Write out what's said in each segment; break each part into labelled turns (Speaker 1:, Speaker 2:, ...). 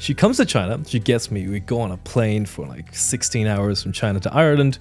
Speaker 1: She comes to China, she gets me, we go on a plane for like 16 hours from China to Ireland.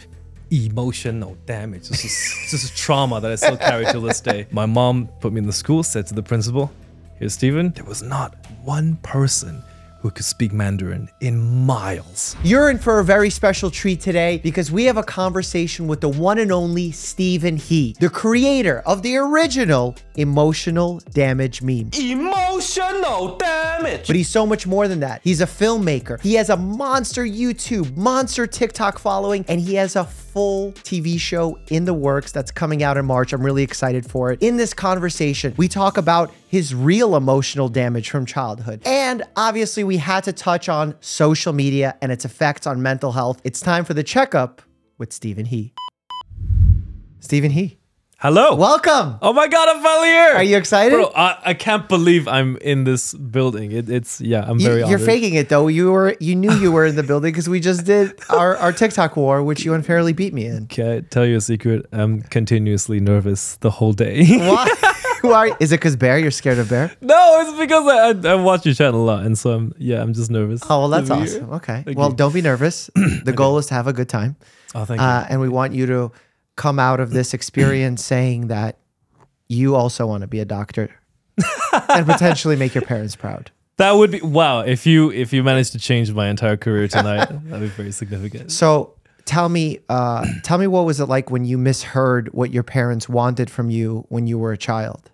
Speaker 1: Emotional damage. This is this is trauma that I still carry to this day. My mom put me in the school, said to the principal, Here's Steven. There was not one person who could speak Mandarin in miles.
Speaker 2: You're in for a very special treat today because we have a conversation with the one and only Steven He, the creator of the original emotional damage meme.
Speaker 3: Emotional damage.
Speaker 2: But he's so much more than that. He's a filmmaker. He has a monster YouTube, monster TikTok following, and he has a full TV show in the works that's coming out in March. I'm really excited for it. In this conversation, we talk about his real emotional damage from childhood. And obviously, we had to touch on social media and its effects on mental health. It's time for the checkup with Steven He. Steven He,
Speaker 1: Hello.
Speaker 2: welcome.
Speaker 1: Oh my god, I'm finally here.
Speaker 2: Are you excited?
Speaker 1: Bro, I, I can't believe I'm in this building. It, it's yeah, I'm
Speaker 2: You-
Speaker 1: very
Speaker 2: you're
Speaker 1: honored.
Speaker 2: faking it though. You were you knew you were in the building because we just did our, our TikTok war, which you unfairly beat me in.
Speaker 1: Can I tell you a secret? I'm continuously nervous the whole day.
Speaker 2: Why? Why? Is it because bear? You're scared of bear?
Speaker 1: no, it's because I, I, I watch your channel a lot, and so I'm yeah, I'm just nervous.
Speaker 2: Oh well, that's awesome.
Speaker 1: here.
Speaker 2: Okay.
Speaker 1: Thank
Speaker 2: well,
Speaker 1: you.
Speaker 2: don't be nervous. The goal is to have a good time,
Speaker 1: Oh, thank
Speaker 2: uh, and we want you to come out of this experience saying that you also want to be a doctor and potentially make your parents proud.
Speaker 1: That would be wow. If you if you managed to change my entire career tonight, that'd be very significant.
Speaker 2: So tell me, uh, tell me what was it like when you misheard what your parents wanted from you when you were a child?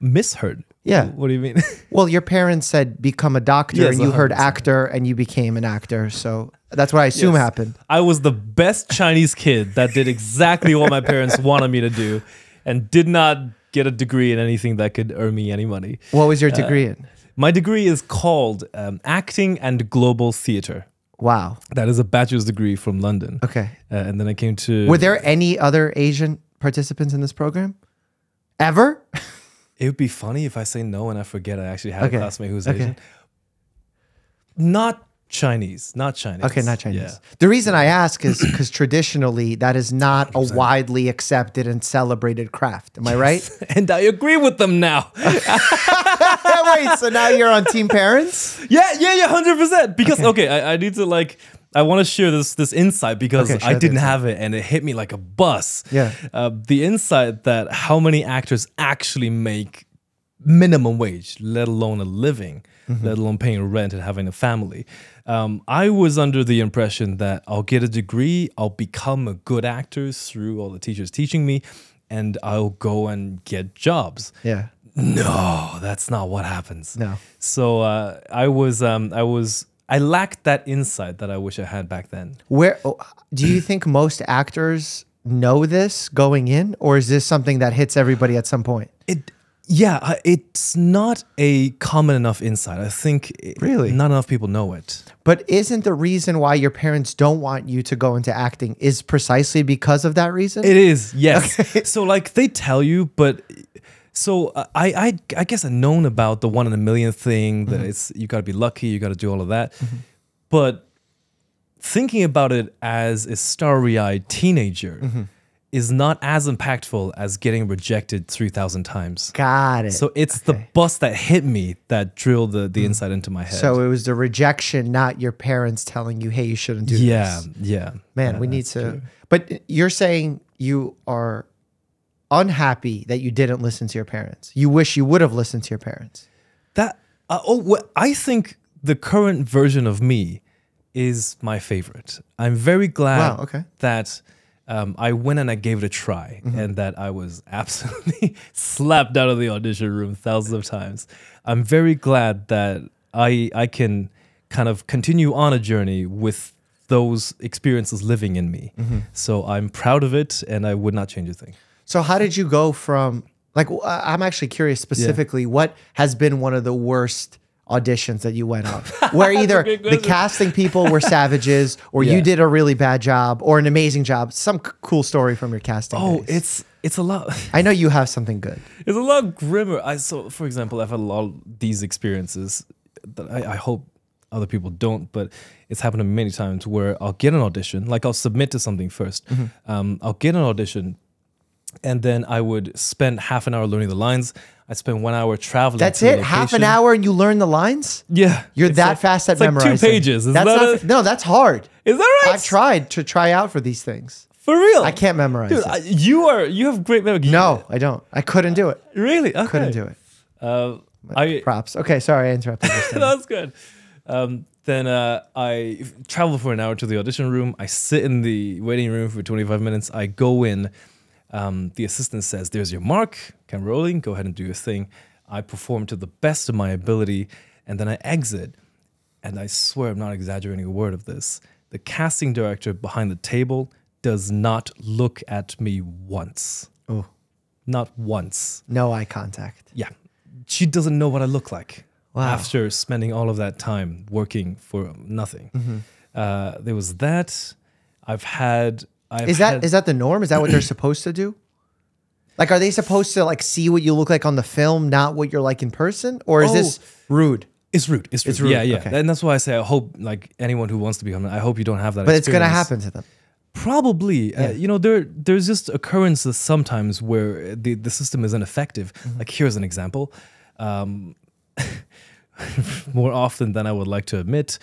Speaker 1: Misheard.
Speaker 2: Yeah.
Speaker 1: What do you mean?
Speaker 2: Well, your parents said become a doctor,
Speaker 1: Yes,
Speaker 2: and you heard
Speaker 1: 100%.
Speaker 2: actor, and you became an actor. So that's what I assume
Speaker 1: Yes.
Speaker 2: happened.
Speaker 1: I was the best Chinese kid that did exactly what my parents wanted me to do, and did not get a degree in anything that could earn me any money.
Speaker 2: What was
Speaker 1: Uh,
Speaker 2: your degree in?
Speaker 1: My degree is called um, Acting and Global Theatre.
Speaker 2: Wow.
Speaker 1: That is a bachelor's degree from London.
Speaker 2: Okay.
Speaker 1: Uh, and then I came to.
Speaker 2: Were there any other Asian participants in this program? Ever?
Speaker 1: It would be funny if I say no and I forget I actually had
Speaker 2: Okay.
Speaker 1: a classmate who's
Speaker 2: Okay.
Speaker 1: Asian. Not Chinese. Not Chinese.
Speaker 2: Okay, not Chinese.
Speaker 1: Yeah.
Speaker 2: The reason I ask is because traditionally that is not a widely accepted and celebrated craft. Am I right?
Speaker 1: And I agree with them now.
Speaker 2: Wait, so now you're on Team Parents?
Speaker 1: yeah, yeah, yeah, hundred percent. Because okay, I, I need to like. I want to share this this insight because
Speaker 2: Okay,
Speaker 1: I didn't have it and it hit me like a bus.
Speaker 2: Yeah.
Speaker 1: Uh, the insight that how many actors actually make minimum wage, let alone a living,
Speaker 2: Mm-hmm.
Speaker 1: let alone paying rent and having a family. Um, I was under the impression that I'll get a degree, I'll become a good actor through all the teachers teaching me, and I'll go and get jobs.
Speaker 2: Yeah.
Speaker 1: No, that's not what happens.
Speaker 2: No.
Speaker 1: So uh, I was, um, I was, I lacked that insight that I wish I had back then.
Speaker 2: Where oh, do you think most actors know this going in, or is this something that hits everybody at some point?
Speaker 1: It, yeah, it's not a common enough insight. I think
Speaker 2: Really?
Speaker 1: not enough people know it.
Speaker 2: But isn't the reason why your parents don't want you to go into acting is precisely because of that reason?
Speaker 1: It is, yes. So like they tell you, but so uh, I I I guess I've known about the one in a million thing that mm-hmm. it's you got to be lucky, you got to do all of that, mm-hmm. but thinking about it as a starry-eyed teenager mm-hmm. Is not as impactful as getting rejected three thousand times.
Speaker 2: Got it.
Speaker 1: So it's the bus that hit me that drilled the the insight into my head.
Speaker 2: So it was the rejection, not your parents telling you, "Hey, you shouldn't do
Speaker 1: yeah,
Speaker 2: this."
Speaker 1: yeah, Yeah.
Speaker 2: Man,
Speaker 1: Yeah,
Speaker 2: we need to.
Speaker 1: true.
Speaker 2: But you're saying you are unhappy that you didn't listen to your parents. You wish you would have listened to your parents.
Speaker 1: That uh, oh, well, I think the current version of me is my favorite. I'm very glad
Speaker 2: Wow, okay.
Speaker 1: that um, I went and I gave it a try, and that I was absolutely slapped out of the audition room thousands of times. I'm very glad that I I can kind of continue on a journey with those experiences living in me. So I'm proud of it, and I would not change a thing.
Speaker 2: So how did you go from like I'm actually curious specifically what has been one of the worst auditions that you went on where either the casting people were savages or you did a really bad job or an amazing job some c- cool story from your casting
Speaker 1: Oh,
Speaker 2: days.
Speaker 1: it's it's a lot.
Speaker 2: I know you have something good
Speaker 1: It's a lot grimmer. I so for example, I've had a lot of these experiences that I, I hope other people don't, but it's happened to me many times where I'll get an audition, like I'll submit to something 1st Um, I'll get an audition, and then I would spend half an hour learning the lines. I'd spend one hour traveling.
Speaker 2: That's it. Half an hour and you learn the lines.
Speaker 1: Yeah,
Speaker 2: You're that
Speaker 1: like-
Speaker 2: fast at
Speaker 1: it's like two pages. Is
Speaker 2: that's
Speaker 1: that
Speaker 2: not,
Speaker 1: a-
Speaker 2: no, that's hard.
Speaker 1: Is that right?
Speaker 2: I've tried to try out for these things.
Speaker 1: for real.
Speaker 2: I can't memorize
Speaker 1: Dude,
Speaker 2: it.
Speaker 1: I, you are you have great memory.
Speaker 2: no, I don't. I couldn't do it.
Speaker 1: really? Okay.
Speaker 2: Couldn't do it.
Speaker 1: Uh, I
Speaker 2: Props. Okay, sorry, I interrupted.
Speaker 1: that's good. Um, then uh, I travel for an hour to the audition room. I sit in the waiting room for 25 minutes. I go in. Um, the assistant says, "There's your mark. Camera rolling. Go ahead and do your thing." I perform to the best of my ability, and then I exit. And I swear I'm not exaggerating a word of this. The casting director behind the table does not look at me once.
Speaker 2: Oh.
Speaker 1: Not once.
Speaker 2: No eye contact.
Speaker 1: Yeah. She doesn't know what I look like
Speaker 2: Wow.
Speaker 1: after spending all of that time working for nothing.
Speaker 2: Mm-hmm.
Speaker 1: Uh, there was that. I've had. I've
Speaker 2: Is that
Speaker 1: had,
Speaker 2: is that the norm? Is that what they're supposed to do? Like, are they supposed to like see what you look like on the film, not what you're like in person, or is
Speaker 1: Oh.
Speaker 2: this rude?
Speaker 1: It's rude. It's rude.
Speaker 2: It's rude,
Speaker 1: Yeah, yeah.
Speaker 2: okay.
Speaker 1: And that's why I say I hope like anyone who wants to become. I hope you don't have that.
Speaker 2: But it's gonna happen to them.
Speaker 1: Probably, uh, you know, there there's just occurrences sometimes where the the system is ineffective.
Speaker 2: Mm-hmm.
Speaker 1: Like here's an example. Um, more often than I would like to admit,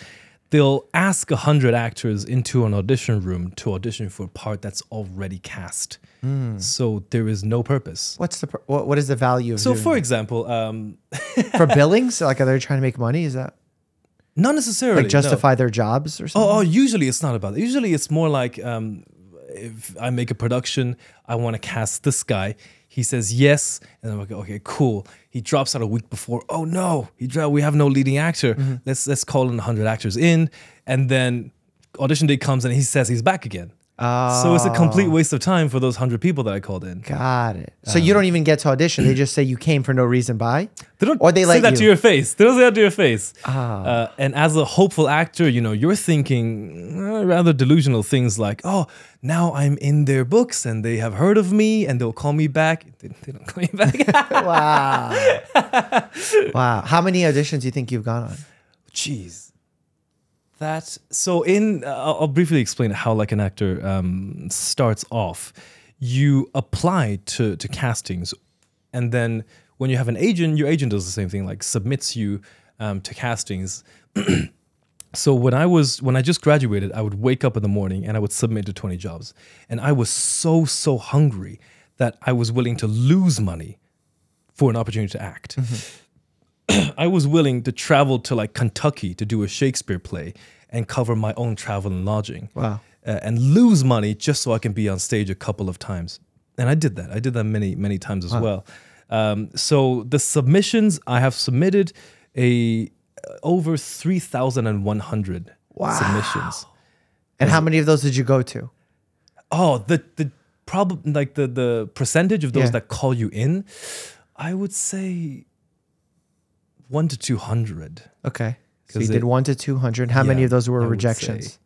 Speaker 1: they'll ask a hundred actors into an audition room to audition for a part that's already cast.
Speaker 2: Hmm.
Speaker 1: So there is no purpose.
Speaker 2: What's the pr- what, what is the value of
Speaker 1: So, for
Speaker 2: that?
Speaker 1: example, um,
Speaker 2: for billings? Like, are they trying to make money? Is that
Speaker 1: not necessarily
Speaker 2: like
Speaker 1: no.
Speaker 2: justify their jobs or something?
Speaker 1: Oh, oh, usually it's not about that. Usually it's more like um, if I make a production, I want to cast this guy. He says yes, and I'm like, okay, cool. He drops out a week before. Oh no, he dro- we have no leading actor.
Speaker 2: Mm-hmm.
Speaker 1: Let's let's call in hundred actors in, and then audition day comes and he says he's back again. So it's a complete waste of time for those hundred people that I called in.
Speaker 2: Got it. So you don't even get to audition. They just say you came for no reason by.
Speaker 1: They don't
Speaker 2: Or they
Speaker 1: say that
Speaker 2: you.
Speaker 1: to your face. They don't say that to your face.
Speaker 2: Ah.
Speaker 1: Uh, and as a hopeful actor, you know, you're thinking uh, rather delusional things like, oh, now I'm in their books and they have heard of me and they'll call me back. They, they don't call me back.
Speaker 2: Wow. wow. How many auditions do you think you've gone on?
Speaker 1: Jeez. That so in uh, I'll briefly explain how like an actor um, starts off. You apply to to castings, and then when you have an agent, your agent does the same thing, like submits you um, to castings. so when I was when I just graduated, I would wake up in the morning and I would submit to twenty jobs, and I was so so hungry that I was willing to lose money for an opportunity to act. I was willing to travel to like Kentucky to do a Shakespeare play and cover my own travel and lodging.
Speaker 2: Wow.
Speaker 1: Uh, and lose money just so I can be on stage a couple of times. And I did that. I did that many, many times as well. Um, so the submissions I have submitted a uh, over 3,100 submissions.
Speaker 2: And how many of those did you go to?
Speaker 1: Oh, the the problem like the the percentage of those
Speaker 2: Yeah.
Speaker 1: that call you in, I would say one to two hundred.
Speaker 2: Okay. So you
Speaker 1: 'Cause
Speaker 2: did one to 200. How many of those were
Speaker 1: I
Speaker 2: rejections?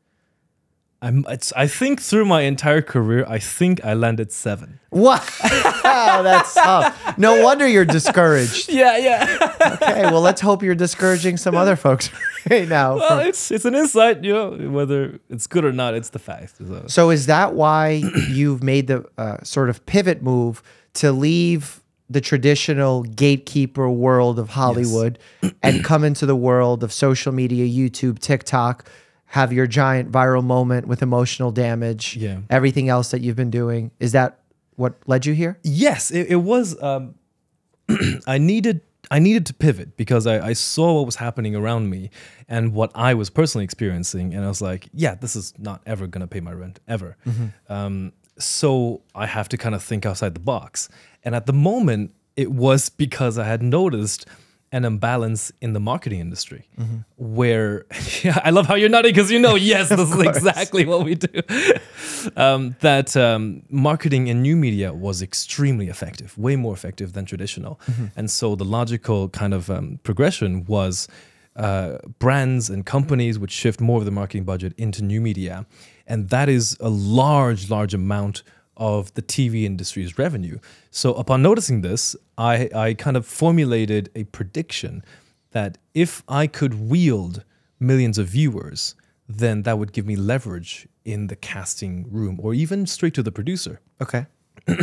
Speaker 1: I'm. It's, I think through my entire career, I think I landed seven.
Speaker 2: Wow. That's tough. No wonder you're discouraged.
Speaker 1: Yeah, yeah.
Speaker 2: Okay. Well, let's hope you're discouraging some other folks right now.
Speaker 1: well,
Speaker 2: from-
Speaker 1: it's it's an insight, you know, whether it's good or not. It's the fact. So.
Speaker 2: So is that why you've made the uh, sort of pivot move to leave the traditional gatekeeper world of Hollywood and come into the world of social media, YouTube, TikTok, have your giant viral moment with emotional damage,
Speaker 1: Yeah.
Speaker 2: everything else that you've been doing? Is that what led you here?
Speaker 1: Yes, it, it was. Um, I needed I needed to pivot because I, I saw what was happening around me and what I was personally experiencing, and I was like, yeah, this is not ever gonna pay my rent ever. Um, so I have to kind of think outside the box. And at the moment, it was because I had noticed an imbalance in the marketing industry where yeah, I love how you're nodding because you know, yes, this is exactly what we do. um, that um, marketing in new media was extremely effective, way more effective than traditional. And so the logical kind of um, progression was uh, brands and companies would shift more of the marketing budget into new media. And that is a large, large amount of the TV industry's revenue. So upon noticing this, I, I kind of formulated a prediction that if I could wield millions of viewers, then that would give me leverage in the casting room or even straight to the producer.
Speaker 2: Okay.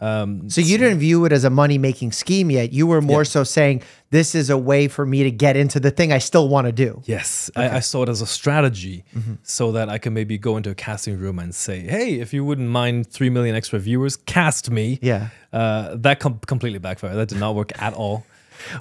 Speaker 1: Um,
Speaker 2: So you didn't view it as a money making scheme yet. You were more so saying this is a way for me to get into the thing I still want to do.
Speaker 1: Yes, I, I saw it as a strategy so that I can maybe go into a casting room and say, hey, if you wouldn't mind 3 million extra viewers, cast me.
Speaker 2: Yeah.
Speaker 1: Uh, that com- completely backfired. That did not work at all.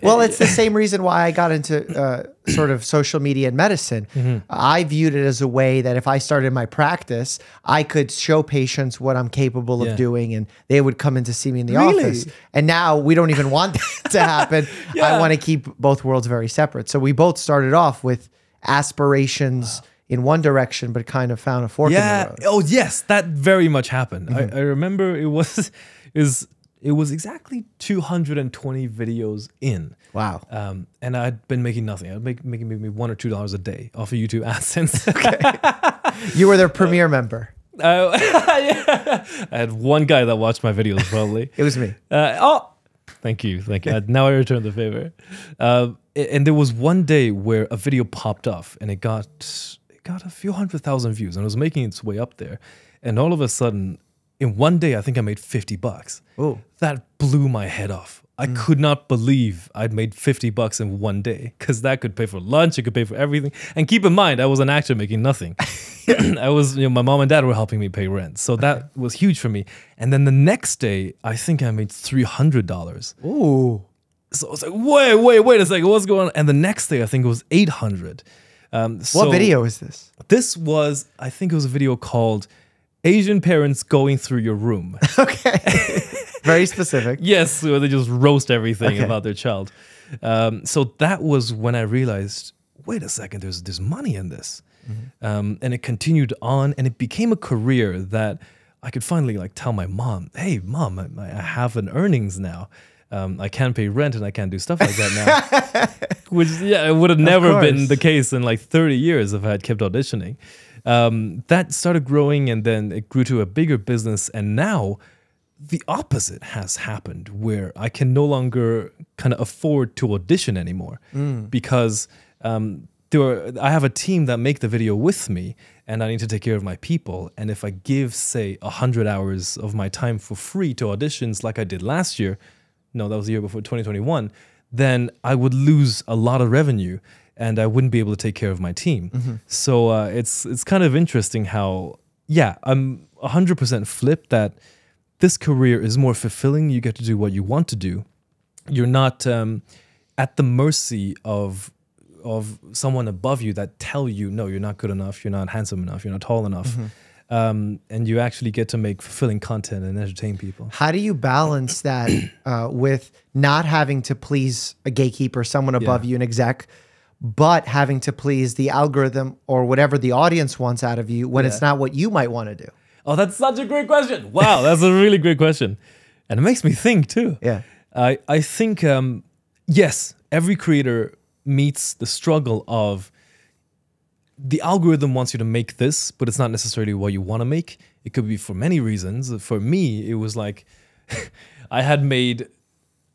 Speaker 2: Well, it's the same reason why I got into uh, sort of social media and medicine.
Speaker 1: Mm-hmm.
Speaker 2: I viewed it as a way that if I started my practice, I could show patients what I'm capable of
Speaker 1: Yeah.
Speaker 2: doing, and they would come in to see me in the
Speaker 1: Really?
Speaker 2: office. And now we don't even want that to happen. I want to keep both worlds very separate. So we both started off with aspirations in one direction, but kind of found a fork in
Speaker 1: Yeah.
Speaker 2: the road.
Speaker 1: Oh, yes, that very much happened.
Speaker 2: Mm-hmm.
Speaker 1: I, I remember it was is it was exactly 220 videos in.
Speaker 2: Wow.
Speaker 1: Um, and I'd been making nothing. I'd make making maybe one or two dollars a day off of YouTube AdSense. Okay.
Speaker 2: you were their premier member.
Speaker 1: Uh, yeah. I had one guy that watched my videos probably.
Speaker 2: It was me.
Speaker 1: Uh, oh, thank you, thank you. Uh, now I return the favor. Uh, and there was one day where a video popped off, and it got it got a few hundred thousand views, and it was making its way up there. And all of a sudden, in one day, I think I made fifty bucks.
Speaker 2: Oh.
Speaker 1: That blew my head off. I could not believe I'd made 50 bucks in one day because that could pay for lunch, it could pay for everything. And keep in mind, I was an actor making nothing. I was, you know, my mom and dad were helping me pay rent. So that was huge for me. And then the next day, I think I made $300.
Speaker 2: Ooh.
Speaker 1: So I was like, wait, wait, wait a second, what's going on? And the next day, I think it was 800. Um,
Speaker 2: What video is this?
Speaker 1: This was, I think it was a video called Asian Parents Going Through Your Room.
Speaker 2: Okay. Very specific.
Speaker 1: Yes, where they just roast everything
Speaker 2: Okay.
Speaker 1: about their child. Um, so that was when I realized, wait a second, there's there's money in this, um, and it continued on, and it became a career that I could finally like tell my mom, hey, mom, I, I have an earnings now. Um, I can't pay rent and I can't do stuff like that now. Which yeah, it would have never been the case in like 30 years if I had kept auditioning. Um, that started growing and then it grew to a bigger business, and now the opposite has happened where I can no longer kind of afford to audition anymore because um, there are, I have a team that make the video with me and I need to take care of my people. And if I give, say, 100 hours of my time for free to auditions like I did last year, no, that was the year before 2021, then I would lose a lot of revenue and I wouldn't be able to take care of my team. So uh, it's it's kind of interesting how yeah, I'm 100% flipped that this career is more fulfilling. You get to do what you want to do. You're not um, at the mercy of of someone above you that tell you no, you're not good enough, you're not handsome enough, you're not tall enough, um, and you actually get to make fulfilling content and entertain people.
Speaker 2: How do you balance that uh, with not having to please a gatekeeper, someone above
Speaker 1: Yeah.
Speaker 2: you, an exec, but having to please the algorithm or whatever the audience wants out of you when it's not what you might want to do?
Speaker 1: Oh, that's such a great question. Wow, that's a really great question. And it makes me think too.
Speaker 2: Yeah.
Speaker 1: I, I think, um, yes, every creator meets the struggle of the algorithm wants you to make this, but it's not necessarily what you want to make. It could be for many reasons. For me, it was like I had made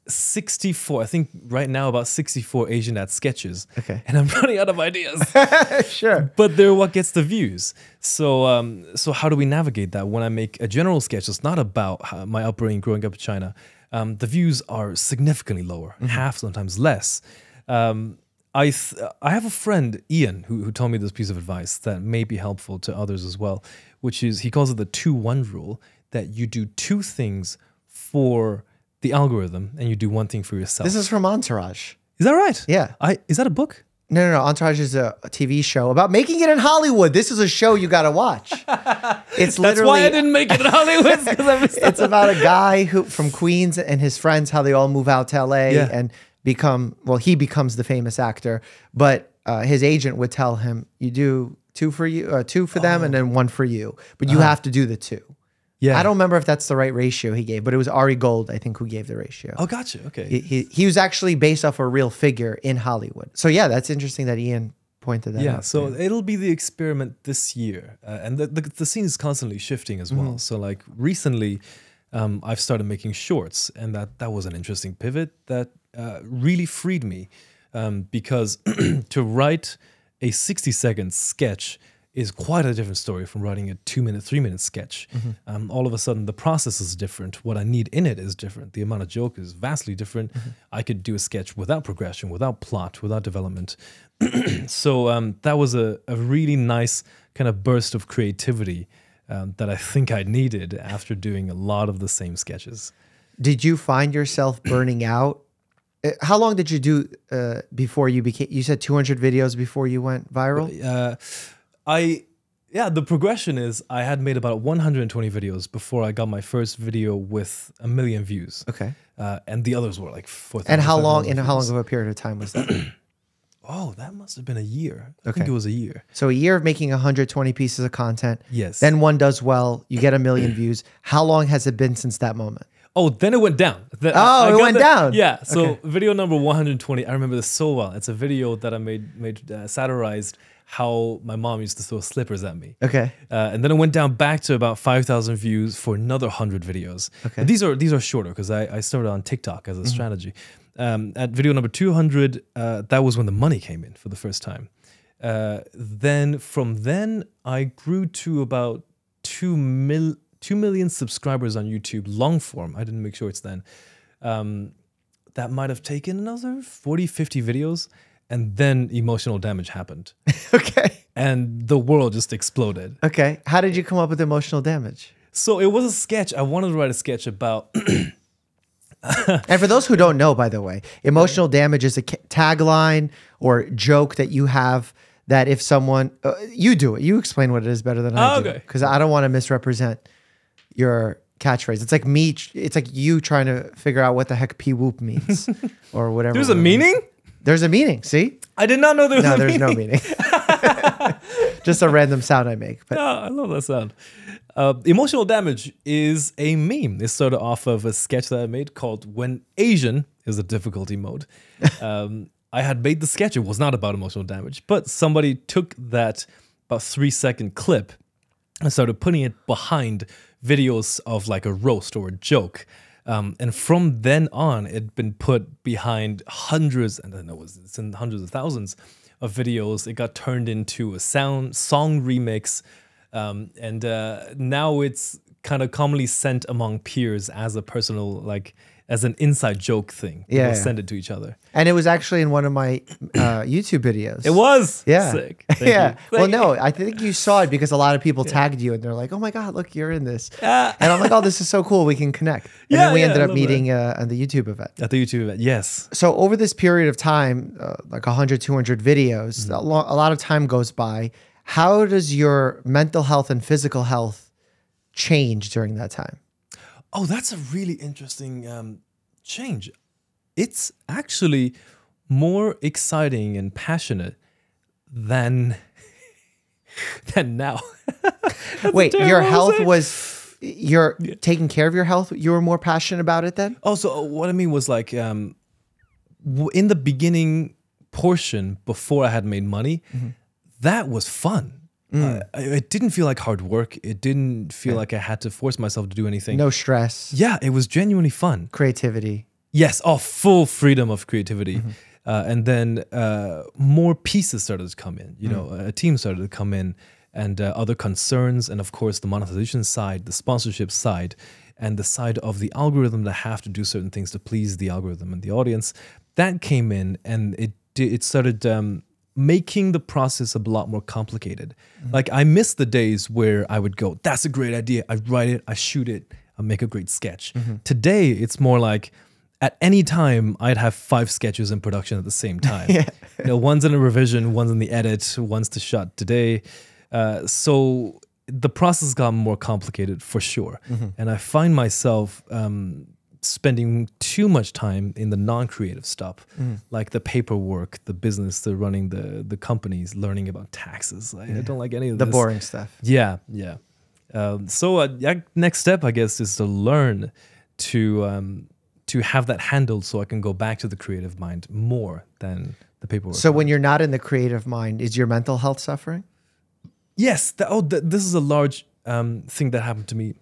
Speaker 1: 64, I think right now about 64 Asian dad sketches.
Speaker 2: Okay.
Speaker 1: And I'm running out of ideas
Speaker 2: sure.
Speaker 1: but they're what gets the views. So, um, so how do we navigate that? When I make a general sketch, it's not about my upbringing growing up in China. Um, the views are significantly lower, half sometimes less. Um, I th- I have a friend Ian who who told me this piece of advice that may be helpful to others as well, which is he calls it the two one rule that you do two things for the algorithm and you do one thing for yourself.
Speaker 2: This is from Entourage.
Speaker 1: is that right?
Speaker 2: Yeah.
Speaker 1: I is that a book?
Speaker 2: No, no, no. Entourage is a, a TV show about making it in Hollywood. This is a show you got to watch. It's
Speaker 1: That's
Speaker 2: literally
Speaker 1: why I didn't make it in Hollywood because I missed
Speaker 2: it's about a guy who from Queens and his friends how they all move out to LA
Speaker 1: Yeah.
Speaker 2: and become well he becomes the famous actor but uh, his agent would tell him you do two for you uh, two for them and then one for you but you have to do the two
Speaker 1: Yeah.
Speaker 2: I don't remember if that's the right ratio he gave but it was Ari Gold I think who gave the ratio
Speaker 1: Oh, gotcha. Okay.
Speaker 2: he, he, he was actually based off a real figure in Hollywood so yeah that's interesting that Ian pointed that
Speaker 1: yeah.
Speaker 2: out
Speaker 1: So it'll be the experiment this year, uh, and the, the the scene is constantly shifting as well. So like recently, um, I've started making shorts, and that that was an interesting pivot that uh, really freed me um, because to write a sixty second sketch is quite a different story from writing a two minute, three minute sketch. Um, all of a sudden, the process is different. What I need in it is different. The amount of joke is vastly different. I could do a sketch without progression, without plot, without development. so um, that was a, a really nice kind of burst of creativity um, that I think I needed after doing a lot of the same sketches.
Speaker 2: Did you find yourself burning out? Uh, How long did you do uh, before you became? You said 200 videos before you went viral.
Speaker 1: Uh, I yeah, the progression is I had made about 120 videos before I got my first video with a million views.
Speaker 2: Okay.
Speaker 1: Uh, and the others were like 4,000.
Speaker 2: And how long?
Speaker 1: 5,000
Speaker 2: In how long of a period of time was that?
Speaker 1: Oh, that must have been a year. I
Speaker 2: Okay.
Speaker 1: think it was a year.
Speaker 2: so a year of making 120 pieces of content.
Speaker 1: Yes.
Speaker 2: Then one does well. You get a million views. How long has it been since that moment?
Speaker 1: Oh, then it went down. The-
Speaker 2: Oh, it
Speaker 1: got
Speaker 2: went down.
Speaker 1: Yeah. So
Speaker 2: Okay.
Speaker 1: video number 120, I remember this so well. It's a video that I made made uh, satirized how my mom used to throw slippers at me.
Speaker 2: Okay.
Speaker 1: Uh, and then it went down back to about 5,000 views for another 100 videos.
Speaker 2: Okay.
Speaker 1: These are these are shorter because I, I started on TikTok as a strategy. Um, at video number 200, uh, that was when the money came in for the first time. Uh, then from then, I grew to about 2, mil- 2 million subscribers on YouTube, long form. I didn't make sure it's then. Um, that might have taken another 40, 50 videos. And then emotional damage happened.
Speaker 2: Okay.
Speaker 1: and the world just exploded.
Speaker 2: Okay. How did you come up with emotional damage?
Speaker 1: So it was a sketch. I wanted to write a sketch about.
Speaker 2: And for those who don't know, by the way, emotional damage is a tagline or joke that you have that if someone, uh, you do it, you explain what it is better than I
Speaker 1: Oh,
Speaker 2: do.
Speaker 1: okay.
Speaker 2: Because I don't want to misrepresent your catchphrase. It's like me, it's like you trying to figure out what the heck P whoop means or whatever.
Speaker 1: There's a meaning.
Speaker 2: is. There's a meaning. See?
Speaker 1: I did not know there was
Speaker 2: No,
Speaker 1: a
Speaker 2: there's
Speaker 1: meaning.
Speaker 2: no meaning. Just a random sound I make. But
Speaker 1: Ah, I love that sound. Uh, emotional damage is a meme. It's sort of off of a sketch that I made called "When Asian is a difficulty mode." Um, I had made the sketch. It was not about emotional damage, but somebody took that about three second clip and started putting it behind videos of like a roast or a joke. Um, and from then on, it'd been put behind hundreds, and it was it's in hundreds of thousands of videos. It got turned into a sound song remix, um, and uh, now it's kind of commonly sent among peers as a personal like as an inside joke thing.
Speaker 2: Yeah, yeah.
Speaker 1: send it to each other.
Speaker 2: and it was actually in one of my uh, YouTube videos.
Speaker 1: It was
Speaker 2: Yeah.
Speaker 1: sick. Thank
Speaker 2: yeah.
Speaker 1: you.
Speaker 2: Well, no, I think you saw it because a lot of people tagged you and they're like, "Oh my god, look, you're in this."
Speaker 1: Ah.
Speaker 2: and I'm like, "Oh, this is so cool. We can connect." And
Speaker 1: Yeah,
Speaker 2: then we
Speaker 1: yeah,
Speaker 2: ended up meeting uh, at the YouTube event.
Speaker 1: At the YouTube event, yes.
Speaker 2: So over this period of time, uh, like 100, 200 videos,
Speaker 1: Mm-hmm.
Speaker 2: a, lo- a lot of time goes by. How does your mental health and physical health change during that time?
Speaker 1: Oh, that's a really interesting um, change. It's actually more exciting and passionate than than now.
Speaker 2: Wait, your
Speaker 1: terrible way to
Speaker 2: health
Speaker 1: it.
Speaker 2: was you're taking care of your health. You were more passionate about it then.
Speaker 1: Oh, so what I mean was like um, in the beginning portion before I had made money, that was fun. Uh, it didn't feel like hard work. It didn't feel like I had to force myself to do anything.
Speaker 2: No stress,
Speaker 1: Yeah, it was genuinely fun.
Speaker 2: creativity.
Speaker 1: Yes, oh, full freedom of creativity.
Speaker 2: Mm-hmm.
Speaker 1: Uh, and then uh, more pieces started to come in. You know,
Speaker 2: Mm.
Speaker 1: a team started to come in, and uh, other concerns, and of course the monetization side, the sponsorship side, and the side of the algorithm that have to do certain things to please the algorithm and the audience. That came in, and it it started um, making the process a lot more complicated.
Speaker 2: Mm-hmm.
Speaker 1: Like I miss the days where I would go, "That's a great idea." I write it, I shoot it, I make a great sketch.
Speaker 2: Mm-hmm.
Speaker 1: Today, it's more like at any time I'd have five sketches in production at the same time. You know, one's in a revision, one's in the edit, one's to shot today. Uh, so the process got more complicated for sure, and I find myself um, spending too much time in the non-creative stuff, like the paperwork, the business, the running the the companies, learning about taxes. I, I don't like any of
Speaker 2: The
Speaker 1: this.
Speaker 2: boring stuff.
Speaker 1: Yeah, yeah. Um, so uh, yeah, next step, I guess, is to learn to um, to have that handled, so I can go back to the creative mind more than the paperwork.
Speaker 2: So when you're not in the creative mind, is your mental health suffering?
Speaker 1: yes, th- oh, th- this is a large um, thing that happened to me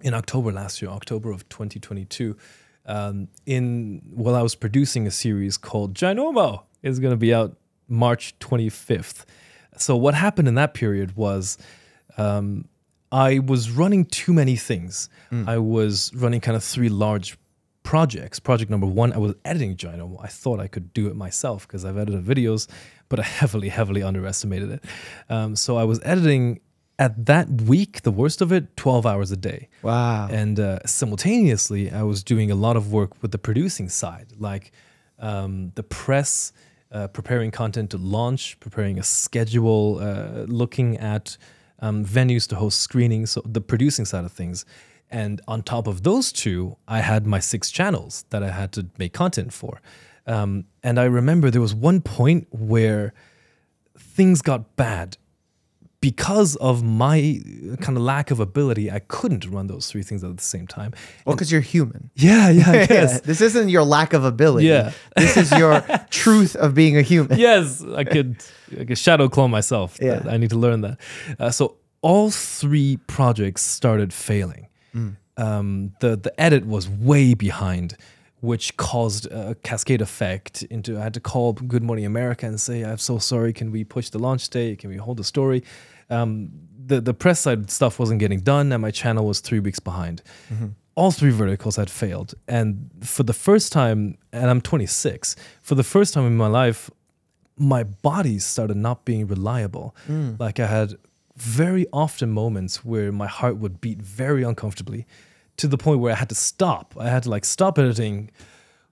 Speaker 1: in October last year, October of 2022. Um, in while I was producing a series called Ginormo, is going to be out March 25th. So what happened in that period was um, I was running too many things. I was running kind of three large projects. Project number one, I was editing Gino. I thought I could do it myself because I've edited videos, but I heavily, heavily underestimated it. Um, so I was editing at that week, the worst of it, 12 hours a day.
Speaker 2: Wow.
Speaker 1: And uh, simultaneously, I was doing a lot of work with the producing side, like um, the press, uh, preparing content to launch, preparing a schedule, uh, looking at um, venues to host screenings, so the producing side of things. And on top of those two, I had my six channels that I had to make content for. Um, and I remember there was one point where things got bad because of my kind of lack of ability. I couldn't run those three things at the same time.
Speaker 2: well, because you're human.
Speaker 1: Yeah, yeah, I guess.
Speaker 2: This isn't your lack of ability.
Speaker 1: Yeah.
Speaker 2: This is your truth of being a human.
Speaker 1: yes, I could, I could shadow clone myself.
Speaker 2: Yeah.
Speaker 1: I need to learn that. Uh, so all three projects started failing. Um, the the edit was way behind, which caused a cascade effect. Into I had to call Good Morning America and say, "I'm so sorry. Can we push the launch date? Can we hold the story?" Um, the the press side stuff wasn't getting done, and my channel was three weeks behind. All three verticals had failed, and for the first time, and I'm 26. For the first time in my life, my body started not being reliable. Like I had very often moments where my heart would beat very uncomfortably to the point where I had to stop. I had to like stop editing,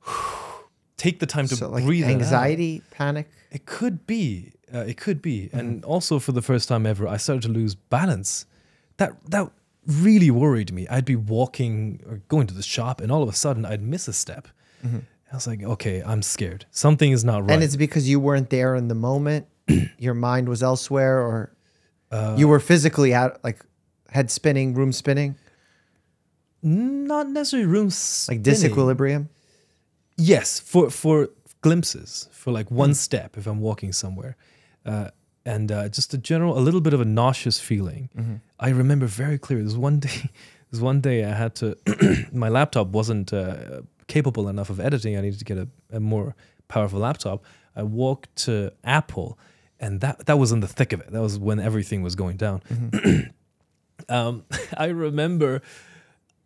Speaker 1: take the time to
Speaker 2: So like
Speaker 1: breathe.
Speaker 2: anxiety, panic.
Speaker 1: It could be. Uh, it could be. And also for the first time ever, I started to lose balance. That that really worried me. I'd be walking or going to the shop, and all of a sudden, I'd miss a step. I was like, okay, I'm scared. Something is not right.
Speaker 2: And it's because you weren't there in the moment. your mind was elsewhere, or
Speaker 1: Uh,
Speaker 2: you were physically out, like head spinning, room spinning,
Speaker 1: not necessarily room
Speaker 2: like disequilibrium.
Speaker 1: Yes, for for glimpses, for like one
Speaker 2: Hmm.
Speaker 1: step if I'm walking somewhere, uh, and uh, just a general, a little bit of a nauseous feeling.
Speaker 2: Mm-hmm.
Speaker 1: I remember very clearly. There's one day, there's one day I had to. my laptop wasn't uh, capable enough of editing. I needed to get a, a more powerful laptop. I walked to Apple, and that that was in the thick of it. That was when everything was going down.
Speaker 2: Mm-hmm.
Speaker 1: um, I remember.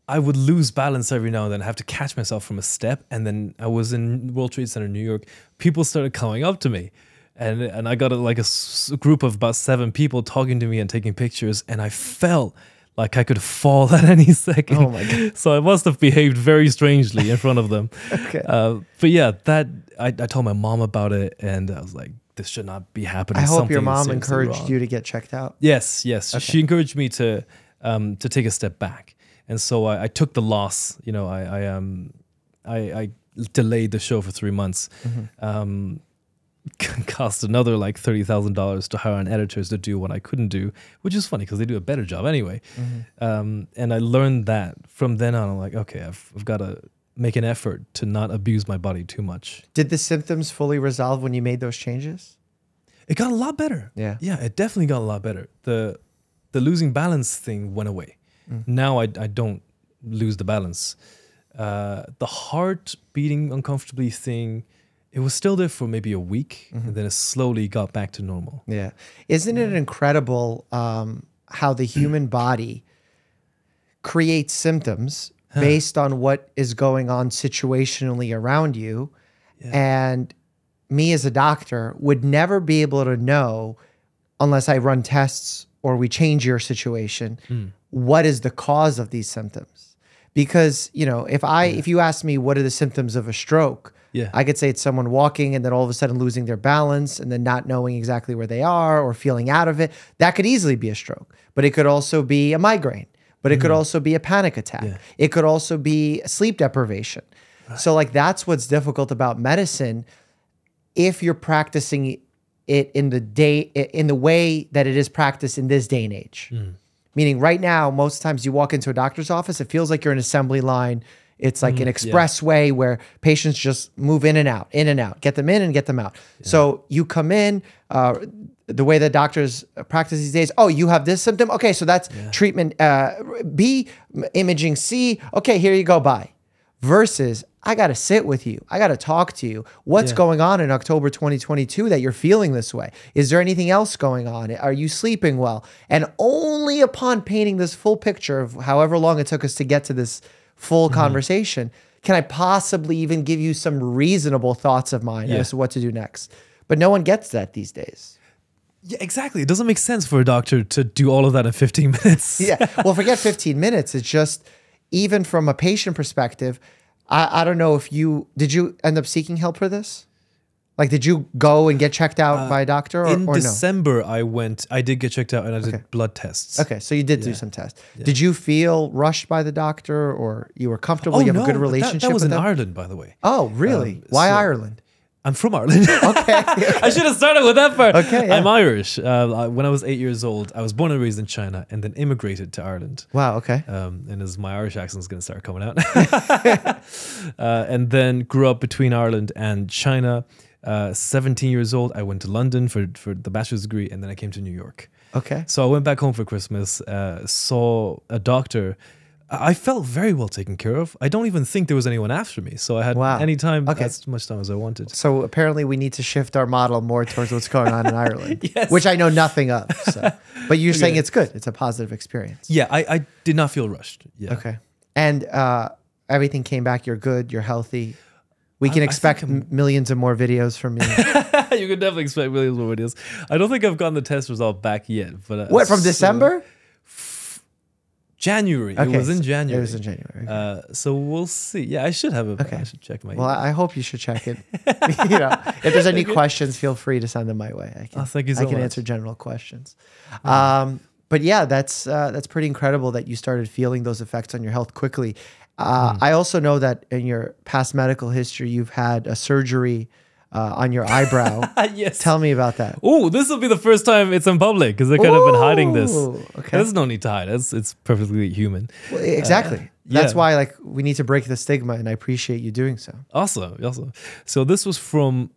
Speaker 1: I would lose balance every now and then. I have to catch myself from a step, and then I was in World Trade Center, New York. People started coming up to me, and and I got a, like a s- group of about seven people talking to me and taking pictures, and I felt like I could fall at any second.
Speaker 2: Oh my God.
Speaker 1: So I must have behaved very strangely in front of them.
Speaker 2: Okay.
Speaker 1: Uh, but yeah, that I, I told my mom about it, and I was like, "This should not be happening."
Speaker 2: I hope your
Speaker 1: Something is
Speaker 2: mom encouraged
Speaker 1: wrong."
Speaker 2: you to get checked out.
Speaker 1: Yes, yes. She encouraged me to um, to take a step back, and so I, I took the loss. You know, I, I um I, I delayed the show for three months. Um, cost another like thirty thousand dollars to hire on editors to do what I couldn't do, which is funny because they do a better job anyway. Um, and I learned that from then on. I'm like, okay, I've, I've got to make an effort to not abuse my body too much.
Speaker 2: Did the symptoms fully resolve when you made those changes?
Speaker 1: It got a lot better.
Speaker 2: Yeah.
Speaker 1: Yeah, it definitely got a lot better. The the losing balance thing went away. Now I, I don't lose the balance. Uh, the heart beating uncomfortably thing, it was still there for maybe a week, and then it slowly got back to normal.
Speaker 2: Yeah. Isn't it incredible um, how the human body creates symptoms based on what is going on situationally around you? And me as a doctor would never be able to know unless I run tests or we change your situation hmm. what is the cause of these symptoms? Because you know if i if you ask me what are the symptoms of a stroke?
Speaker 1: Yeah.
Speaker 2: i could say it's someone walking and then all of a sudden losing their balance and then not knowing exactly where they are or feeling out of it. That could easily be a stroke but it could also be a migraine but it could hmm. also be a panic attack.
Speaker 1: Yeah.
Speaker 2: it could also be sleep deprivation. So like that's what's difficult about medicine. If you're practicing it in the day in the way that it is practiced in this day and age. Meaning right now, most times you walk into a doctor's office, it feels like you're an assembly line. It's like an expressway where patients just move in and out, in and out, get them in and get them out. So you come in, uh, the way that doctors practice these days. Oh, you have this symptom. Okay, so that's treatment uh, B, imaging C. Okay, here you go. Bye. Versus I got to sit with you. I got to talk to you. What's
Speaker 1: Yeah.
Speaker 2: going on in October 2022 that you're feeling this way? Is there anything else going on? Are you sleeping well? And only upon painting this full picture of however long it took us to get to this full
Speaker 1: Mm-hmm.
Speaker 2: conversation, can I possibly even give you some reasonable thoughts of mine
Speaker 1: Yeah.
Speaker 2: as to what to do next? But no one gets that these days.
Speaker 1: Yeah, exactly. It doesn't make sense for a doctor to do all of that in 15 minutes.
Speaker 2: yeah. Well, forget 15 minutes. It's just even from a patient perspective, I, I don't know if you did you end up seeking help for this? Like, did you go and get checked out by a doctor or,
Speaker 1: Uh, in
Speaker 2: or no?
Speaker 1: December, I went. I did get checked out, and I did
Speaker 2: Okay.
Speaker 1: blood tests.
Speaker 2: Okay, so you did do some tests. Did you feel rushed by the doctor or you were comfortable?
Speaker 1: Oh
Speaker 2: you have
Speaker 1: no,
Speaker 2: a good
Speaker 1: that-
Speaker 2: relationship
Speaker 1: That, was
Speaker 2: with
Speaker 1: in
Speaker 2: them?
Speaker 1: Ireland, by the way.
Speaker 2: Oh, really?
Speaker 1: Um,
Speaker 2: Why
Speaker 1: so-
Speaker 2: Ireland?
Speaker 1: I'm from Ireland.
Speaker 2: Okay.
Speaker 1: I should have started with that part.
Speaker 2: Okay, yeah.
Speaker 1: I'm Irish. Uh, when I was eight years old, I was born and raised in China, and then immigrated to Ireland.
Speaker 2: wow, okay.
Speaker 1: Um, and as my Irish accent is going to start coming out, uh, and then grew up between Ireland and China. Uh, 17 years old, I went to London for for the bachelor's degree, and then I came to New York.
Speaker 2: Okay.
Speaker 1: So I went back home for Christmas, uh, saw a doctor. I felt very well taken care of. I don't even think there was anyone after me. So I had
Speaker 2: Wow.
Speaker 1: any time,
Speaker 2: Okay.
Speaker 1: as much time as I wanted.
Speaker 2: So apparently we need to shift our model more towards what's going on in Ireland,
Speaker 1: Yes.
Speaker 2: which I know nothing of. So. But you're saying it's good. It's a positive experience.
Speaker 1: Yeah, I, I did not feel rushed. Yeah.
Speaker 2: Okay. And uh, everything came back. You're good. You're healthy. We can
Speaker 1: I
Speaker 2: expect millions of more videos from me.
Speaker 1: you can definitely expect millions more videos. I don't think I've gotten the test result back yet. But uh,
Speaker 2: what, from
Speaker 1: so-
Speaker 2: December?
Speaker 1: January.
Speaker 2: Okay,
Speaker 1: It was in January.
Speaker 2: It was in January.
Speaker 1: Uh, so we'll see. Yeah, I should have a.
Speaker 2: Okay.
Speaker 1: I should check my.
Speaker 2: Well, I hope you should check it. you know, if there's any questions, feel free to send them my way. I can,
Speaker 1: Oh, thank you so I
Speaker 2: can
Speaker 1: much.
Speaker 2: answer general questions. Um, but yeah, that's uh, that's pretty incredible that you started feeling those effects on your health quickly. Uh,
Speaker 1: Hmm.
Speaker 2: I also know that in your past medical history, you've had a surgery uh, on your eyebrow.
Speaker 1: yes.
Speaker 2: Tell me about that.
Speaker 1: Oh, this will be the first time it's in public because they could have been hiding this.
Speaker 2: Okay.
Speaker 1: There's no need to hide. It's it's perfectly human.
Speaker 2: Well, exactly. That's
Speaker 1: yeah.
Speaker 2: why like we need to break the stigma, and I appreciate you doing so.
Speaker 1: Awesome, awesome. So this was from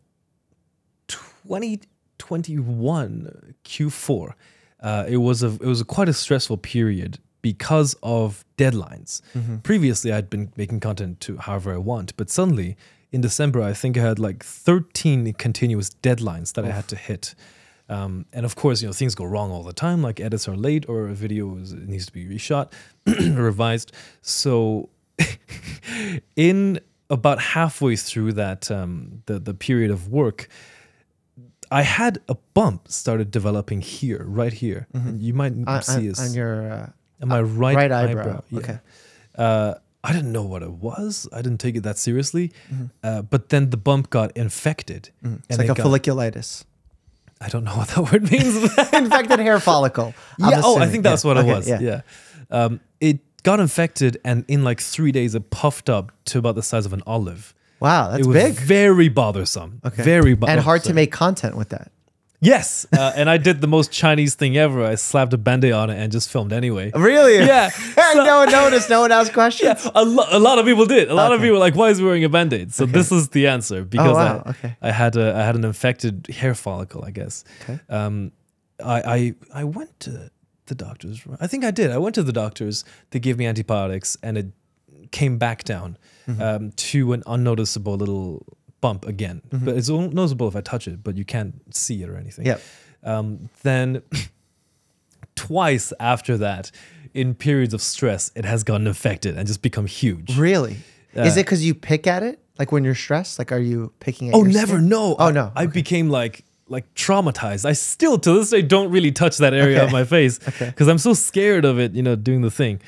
Speaker 1: 2021 Q4. Uh, it was a it was a quite a stressful period because of deadlines. Previously, I'd been making content to however I want, but suddenly in December, I think I had like 13 continuous deadlines that I had to hit. Um, and of course, you know things go wrong all the time. Like edits are late, or a video is, needs to be reshot, revised. So in about halfway through that um, the the period of work, I had a bump started developing here, right here. And you might see
Speaker 2: on,
Speaker 1: is
Speaker 2: on your uh,
Speaker 1: on my right,
Speaker 2: right
Speaker 1: eyebrow.
Speaker 2: eyebrow.
Speaker 1: yeah.
Speaker 2: Okay.
Speaker 1: Uh, I didn't know what it was. I didn't take it that seriously.
Speaker 2: Mm-hmm.
Speaker 1: Uh, but then the bump got infected.
Speaker 2: it's
Speaker 1: and
Speaker 2: like
Speaker 1: it
Speaker 2: a
Speaker 1: got-
Speaker 2: folliculitis,
Speaker 1: I don't know what that word means.
Speaker 2: infected hair follicle. I'm
Speaker 1: yeah. Oh, I think that's
Speaker 2: Yeah.
Speaker 1: what
Speaker 2: Okay,
Speaker 1: it was. Yeah. Um, it got infected, and in like three days, it puffed up to about the size of an olive.
Speaker 2: Wow, that's
Speaker 1: it was
Speaker 2: big.
Speaker 1: very bothersome.
Speaker 2: Okay.
Speaker 1: Very bo-
Speaker 2: and hard to make content with that.
Speaker 1: Yes, uh, and I did the most Chinese thing ever. I slapped a band-aid on it and just filmed anyway.
Speaker 2: Really?
Speaker 1: Yeah. So-
Speaker 2: no one noticed. No one asked questions.
Speaker 1: a, lo- a lot of people did. A lot of people were like, "Why is he wearing a band-aid?" So this is the answer because
Speaker 2: wow,
Speaker 1: I,
Speaker 2: okay.
Speaker 1: I had a I had an infected hair follicle, I guess.
Speaker 2: Okay.
Speaker 1: Um, I I I went to the doctors. I think I did. I went to the doctors. They gave me antibiotics, and it came back down
Speaker 2: Mm-hmm.
Speaker 1: um, to an unnoticeable little bump again.
Speaker 2: Mm-hmm.
Speaker 1: But it's noticeable if I touch it, but you can't see it or anything.
Speaker 2: Yep.
Speaker 1: Um, then twice after that, in periods of stress, it has gotten affected and just become huge.
Speaker 2: Really? Is
Speaker 1: Uh,
Speaker 2: it because you pick at it? Like when you're stressed? Like are you picking at
Speaker 1: Oh, never.
Speaker 2: skin?
Speaker 1: No.
Speaker 2: Oh,
Speaker 1: I-
Speaker 2: no.
Speaker 1: I
Speaker 2: Okay.
Speaker 1: became like like traumatized. I still to this day don't really touch that area of my face
Speaker 2: Okay.
Speaker 1: because I'm so scared of it. You know, doing the thing.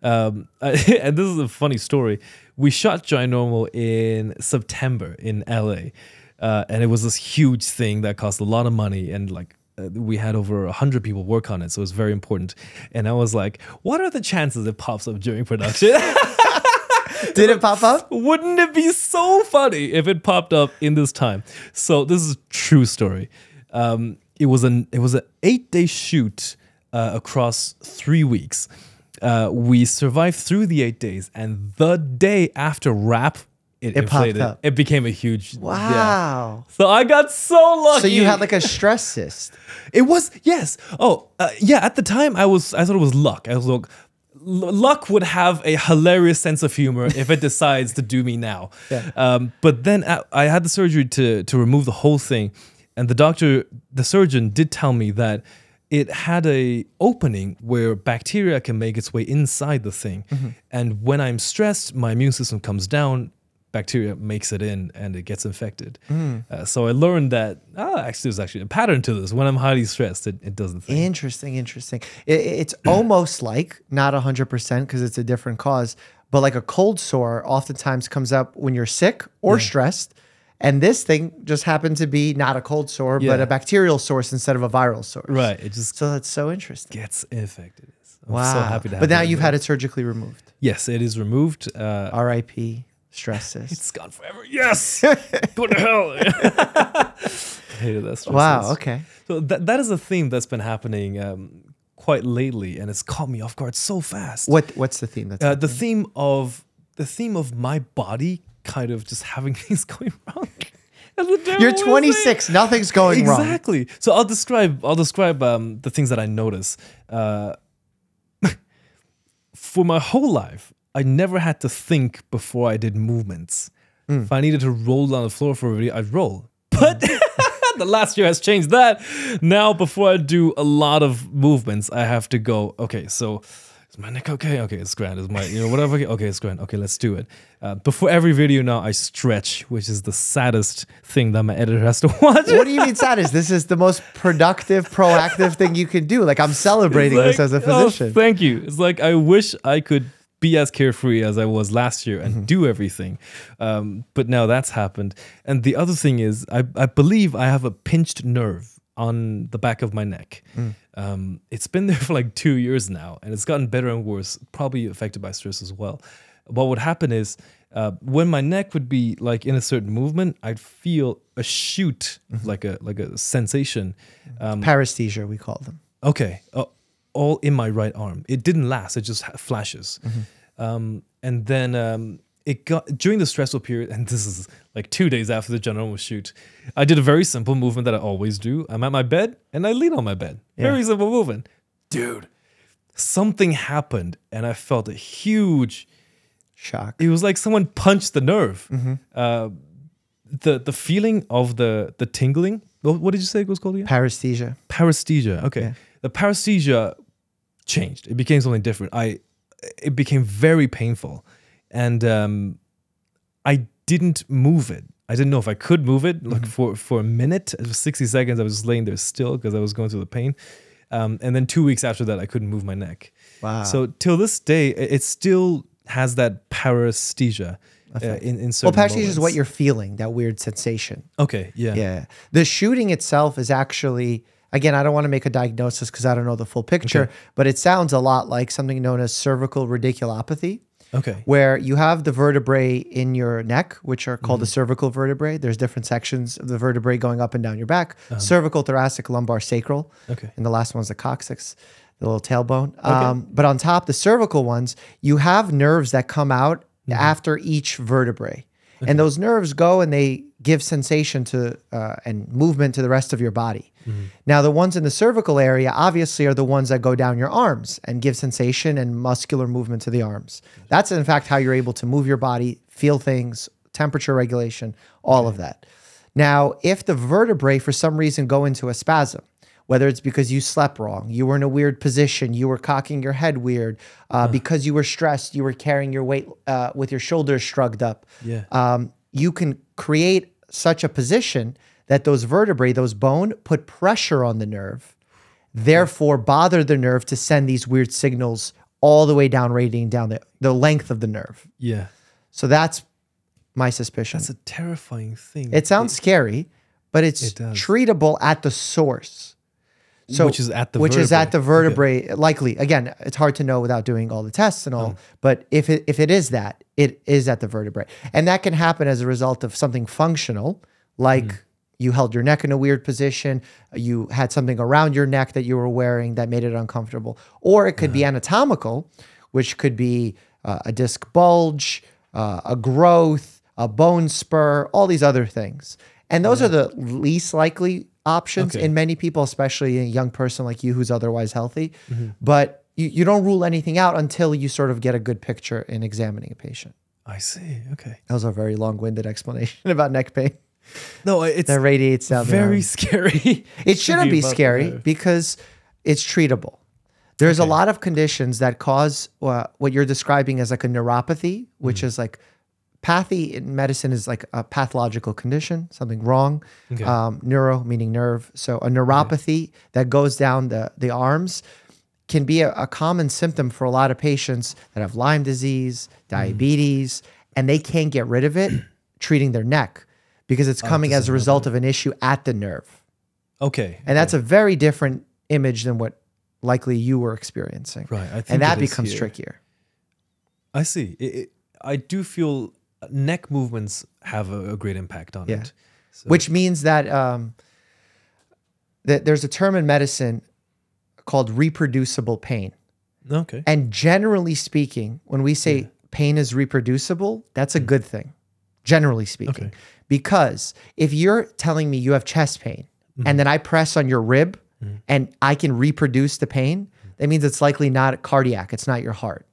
Speaker 1: Um, I, and this is a funny story. We shot Ginormo in September in LA, uh, and it was this huge thing that cost a lot of money and like. Uh, we had over a hundred people work on it, so it was very important. And I was like, "What are the chances it pops up during production?"
Speaker 2: Did it pop up?
Speaker 1: Wouldn't it be so funny if it popped up in this time? So this is a true story. Um, it was an it was an eight day shoot uh, across three weeks. Uh, we survived through the eight days, and the day after wrap, it,
Speaker 2: It popped
Speaker 1: inflated.
Speaker 2: up.
Speaker 1: It became a huge. yeah.
Speaker 2: Wow.
Speaker 1: So I got so lucky.
Speaker 2: So you had like a stress cyst.
Speaker 1: It was yes. Oh, uh, yeah. At the time, I was I thought it was luck. I was like, l- luck would have a hilarious sense of humor if it decides to do me now.
Speaker 2: Yeah.
Speaker 1: Um, but then I, I had the surgery to to remove the whole thing, and the doctor, the surgeon, did tell me that it had a opening where bacteria can make its way inside the thing, and when I'm stressed, my immune system comes down. Bacteria makes it in and it gets infected. Uh, so I learned that ah, actually, there's actually a pattern to this. When I'm highly stressed, it, it doesn't. thing.
Speaker 2: Interesting, interesting. It, it's almost like not 100% because it's a different cause, but like a cold sore oftentimes comes up when you're sick or stressed. And this thing just happened to be not a cold sore, but a bacterial source instead of a viral source.
Speaker 1: Right. It just
Speaker 2: So that's so interesting.
Speaker 1: gets infected. I'm
Speaker 2: Wow.
Speaker 1: so happy to have
Speaker 2: but now you've had it surgically removed.
Speaker 1: Yes, it is removed. Uh,
Speaker 2: RIP, stress cyst.
Speaker 1: it's gone forever. Yes. Go to hell. I hated that. stress
Speaker 2: Wow, okay.
Speaker 1: So that, that is a theme that's been happening um, quite lately, and it's caught me off guard so fast.
Speaker 2: What What's the theme? That's
Speaker 1: Uh, the theme of the theme of my body kind of just having things going wrong. That's a terrible
Speaker 2: You're
Speaker 1: way to say it.
Speaker 2: 26. Nothing's going wrong.
Speaker 1: Exactly. So I'll describe I'll describe um, the things that I notice. Uh, for my whole life, I never had to think before I did movements.
Speaker 2: Hmm.
Speaker 1: If I needed to roll on the floor for a video, I'd roll. But the last year has changed that. Now, before I do a lot of movements, I have to go. Okay, so is my neck okay? Okay, it's grand. Is my you know whatever? Okay, okay it's grand. Okay, let's do it. Uh, before every video now, I stretch, which is the saddest thing that my editor has to watch.
Speaker 2: What do you mean saddest? this is the most productive, proactive thing you can do? Like I'm celebrating
Speaker 1: It's
Speaker 2: this as a
Speaker 1: like, oh,
Speaker 2: physician.
Speaker 1: thank you. It's like I wish I could be as carefree as I was last year
Speaker 2: Mm-hmm.
Speaker 1: and do everything. Um, but now that's happened. And the other thing is, I, I believe I have a pinched nerve on the back of my neck.
Speaker 2: Mm.
Speaker 1: Um, it's been there for like two years now, and it's gotten better and worse, probably affected by stress as well. What would happen is, uh, when my neck would be like in a certain movement, I'd feel a shoot,
Speaker 2: Mm-hmm.
Speaker 1: like a like a sensation. Um,
Speaker 2: Paresthesia, we call them.
Speaker 1: Okay, uh, all in my right arm. It didn't last. It just flashes, um, and then um, it got during the stressful period. And this is like two days after the general shoot. I did a very simple movement that I always do. I'm at my bed and I lean on my bed. Very simple movement, dude. Something happened, and I felt a huge.
Speaker 2: Shock.
Speaker 1: It was like someone punched the nerve.
Speaker 2: Mm-hmm.
Speaker 1: Uh, the the feeling of the the tingling. What, what did you say it was called again?
Speaker 2: Paresthesia.
Speaker 1: paresthesia. Okay,
Speaker 2: Yeah.
Speaker 1: the paresthesia changed. It became something different. I it became very painful, and um, I didn't move it. I didn't know if I could move it. Like for for a minute, it was sixty seconds. I was just laying there still because I was going through the pain. Um, and then two weeks after that, I couldn't move my neck.
Speaker 2: Wow.
Speaker 1: So till this day, it still has that paresthesia uh, in in
Speaker 2: Well, paresthesia is what you're feeling, that weird sensation.
Speaker 1: Okay. Yeah.
Speaker 2: Yeah. The shooting itself is actually, again, I don't want to make a diagnosis because I don't know the full picture, but it sounds a lot like something known as cervical radiculopathy,
Speaker 1: Okay.
Speaker 2: where you have the vertebrae in your neck, which are called the
Speaker 1: Mm-hmm.
Speaker 2: cervical vertebrae. There's different sections of the vertebrae going up and down your back
Speaker 1: Uh-huh.
Speaker 2: cervical, thoracic, lumbar, sacral.
Speaker 1: Okay.
Speaker 2: And the last one's the coccyx, the little tailbone. Um, but on top, the cervical ones, you have nerves that come out
Speaker 1: Mm-hmm.
Speaker 2: after each vertebrae. And those nerves go and they give sensation to uh, and movement to the rest of your body.
Speaker 1: Mm-hmm.
Speaker 2: Now, the ones in the cervical area obviously are the ones that go down your arms and give sensation and muscular movement to the arms. That's in fact how you're able to move your body, feel things, temperature regulation, all of that. Now, if the vertebrae for some reason go into a spasm, whether it's because you slept wrong, you were in a weird position, you were cocking your head weird, uh, because you were stressed, you were carrying your weight uh, with your shoulders shrugged up.
Speaker 1: Yeah.
Speaker 2: Um, you can create such a position that those vertebrae, those bone, put pressure on the nerve, therefore bother the nerve to send these weird signals all the way down, radiating down the, the length of the nerve.
Speaker 1: Yeah.
Speaker 2: So that's my suspicion.
Speaker 1: That's a terrifying thing.
Speaker 2: It sounds scary, but it's
Speaker 1: It
Speaker 2: treatable at the source. So
Speaker 1: Which is at the
Speaker 2: which is at the
Speaker 1: vertebrae.
Speaker 2: vertebrae. Likely, again, it's hard to know without doing all the tests and all. But if it if it is that, it is at the vertebrae, and that can happen as a result of something functional, like
Speaker 1: Mm.
Speaker 2: you held your neck in a weird position, you had something around your neck that you were wearing that made it uncomfortable, or it could
Speaker 1: Uh-huh.
Speaker 2: be anatomical, which could be uh, a disc bulge, uh, a growth, a bone spur, all these other things. And those are the least likely options
Speaker 1: Okay.
Speaker 2: in many people, especially a young person like you who's otherwise healthy.
Speaker 1: Mm-hmm.
Speaker 2: But you, you don't rule anything out until you sort of get a good picture in examining a patient.
Speaker 1: I see. Okay.
Speaker 2: That was a very long-winded explanation about neck pain
Speaker 1: No, it's
Speaker 2: that radiates the
Speaker 1: very scary.
Speaker 2: It shouldn't be scary because it's treatable. There's a lot of conditions that cause uh, what you're describing as like a neuropathy, which
Speaker 1: Mm.
Speaker 2: is like pathy in medicine is like a pathological condition, something wrong.
Speaker 1: Okay.
Speaker 2: Um, neuro meaning nerve. So a neuropathy that goes down the, the arms can be a, a common symptom for a lot of patients that have Lyme disease,
Speaker 1: Mm.
Speaker 2: diabetes, and they can't get rid of it treating their neck because
Speaker 1: Oh,
Speaker 2: it's coming as a result of an issue at the nerve.
Speaker 1: Okay.
Speaker 2: And that's a very different image than what likely you were experiencing.
Speaker 1: Right, I think
Speaker 2: and that becomes
Speaker 1: here.
Speaker 2: trickier.
Speaker 1: I see. It, it, I do feel neck movements have a, a great impact on
Speaker 2: Yeah.
Speaker 1: it. So,
Speaker 2: Which means that um, that there's a term in medicine called reproducible pain.
Speaker 1: okay.
Speaker 2: And generally speaking, when we say pain is reproducible, that's a good thing, generally speaking.
Speaker 1: Mm. Okay.
Speaker 2: Because if you're telling me you have chest pain
Speaker 1: Mm-hmm.
Speaker 2: and then I press on your rib and I can reproduce the pain, that means it's likely not cardiac, it's not your heart.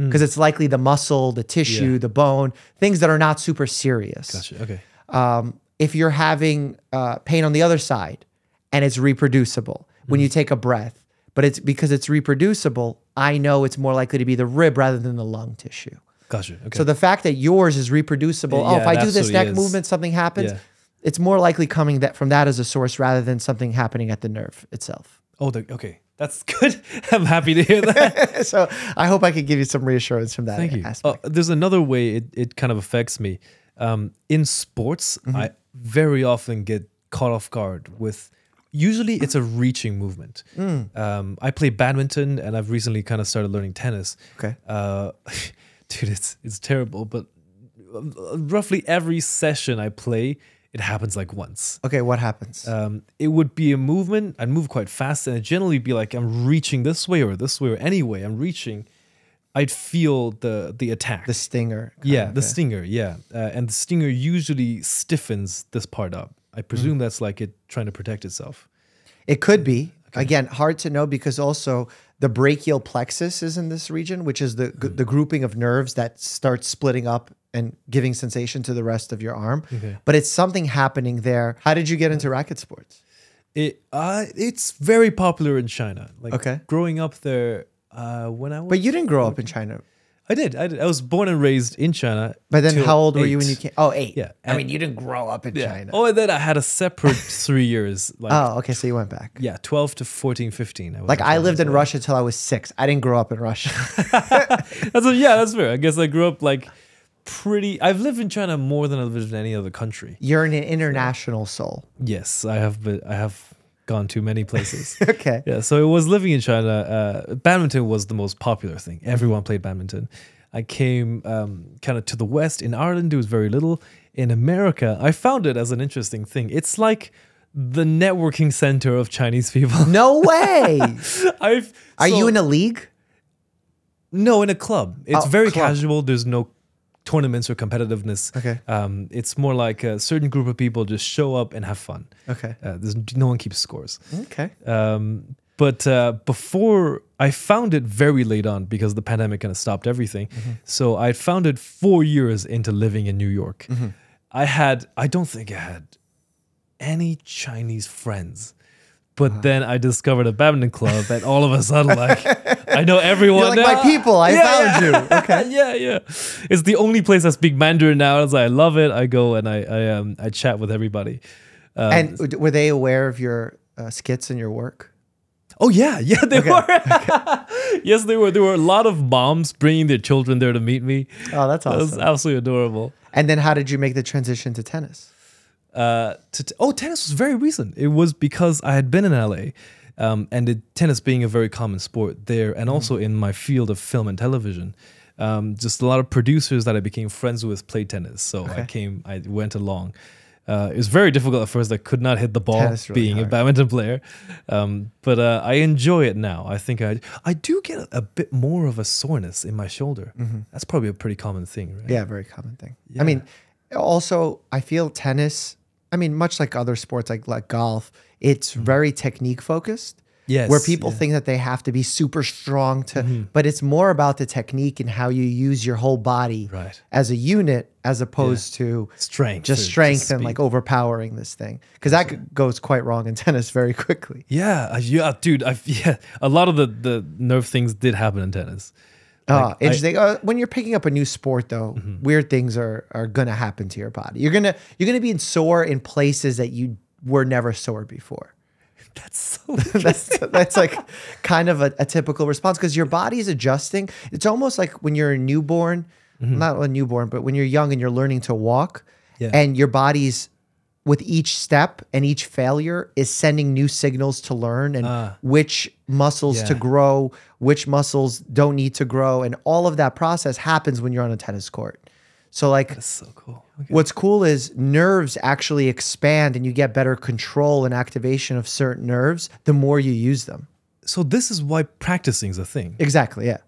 Speaker 1: Mm.
Speaker 2: Because it's likely the muscle, the tissue, the bone, things that are not super serious.
Speaker 1: Gotcha. Okay.
Speaker 2: Um, if you're having uh, pain on the other side and it's reproducible when you
Speaker 1: Mm.
Speaker 2: take a breath, but it's because it's reproducible, I know it's more likely to be the rib rather than the lung tissue.
Speaker 1: Gotcha. Okay.
Speaker 2: So the fact that yours is reproducible, oh, if I do this neck
Speaker 1: is.
Speaker 2: movement, something happens.
Speaker 1: Yeah.
Speaker 2: It's more likely coming that from that as a source rather than something happening at the nerve itself.
Speaker 1: oh, the, okay. That's good. I'm happy to hear that.
Speaker 2: so I hope I could give you some reassurance from that
Speaker 1: Thank you. Uh, there's another way it, it kind of affects me. Um, in sports,
Speaker 2: Mm-hmm.
Speaker 1: I very often get caught off guard with. Usually, it's a reaching movement.
Speaker 2: Mm.
Speaker 1: Um, I play badminton, and I've recently kind of started learning tennis.
Speaker 2: Okay.
Speaker 1: Uh, dude, it's it's terrible, but uh, roughly every session I play, it happens like once.
Speaker 2: okay, what happens?
Speaker 1: Um, it would be a movement. I'd move quite fast, and it'd generally be like I'm reaching this way or this way or any way I'm reaching. I'd feel the the attack.
Speaker 2: the stinger.
Speaker 1: yeah, the stinger. Yeah, uh, and the stinger usually stiffens this part up. I presume
Speaker 2: Mm.
Speaker 1: that's like it trying to protect itself.
Speaker 2: It could be. Again, hard to know because also the brachial plexus is in this region, which is the
Speaker 1: Hmm.
Speaker 2: the grouping of nerves that starts splitting up and giving sensation to the rest of your arm.
Speaker 1: Okay.
Speaker 2: But it's something happening there. How did you get into racket sports?
Speaker 1: It uh, it's very popular in China. Like
Speaker 2: Okay.
Speaker 1: growing up there, uh, when I was
Speaker 2: But you didn't grow up in China.
Speaker 1: I did. I did. I was born and raised in China.
Speaker 2: But then how old were you when you came? Oh, eight.
Speaker 1: Yeah,
Speaker 2: I mean, you didn't grow up in
Speaker 1: Yeah.
Speaker 2: China.
Speaker 1: Oh, and then I had a separate three years. Like
Speaker 2: Oh, okay. So you went back.
Speaker 1: yeah, 12 to 14, 15. was
Speaker 2: Like I lived in. Russia until I was six. I didn't grow up in Russia.
Speaker 1: That's a, yeah, that's fair. I guess I grew up like pretty. I've lived in China more than I've lived in any other country.
Speaker 2: You're an international soul.
Speaker 1: Yes, I have. Been, I have gone to many places.
Speaker 2: Okay.
Speaker 1: yeah, so it was living in China. Uh, badminton was the most popular thing. Everyone played badminton. I came um, kind of to the west. In Ireland, it was very little. In America, I found it as an interesting thing. It's like the networking center of Chinese people.
Speaker 2: No way.
Speaker 1: I've
Speaker 2: Are
Speaker 1: so-
Speaker 2: you in a league?
Speaker 1: No, in a club. It's
Speaker 2: Oh,
Speaker 1: very
Speaker 2: club.
Speaker 1: casual. There's no tournaments or competitiveness.
Speaker 2: Okay.
Speaker 1: Um, it's more like a certain group of people just show up and have fun.
Speaker 2: Okay.
Speaker 1: Uh, there's no one keeps scores.
Speaker 2: Okay.
Speaker 1: Um, but uh, before I found it very late on because the pandemic kind of stopped everything.
Speaker 2: Mm-hmm.
Speaker 1: So I found it four years into living in New York.
Speaker 2: Mm-hmm.
Speaker 1: I had, I don't think I had any Chinese friends. But
Speaker 2: Uh-huh.
Speaker 1: then I discovered a badminton club, and all of a sudden, like, I know everyone.
Speaker 2: You're like my people. I
Speaker 1: Yeah,
Speaker 2: found
Speaker 1: yeah.
Speaker 2: you. Okay.
Speaker 1: yeah, yeah. It's the only place I speak Mandarin now. It's like, I love it. I go and I, I, um, I chat with everybody. Um,
Speaker 2: And were they aware of your uh, skits and your work?
Speaker 1: Oh yeah, yeah, they were. yes, they were. There were a lot of moms bringing their children there to meet me.
Speaker 2: Oh, that's
Speaker 1: That was
Speaker 2: awesome.
Speaker 1: absolutely adorable.
Speaker 2: And then how did you make the transition to tennis?
Speaker 1: Uh, to t- oh, tennis was very recent. It was because I had been in LA, um, and it, tennis being a very common sport there, and also in my field of film and television. Um, just a lot of producers that I became friends with played tennis, so I came, I went along. Uh, it was very difficult at first. I could not hit the ball
Speaker 2: really
Speaker 1: being a badminton player, um, but uh, I enjoy it now. I think I I do get a, bit more of a soreness in my shoulder. That's probably a pretty common thing, right?
Speaker 2: Mm-hmm. Yeah, very common thing. I mean, also, I feel tennis, I mean, much like other sports like, like golf, it's
Speaker 1: Mm-hmm.
Speaker 2: very technique focused.
Speaker 1: Yes,
Speaker 2: Where people
Speaker 1: yeah.
Speaker 2: think that they have to be super strong to,
Speaker 1: Mm-hmm.
Speaker 2: but it's more about the technique and how you use your whole body
Speaker 1: Right.
Speaker 2: as a unit as opposed to
Speaker 1: Strength
Speaker 2: just strength
Speaker 1: just
Speaker 2: and like overpowering this thing. Because that could- goes quite wrong in tennis very quickly.
Speaker 1: Yeah, yeah, dude. I yeah, a lot of the the nerve things did happen in tennis. Like, I- Mm-hmm.
Speaker 2: interesting. uh, when you're picking up a new sport, though, weird things are are gonna happen to your body. You're gonna you're gonna be in sore in places that you were never sore before.
Speaker 1: That's so.
Speaker 2: that's that's like kind of a, a typical response because your body's adjusting. It's almost like when you're a newborn, not a newborn, but when you're young and you're learning to walk,
Speaker 1: Yeah.
Speaker 2: and your body's with each step and each failure is sending new signals to learn and ah. which muscles to grow, which muscles don't need to grow, and all of that process happens when you're on a tennis court. So like
Speaker 1: That's so cool. Okay.
Speaker 2: What's cool is nerves actually expand and you get better control and activation of certain nerves the more you use them.
Speaker 1: So this is why practicing is a thing.
Speaker 2: Exactly, yeah.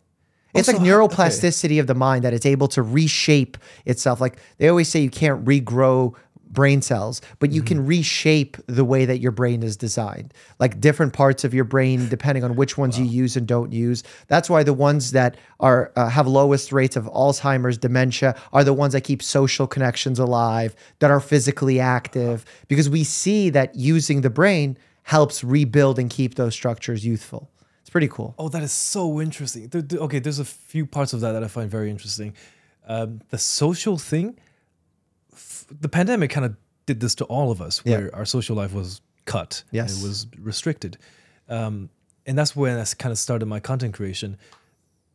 Speaker 2: It's
Speaker 1: Also,
Speaker 2: like neuroplasticity of the mind that it's able to reshape itself. Like they always say you can't regrow brain cells, but you can reshape the way that your brain is designed. Like different parts of your brain depending on which ones you use and don't use. That's why the ones that are uh, have lowest rates of Alzheimer's, dementia are the ones that keep social connections alive, that are physically active because we see that using the brain helps rebuild and keep those structures youthful. It's pretty cool.
Speaker 1: Oh, that is so interesting. Okay, there's a few parts of that that I find very interesting. Um, the social thing, the pandemic kind of did this to all of us,
Speaker 2: Yeah.
Speaker 1: where our social life was cut.
Speaker 2: Yes.
Speaker 1: it was restricted, um, and that's when I kind of started my content creation.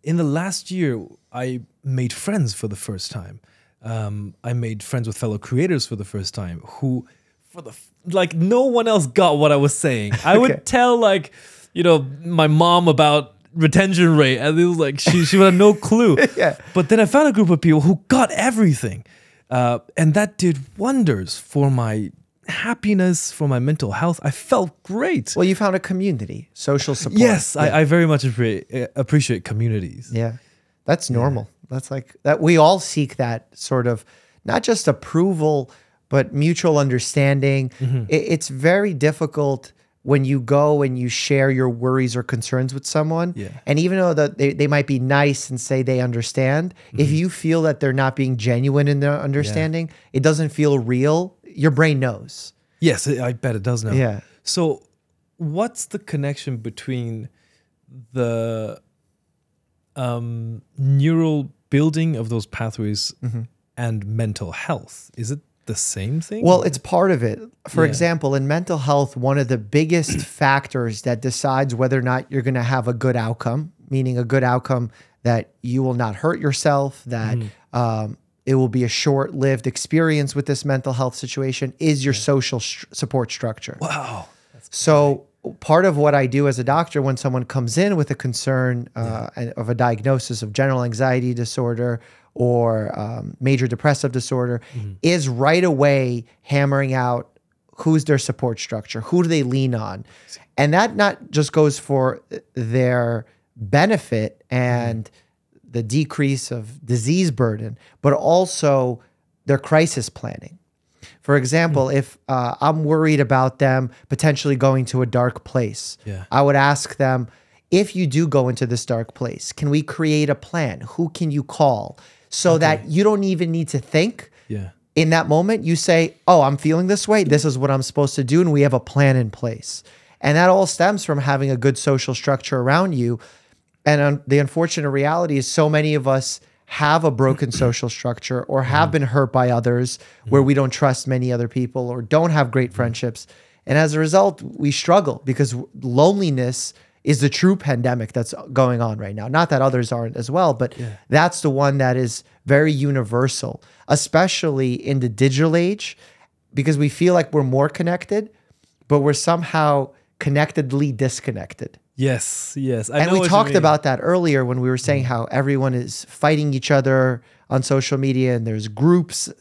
Speaker 1: In the last year, I made friends for the first time. Um, I made friends with fellow creators for the first time who, for the f- like, no one else got what I was saying. I
Speaker 2: Okay.
Speaker 1: would tell like, you know, my mom about retention rate, and it was like she she would have no clue.
Speaker 2: Yeah.
Speaker 1: But then I found a group of people who got everything, uh, and that did wonders for my happiness, for my mental health. I felt great.
Speaker 2: Well, you found a community, social support.
Speaker 1: yes,
Speaker 2: Yeah.
Speaker 1: I, I very much appreciate uh, appreciate communities.
Speaker 2: Yeah. That's normal. That's like that we all seek that sort of not just approval but mutual understanding.
Speaker 1: Mm-hmm.
Speaker 2: It- it's very difficult when you go and you share your worries or concerns with someone.
Speaker 1: Yeah.
Speaker 2: And even though that they, they might be nice and say they understand,
Speaker 1: Mm-hmm.
Speaker 2: if you feel that they're not being genuine in their understanding, it doesn't feel real, your brain knows.
Speaker 1: Yes, I bet it does now.
Speaker 2: Yeah.
Speaker 1: So, what's the connection between the um, neural building of those pathways
Speaker 2: Mm-hmm.
Speaker 1: and mental health? Is it the same thing?
Speaker 2: Well, it's part of it. For
Speaker 1: Yeah.
Speaker 2: example, in mental health, one of the biggest factors that decides whether or not you're going to have a good outcome, meaning a good outcome that you will not hurt yourself, that um, it will be a short lived experience with this mental health situation, is your social str- support structure.
Speaker 1: wow.
Speaker 2: So part of what I do as a doctor when someone comes in with a concern uh, and- of a diagnosis of general anxiety disorder or um, major depressive disorder is right away hammering out who's their support structure, who do they lean on, and that not just goes for their benefit and the decrease of disease burden, but also their crisis planning. For example, if uh, I'm worried about them potentially going to a dark place,
Speaker 1: Yeah.
Speaker 2: I would ask them, if you do go into this dark place, can we create a plan? Who can you call? So that you don't even need to think.
Speaker 1: Yeah.
Speaker 2: In that moment, you say, Oh, I'm feeling this way. This is what I'm supposed to do. And we have a plan in place. And that all stems from having a good social structure around you. And um, the unfortunate reality is, so many of us have a broken social structure or have been hurt by others where we don't trust many other people or don't have great friendships. And as a result, we struggle because loneliness is the true pandemic that's going on right now. Not that others aren't as well, but that's the one that is very universal, especially in the digital age, because we feel like we're more connected, but we're somehow connectedly disconnected.
Speaker 1: Yes. Yes. I
Speaker 2: And we talked.
Speaker 1: Mm.
Speaker 2: about that earlier when we were saying how everyone is fighting each other on social media and there's groups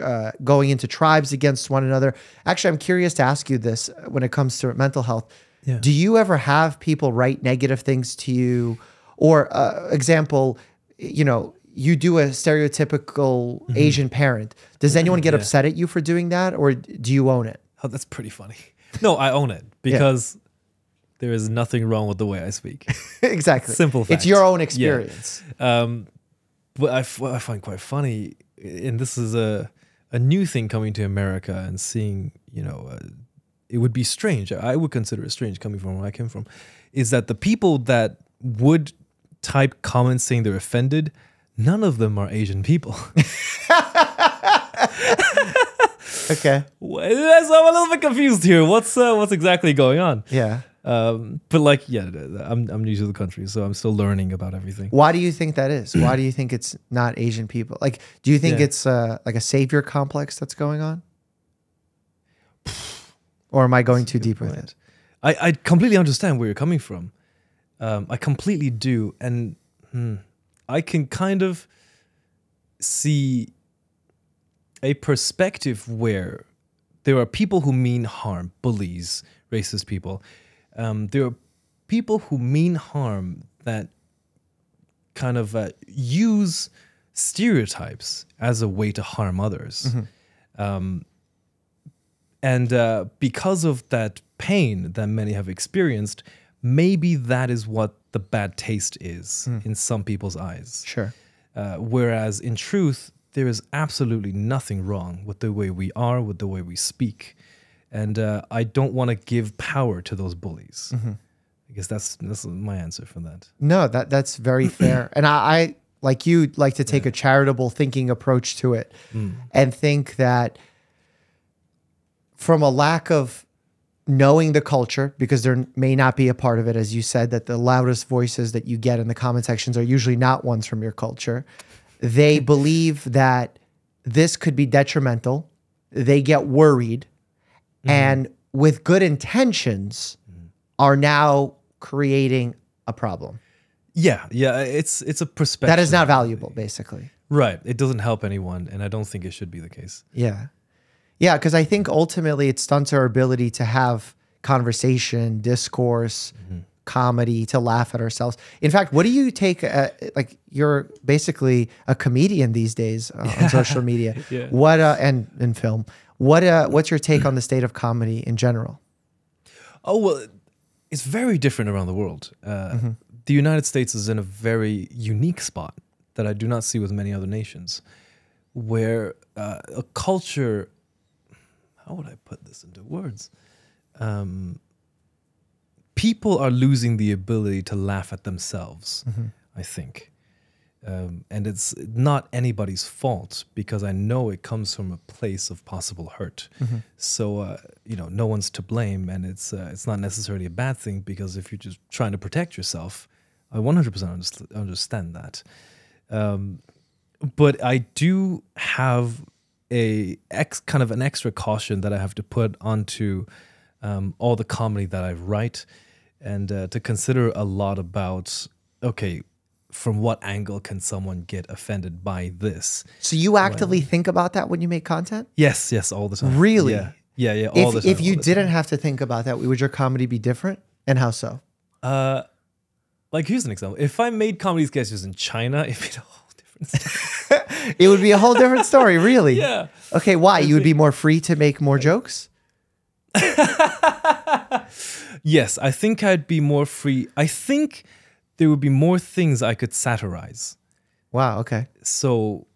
Speaker 2: uh, going into tribes against one another. Actually, I'm curious to ask you this when it comes to mental health.
Speaker 1: Yeah.
Speaker 2: Do you ever have people write negative things to you? Or, uh, example, you know, you do a stereotypical
Speaker 1: Mm-hmm.
Speaker 2: Asian parent. Does anyone get upset at you for doing that or do you own it?
Speaker 1: Oh, that's pretty funny. No, I own it because There is nothing wrong with the way I speak.
Speaker 2: exactly.
Speaker 1: Simple Fact.
Speaker 2: It's your own
Speaker 1: Yeah.
Speaker 2: experience.
Speaker 1: Um, what I, f- I find quite funny, and this is a a new thing coming to America and seeing, you know, uh, it would be strange. I would consider it strange coming from where I came from, is that the people that would type comments saying they're offended, none of them are Asian people.
Speaker 2: Okay.
Speaker 1: Well, so I'm a little bit confused here. What's uh, what's exactly going on?
Speaker 2: Yeah.
Speaker 1: Um, but like, yeah, I'm I'm new to the country, so I'm still learning about everything.
Speaker 2: Why do you think that is? Why do you think it's not Asian people? Like, do you think
Speaker 1: Yeah.
Speaker 2: it's uh, like a savior complex that's going on? Or am I going too deep with it?
Speaker 1: I, I completely understand where you're coming from. Um, I completely do, and hmm, I can kind of see a perspective where there are people who mean harm, bullies, racist people. Um, there are people who mean harm that kind of uh, use stereotypes as a way to harm others. Um, and uh, because of that pain that many have experienced, maybe that is what the bad taste is in some people's eyes.
Speaker 2: Sure.
Speaker 1: Uh, whereas in truth, there is absolutely nothing wrong with the way we are, with the way we speak. And uh, I don't want to give power to those bullies. I guess that's that's my answer for that.
Speaker 2: No, that that's very fair. And I, I like you like to take a charitable thinking approach to it and think that from a lack of knowing the culture, because there may not be a part of it, as you said, that the loudest voices that you get in the comment sections are usually not ones from your culture. They believe that this could be detrimental. They get worried mm-hmm. and with good intentions mm-hmm. are now creating a problem.
Speaker 1: Yeah, yeah, uh, it's it's a perspective.
Speaker 2: That is not valuable, basically.
Speaker 1: right. It doesn't help anyone, and I don't think it should be the case.
Speaker 2: Yeah. Yeah, because I think ultimately it stunts our ability to have conversation, discourse, comedy, to laugh at ourselves. In fact, what do you take? Uh, like you're basically a comedian these days uh, on social media.
Speaker 1: Yeah.
Speaker 2: What uh, and in film? What uh, what's your take on the state of comedy in general?
Speaker 1: Oh well, it's very different around the world. Uh, The United States is in a very unique spot that I do not see with many other nations, where uh, a culture. How would I put this into words? Um, people are losing the ability to laugh at themselves. I think. Um, and it's not anybody's fault because I know it comes from a place of possible hurt. So uh, you know, no one's to blame, and it's uh, it's not necessarily a bad thing because if you're just trying to protect yourself, I 100% understand that. Um, but I do have a ex kind of an extra caution that I have to put onto um, all the comedy that I write, and uh, to consider a lot about okay, from what angle can someone get offended by this?
Speaker 2: So you actively think about that when you make content?
Speaker 1: Yes, yes, all the time.
Speaker 2: Really?
Speaker 1: Yeah, yeah, yeah all
Speaker 2: If
Speaker 1: the time.
Speaker 2: if you didn't have to think about that, would your comedy be different? And how so?
Speaker 1: uh, like here's an example. If I made comedy sketches in China, it'd be a whole different story.
Speaker 2: It would be a whole different story, really.
Speaker 1: yeah.
Speaker 2: Okay, why? You would be more free to make more jokes?
Speaker 1: Yes, I think I'd be more free. I think there would be more things I could satirize.
Speaker 2: Wow, okay.
Speaker 1: So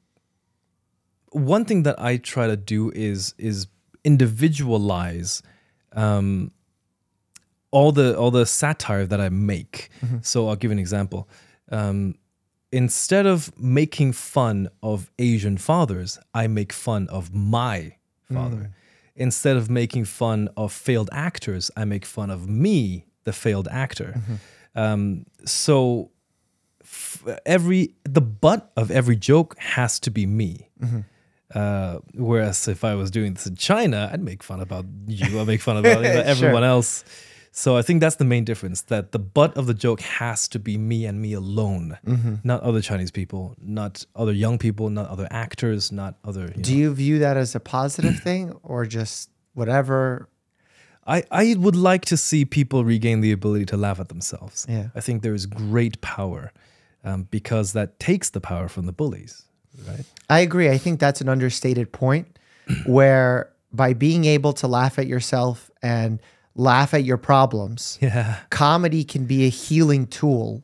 Speaker 1: one thing that I try to do is is individualize um, all the all the satire that I make. So I'll give an example. Um, instead of making fun of Asian fathers, I make fun of my father. Instead of making fun of failed actors, I make fun of me, the failed actor. Um, so f- every the butt of every joke has to be me. Uh, whereas if I was doing this in China, I'd make fun about you. I'd make fun about everyone else. So I think that's the main difference. That the butt of the joke has to be me and me alone, not other Chinese people, not other young people, not other actors, not other. You
Speaker 2: Do
Speaker 1: know.
Speaker 2: you view that as a positive thing or just whatever?
Speaker 1: I, I would like to see people regain the ability to laugh at themselves.
Speaker 2: Yeah.
Speaker 1: I think there is great power um, because that takes the power from the bullies, right?
Speaker 2: I agree. I think that's an understated point where by being able to laugh at yourself and laugh at your problems.
Speaker 1: Yeah.
Speaker 2: Comedy can be a healing tool.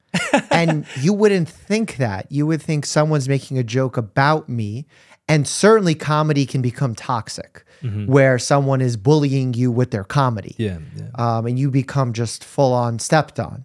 Speaker 2: and you wouldn't think that. You would think someone's making a joke about me. And certainly comedy can become toxic where someone is bullying you with their comedy
Speaker 1: Yeah. Yeah.
Speaker 2: um, and you become just full on stepped on.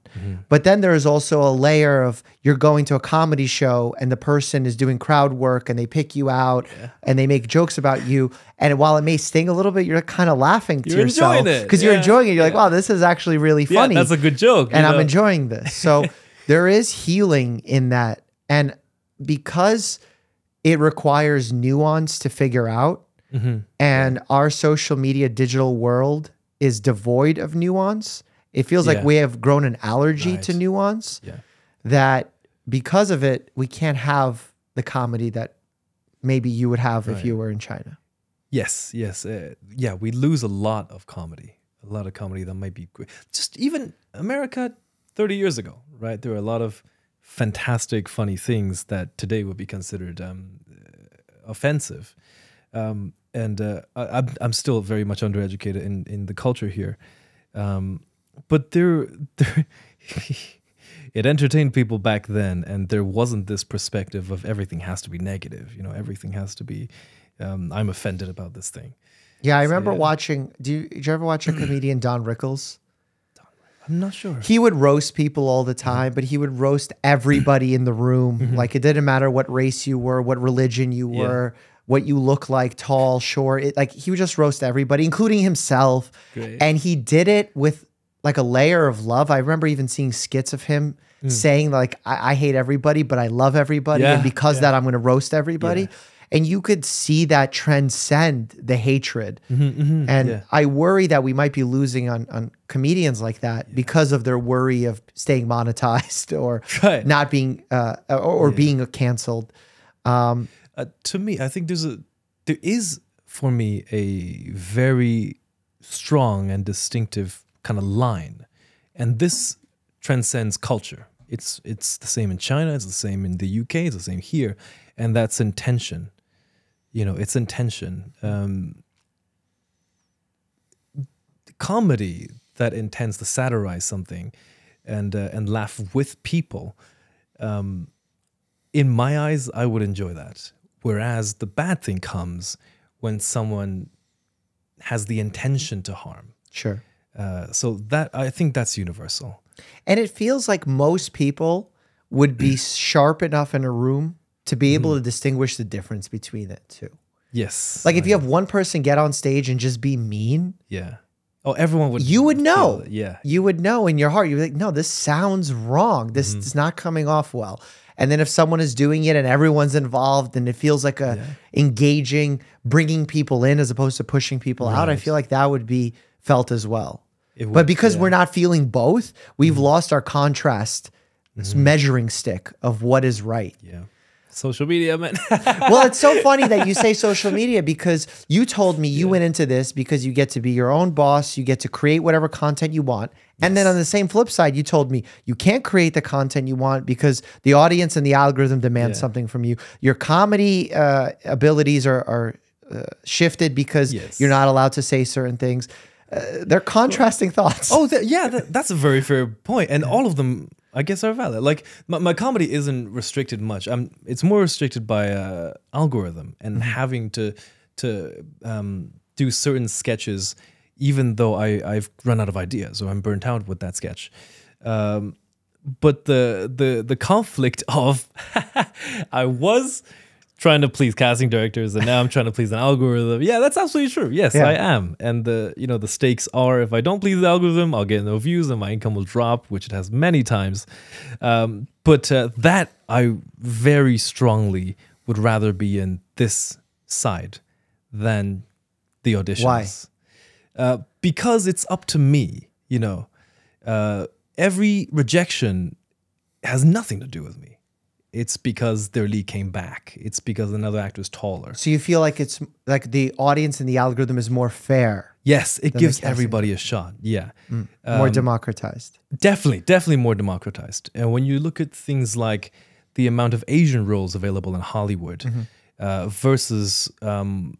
Speaker 2: But then there's also a layer of you're going to a comedy show and the person is doing crowd work and they pick you out and they make jokes about you. And while it may sting a little bit, you're kind of laughing to
Speaker 1: You're
Speaker 2: yourself
Speaker 1: enjoying it.
Speaker 2: because you're enjoying it. You're like, wow, this is actually really
Speaker 1: Yeah,
Speaker 2: funny.
Speaker 1: that's a good joke.
Speaker 2: and
Speaker 1: you
Speaker 2: I'm enjoying this. So there is healing in that. And because it requires nuance to figure out,
Speaker 1: Mm-hmm.
Speaker 2: and our social media digital world is devoid of nuance, it feels like we have grown an allergy to nuance
Speaker 1: Yeah.
Speaker 2: that because of it, we can't have the comedy that maybe you would have if you were in China.
Speaker 1: Yes, yes. Uh, yeah, we lose a lot of comedy. A lot of comedy that might be great. Just even America 30 years ago, right? There were a lot of fantastic, funny things that today would be considered um, offensive. Um, and uh, I, I'm, I'm still very much undereducated in, in the culture here. Um, but there, there it entertained people back then, and there wasn't this perspective of everything has to be negative. You know, everything has to be. Um, I'm offended about this thing.
Speaker 2: Yeah, I remember
Speaker 1: yeah.
Speaker 2: watching. Do you, did you ever watch a comedian, Don Rickles?
Speaker 1: I'm not sure.
Speaker 2: He would roast people all the time, but he would roast everybody in the room. Like it didn't matter what race you were, what religion you
Speaker 1: Yeah.
Speaker 2: What you look like, tall, short. It, like he would just roast everybody, including himself.
Speaker 1: Great.
Speaker 2: And he did it with like a layer of love. I remember even seeing skits of him saying like, I, I hate everybody, but I love everybody.
Speaker 1: Yeah,
Speaker 2: and because
Speaker 1: yeah.
Speaker 2: that, I'm going to roast everybody.
Speaker 1: Yeah.
Speaker 2: And you could see that transcend the hatred. And
Speaker 1: yeah.
Speaker 2: I worry that we might be losing on, on comedians like that because of their worry of staying monetized or
Speaker 1: Right.
Speaker 2: not being uh, or, or being canceled. Um,
Speaker 1: uh, to me, I think there's a there is for me a very strong and distinctive kind of line, and this transcends culture. It's it's the same in China. It's the same in the UK. It's the same here, and that's intention. You know, it's intention. Um, comedy that intends to satirize something and uh, and laugh with people. Um, in my eyes, I would enjoy that. Whereas the bad thing comes when someone has the intention to harm.
Speaker 2: sure.
Speaker 1: Uh, so that I think that's universal.
Speaker 2: And it feels like most people would be sharp enough in a room to be able to distinguish the difference between the two.
Speaker 1: Yes.
Speaker 2: Like if you have one person get on stage and just be mean,
Speaker 1: yeah. Oh, everyone would.
Speaker 2: you would know.
Speaker 1: Yeah.
Speaker 2: You would know in your heart. You're like, no, this sounds wrong. This
Speaker 1: Mm-hmm.
Speaker 2: is not coming off well. And then if someone is doing it and everyone's involved and it feels like a engaging, bringing people in as opposed to pushing people out, I feel like that would be felt as well.
Speaker 1: It
Speaker 2: but because
Speaker 1: yeah. Mm-hmm.
Speaker 2: we're not feeling both, we've lost our contrast this measuring stick of what is right.
Speaker 1: Yeah. Social media, man.
Speaker 2: well, it's so funny that you say social media because you told me you went into this because you get to be your own boss, you get to create whatever content you want. And then on the same flip side, you told me you can't create the content you want because the audience and the algorithm demand
Speaker 1: Yeah.
Speaker 2: something from you. Your comedy uh, abilities are, are uh, shifted because
Speaker 1: Yes.
Speaker 2: you're not allowed to say certain things. Uh, they're contrasting thoughts.
Speaker 1: Oh, that, yeah, that, that's a very fair point, and all of them, I guess, are valid. Like my, my comedy isn't restricted much. I'm. It's more restricted by uh, algorithm and having to to um, do certain sketches, even though I I've run out of ideas or I'm burnt out with that sketch. Um, but the the the conflict of I was trying to please casting directors and now I'm trying to please an algorithm. Yeah, that's absolutely true. Yes,
Speaker 2: Yeah.
Speaker 1: I am. And the you know the stakes are if I don't please the algorithm, I'll get no views and my income will drop, which it has many times. Um, but uh, that I very strongly would rather be in this side than the auditions.
Speaker 2: Why?
Speaker 1: Uh, because it's up to me. You know, uh, every rejection has nothing to do with me. It's because their lead came back. It's because another actor is taller.
Speaker 2: So you feel like it's like the audience and the algorithm is more fair,
Speaker 1: Yes, it gives everybody a shot. Yeah.
Speaker 2: more democratized.
Speaker 1: Definitely, definitely more democratized. And when you look at things like the amount of Asian roles available in Hollywood uh, versus, um,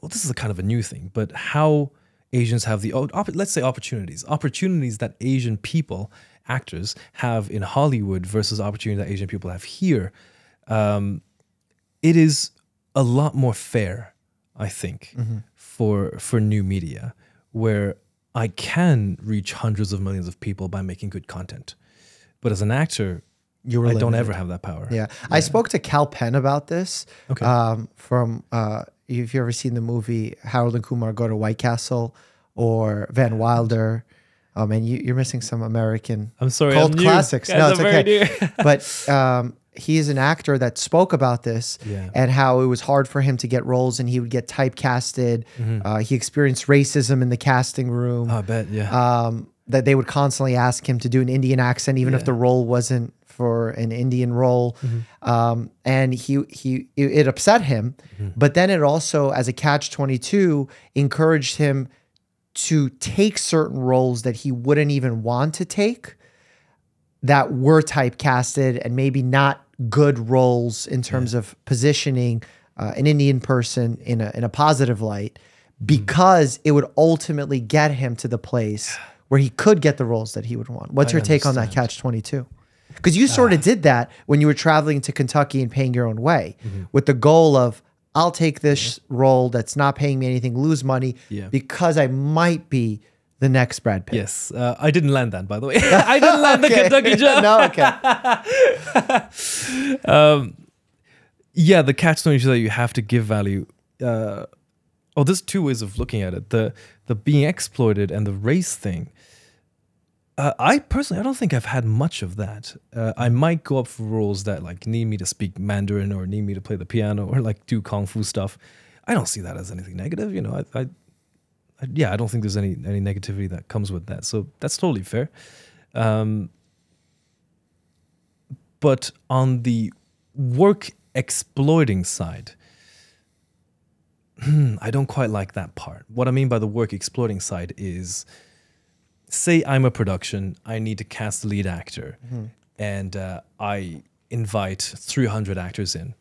Speaker 1: well, this is a kind of a new thing, but how Asians have the let's say opportunities, opportunities that Asian people actors have in Hollywood versus opportunity that Asian people have here. Um, it is a lot more fair, I think, for for new media, where I can reach hundreds of millions of people by making good content. But as an actor,
Speaker 2: You were
Speaker 1: I don't ever have that power.
Speaker 2: Yeah. I spoke to Kal Penn about this.
Speaker 1: Okay.
Speaker 2: Um, from uh, if you ever seen the movie Harold and Kumar Go to White Castle or Van Wilder. Oh man, you, you're missing some American
Speaker 1: I'm sorry,
Speaker 2: cult
Speaker 1: I'm
Speaker 2: classics. No, it's
Speaker 1: I'm
Speaker 2: okay. but um, he's an actor that spoke about this
Speaker 1: Yeah.
Speaker 2: and how it was hard for him to get roles and he would get typecasted.
Speaker 1: Mm-hmm.
Speaker 2: Uh, he experienced racism in the casting room
Speaker 1: I bet, yeah.
Speaker 2: um, that they would constantly ask him to do an Indian accent, even if the role wasn't for an Indian role. Um, and he he it, upset him, but then it also, as a catch twenty two, encouraged him to take certain roles that he wouldn't even want to take that were typecasted and maybe not good roles in terms of positioning uh, an Indian person in a in a positive light because it would ultimately get him to the place where he could get the roles that he would want. What's
Speaker 1: I
Speaker 2: your take on that catch 22? Because you sort of did that when you were traveling to Kentucky and paying your own way with the goal of I'll take this role that's not paying me anything, lose money
Speaker 1: Yeah.
Speaker 2: because I might be the next Brad Pitt.
Speaker 1: yes, uh, I didn't land that, by the way. I didn't land the Kentucky job.
Speaker 2: no, okay.
Speaker 1: yeah, the catch twenty two that you have to give value. Uh, oh, there's two ways of looking at it: the the being exploited and the race thing. Uh, I personally, I don't think I've had much of that. Uh, I might go up for roles that like need me to speak Mandarin or need me to play the piano or like do kung fu stuff. I don't see that as anything negative. You know, I, I, I yeah, I don't think there's any any negativity that comes with that. So that's totally fair. Um, but on the work exploiting side, I don't quite like that part. What I mean by the work exploiting side is say I'm a production, I need to cast the lead actor, and uh, I invite 300 actors in.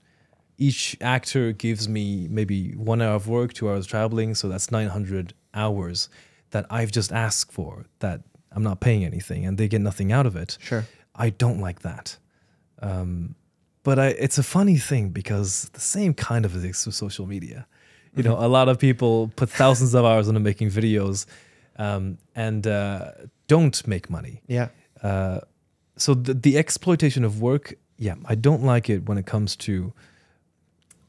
Speaker 1: Each actor gives me maybe one hour of work, two hours traveling, so that's 900 hours that I've just asked for that I'm not paying anything and they get nothing out of it.
Speaker 2: Sure.
Speaker 1: I don't like that. Um, but I, it's a funny thing because the same kind of exists with social media. You know, a lot of people put thousands of hours into making videos um, and uh, don't make money.
Speaker 2: Yeah.
Speaker 1: Uh, so the, the exploitation of work, yeah, I don't like it when it comes to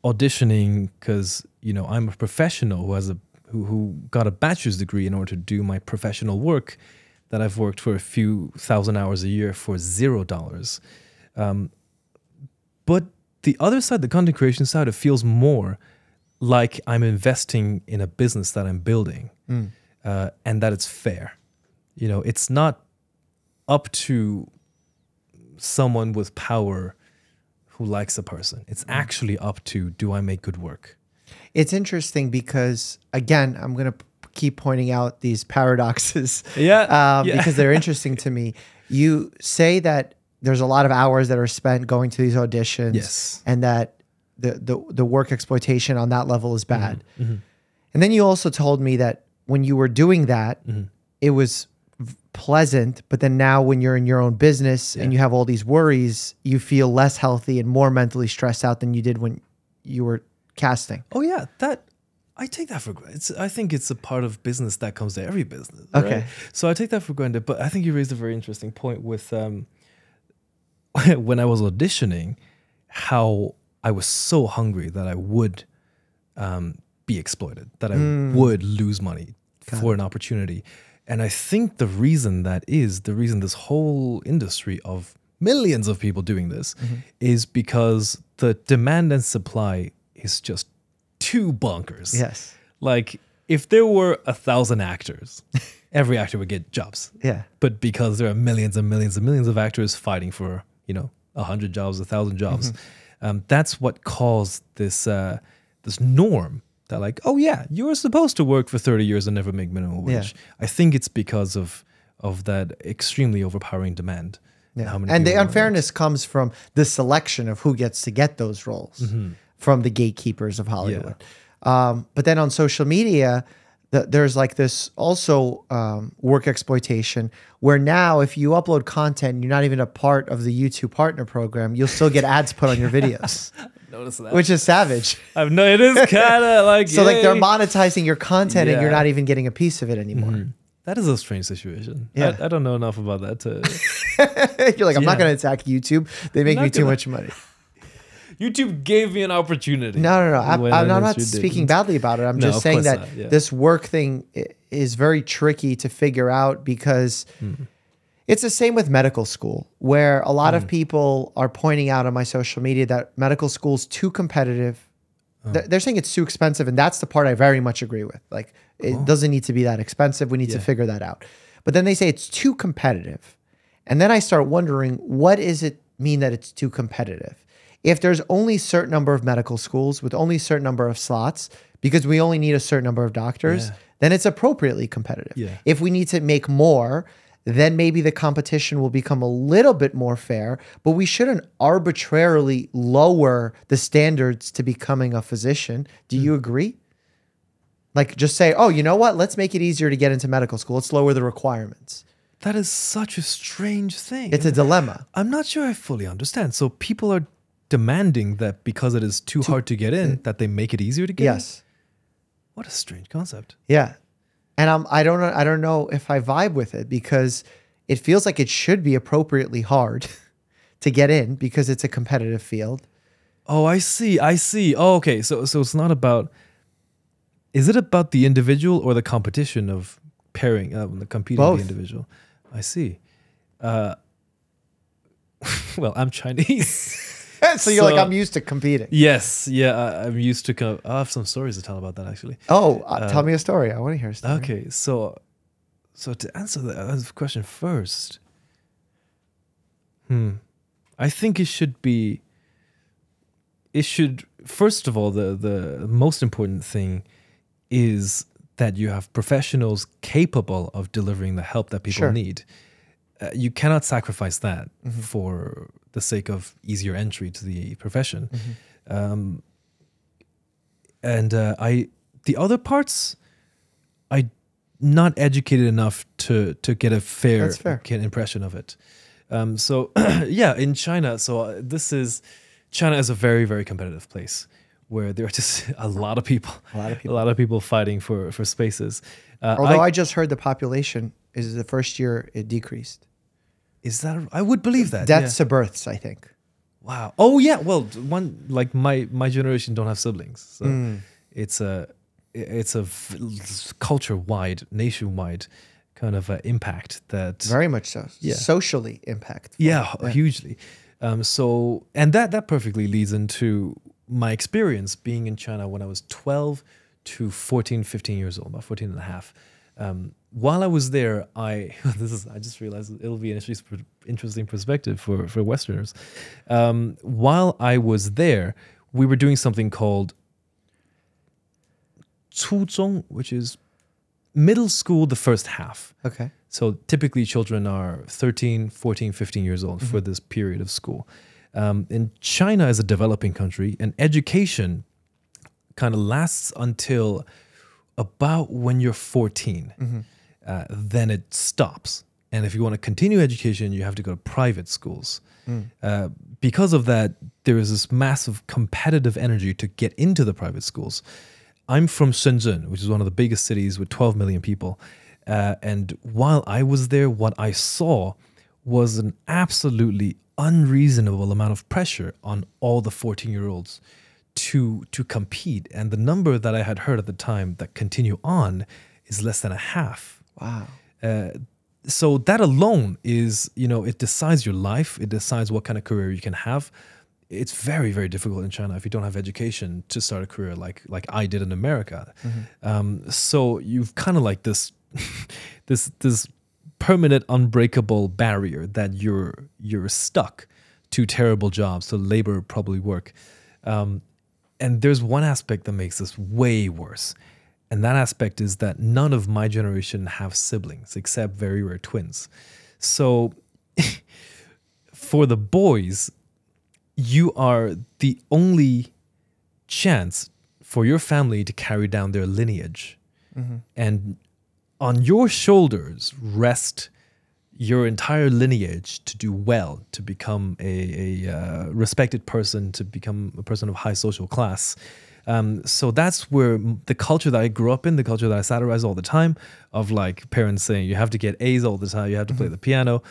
Speaker 1: auditioning because you know I'm a professional who has a who, who got a bachelor's degree in order to do my professional work that I've worked for a few thousand hours a year for zero dollars. Um, but the other side, the content creation side, it feels more like I'm investing in a business that I'm building uh, and that it's fair. You know, it's not up to someone with power who likes a person. It's actually up to do I make good work?
Speaker 2: It's interesting because again, I'm gonna p- keep pointing out these paradoxes.
Speaker 1: Yeah,
Speaker 2: um,
Speaker 1: yeah.
Speaker 2: because they're interesting to me. You say that there's a lot of hours that are spent going to these auditions,
Speaker 1: Yes.
Speaker 2: and that the the the work exploitation on that level is bad.
Speaker 1: Mm-hmm.
Speaker 2: And then you also told me that when you were doing that,
Speaker 1: Mm-hmm.
Speaker 2: it was pleasant, but then now when you're in your own business and you have all these worries, you feel less healthy and more mentally stressed out than you did when you were casting.
Speaker 1: Oh yeah, that I take that for granted. I think it's a part of business that comes to every business. right?
Speaker 2: Okay.
Speaker 1: So I take that for granted. But I think you raised a very interesting point with um, when I was auditioning, how I was so hungry that I would um, be exploited, that I would lose money for an opportunity. And I think the reason that is the reason this whole industry of millions of people doing this is because the demand and supply is just too bonkers.
Speaker 2: Yes.
Speaker 1: Like if there were a thousand actors, every actor would get jobs.
Speaker 2: Yeah.
Speaker 1: But because there are millions and millions and millions of actors fighting for, you know, a hundred jobs, a thousand jobs,
Speaker 2: Mm-hmm.
Speaker 1: um, that's what caused this uh, this norm that like, oh yeah, you're supposed to work for 30 years and never make minimum
Speaker 2: Yeah.
Speaker 1: wage. I think it's because of of that extremely overpowering demand.
Speaker 2: Yeah.
Speaker 1: how many
Speaker 2: And the unfairness comes from the selection of who gets to get those roles
Speaker 1: Mm-hmm.
Speaker 2: from the gatekeepers of Hollywood. Um, but then on social media, that there's like this also um, work exploitation where now if you upload content and you're not even a part of the YouTube partner program, you'll still get ads put on your videos,
Speaker 1: Notice that.
Speaker 2: which is savage.
Speaker 1: I've no, it is kind of like
Speaker 2: So like they're monetizing your content and you're
Speaker 1: Yeah. Mm-hmm.
Speaker 2: not even getting a piece of it anymore.
Speaker 1: That is a strange situation.
Speaker 2: Yeah.
Speaker 1: I, I don't know enough about that to.
Speaker 2: you're like, I'm not
Speaker 1: Yeah.
Speaker 2: going to attack YouTube. They make
Speaker 1: not
Speaker 2: me too
Speaker 1: gonna-
Speaker 2: much money.
Speaker 1: YouTube gave me an opportunity.
Speaker 2: No, no, no. I,
Speaker 1: when
Speaker 2: I'm, I'm not
Speaker 1: you
Speaker 2: speaking
Speaker 1: didn't.
Speaker 2: badly about it. I'm
Speaker 1: No,
Speaker 2: just
Speaker 1: of
Speaker 2: saying
Speaker 1: course
Speaker 2: that
Speaker 1: not, yeah.
Speaker 2: this work thing i- is very tricky to figure out because
Speaker 1: Hmm.
Speaker 2: It's the same with medical school, where a lot
Speaker 1: Hmm.
Speaker 2: of people are pointing out on my social media that medical school's too competitive.
Speaker 1: Oh.
Speaker 2: They're- saying it's too expensive, and that's the part I very much agree with. Like, it doesn't need to be that expensive. We need to figure that out. But then they say it's too competitive. And then I start wondering, what does it mean that it's too competitive? If there's only a certain number of medical schools with only a certain number of slots, because we only need a certain number of doctors,
Speaker 1: Yeah.
Speaker 2: then it's appropriately competitive.
Speaker 1: Yeah.
Speaker 2: If we need to make more, then maybe the competition will become a little bit more fair, but we shouldn't arbitrarily lower the standards to becoming a physician. Do
Speaker 1: Hmm.
Speaker 2: you agree? Like just say, oh, you know what? Let's make it easier to get into medical school. Let's lower the requirements.
Speaker 1: That is such a strange thing.
Speaker 2: It's a dilemma.
Speaker 1: I'm not sure I fully understand. So people are demanding that because it is too hard to get in, that they make it easier to get in.
Speaker 2: Yes.
Speaker 1: What a strange concept.
Speaker 2: Yeah. And I'm I don't know I don't know if I vibe with it because it feels like it should be appropriately hard to get in because it's a competitive field.
Speaker 1: Oh, I see. I see. Oh, okay. So so it's not about is it about the individual or the competition of pairing uh, the competing
Speaker 2: Both.
Speaker 1: the individual? I see. Uh well, I'm Chinese.
Speaker 2: so you're like I'm used to competing.
Speaker 1: yes, yeah, I, I'm used to co- I have some stories to tell about that actually.
Speaker 2: Oh, uh, tell me a story. I want to hear a story.
Speaker 1: Okay, so so to answer the question first, hmm, I think it should be. It should first of all the the most important thing is that you have professionals capable of delivering the help that people
Speaker 2: Sure.
Speaker 1: need. Uh, you cannot sacrifice that for the sake of easier entry to the profession. Um, and uh, I, the other parts, I not educated enough to to get a fair,
Speaker 2: fair.
Speaker 1: get impression of it. Um, so yeah, in China, so uh, this is China is a very very competitive place where there are just a lot of people,
Speaker 2: A lot of
Speaker 1: a lot of people fighting for for spaces. Uh,
Speaker 2: Although I,
Speaker 1: I,
Speaker 2: just heard the population is the first year it decreased.
Speaker 1: Is that I would believe that
Speaker 2: Deaths to births, I think.
Speaker 1: Wow. Oh yeah. Well, one like my my generation don't have siblings, so
Speaker 2: Mm.
Speaker 1: it's a it's a culture wide, nationwide kind of uh, impact that
Speaker 2: Very much so.
Speaker 1: Yeah.
Speaker 2: Socially impact.
Speaker 1: yeah, hu- hugely um, so and that that perfectly leads into my experience being in china when i was 12 to 14 15 years old about 14 and a half um, while i was there i this is i just realized it'll be an interesting, perspective for for westerners um, while i was there we were doing something called 初中 which is middle school the first half
Speaker 2: Okay.
Speaker 1: so typically children are 13, 14, 15 years old for this period of school. Um, in China is a developing country, and education kind of lasts until about when you're 14. Uh, then it stops. And if you want to continue education, you have to go to private schools. Uh, because of that, there is this massive competitive energy to get into the private schools. I'm from Shenzhen, which is one of the biggest cities with 12 million people. Uh, and while I was there, what I saw was an absolutely unreasonable amount of pressure on all the 14 year olds to to compete. And the number that I had heard at the time that continue on is less than a half.
Speaker 2: Wow.
Speaker 1: Uh, so that alone is, you know, it decides your life. It decides what kind of career you can have. It's very, very difficult in China if you don't have education to start a career like like I did in America. Um, so you've kind of like this, this this permanent, unbreakable barrier that you're you're stuck to terrible jobs, to labor probably work. Um, and there's one aspect that makes this way worse. And that aspect is that none of my generation have siblings except very rare twins. So for the boys, you are the only chance for your family to carry down their lineage. and on your shoulders rest your entire lineage to do well, to become a, a uh, respected person, to become a person of high social class. Um, so that's where the culture that I grew up in, the culture that I satirize all the time, of like parents saying you have to get A's all the time, you have to play the piano.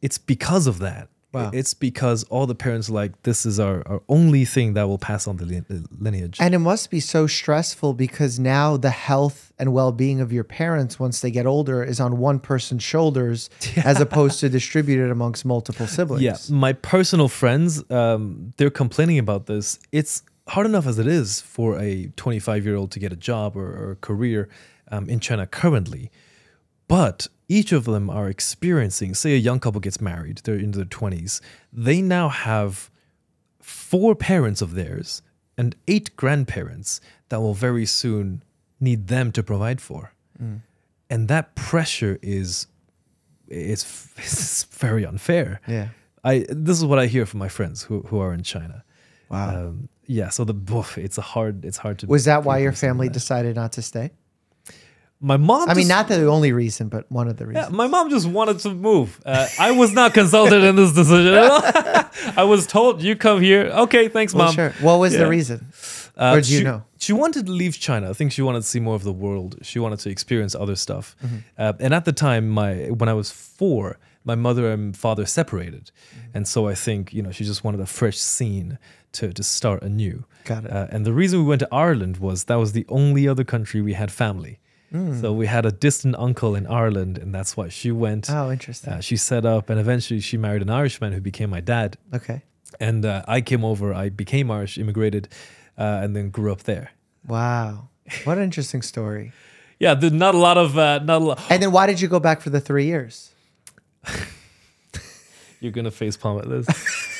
Speaker 1: It's because of that.
Speaker 2: Wow.
Speaker 1: It's because all the parents are like this is our, our only thing that will pass on the lineage.
Speaker 2: And it must be so stressful because now the health and well being of your parents, once they get older, is on one person's shoulders as opposed to distributed amongst multiple siblings.
Speaker 1: Yeah, my personal friends, um, they're complaining about this. It's hard enough as it is for a 25 year old to get a job or, or a career um, in China currently. But each of them are experiencing, say, a young couple gets married, they're in their 20s, they now have four parents of theirs and eight grandparents that will very soon need them to provide for. And that pressure is it's, it's very unfair.
Speaker 2: Yeah.
Speaker 1: I this is what I hear from my friends who who are in China.
Speaker 2: Wow.
Speaker 1: Um, yeah, so the oof, it's a hard it's hard to
Speaker 2: Was that why your family
Speaker 1: that.
Speaker 2: decided not to stay?
Speaker 1: My mom
Speaker 2: I mean,
Speaker 1: just-
Speaker 2: not the only reason, but one of the
Speaker 1: Yeah,
Speaker 2: reasons.
Speaker 1: my mom just wanted to move. Uh, I was not consulted in this decision at all. I was told you come here. Okay, thanks,
Speaker 2: well,
Speaker 1: mom.
Speaker 2: sure. What was
Speaker 1: Yeah.
Speaker 2: the reason?
Speaker 1: Uh,
Speaker 2: Or do you
Speaker 1: she,
Speaker 2: know?
Speaker 1: She wanted to leave China. I think she wanted to see more of the world. She wanted to experience other stuff.
Speaker 2: Mm-hmm.
Speaker 1: Uh, and at the time, my when I was four, my mother and father separated,
Speaker 2: Mm-hmm.
Speaker 1: and so I think you know she just wanted a fresh scene to to start anew.
Speaker 2: Got it.
Speaker 1: Uh, and the reason we went to Ireland was that was the only other country we had family.
Speaker 2: Mm.
Speaker 1: So we had a distant uncle in Ireland, and that's why she went.
Speaker 2: Oh, interesting.
Speaker 1: Uh, she set up, and eventually she married an Irishman who became my dad.
Speaker 2: okay.
Speaker 1: And uh, I came over. I became Irish, immigrated, uh, and then grew up there.
Speaker 2: Wow. What an interesting story.
Speaker 1: Yeah, there's not a lot of uh, not a lot.
Speaker 2: And then why did you go back for the three years?
Speaker 1: You're gonna face palm at this.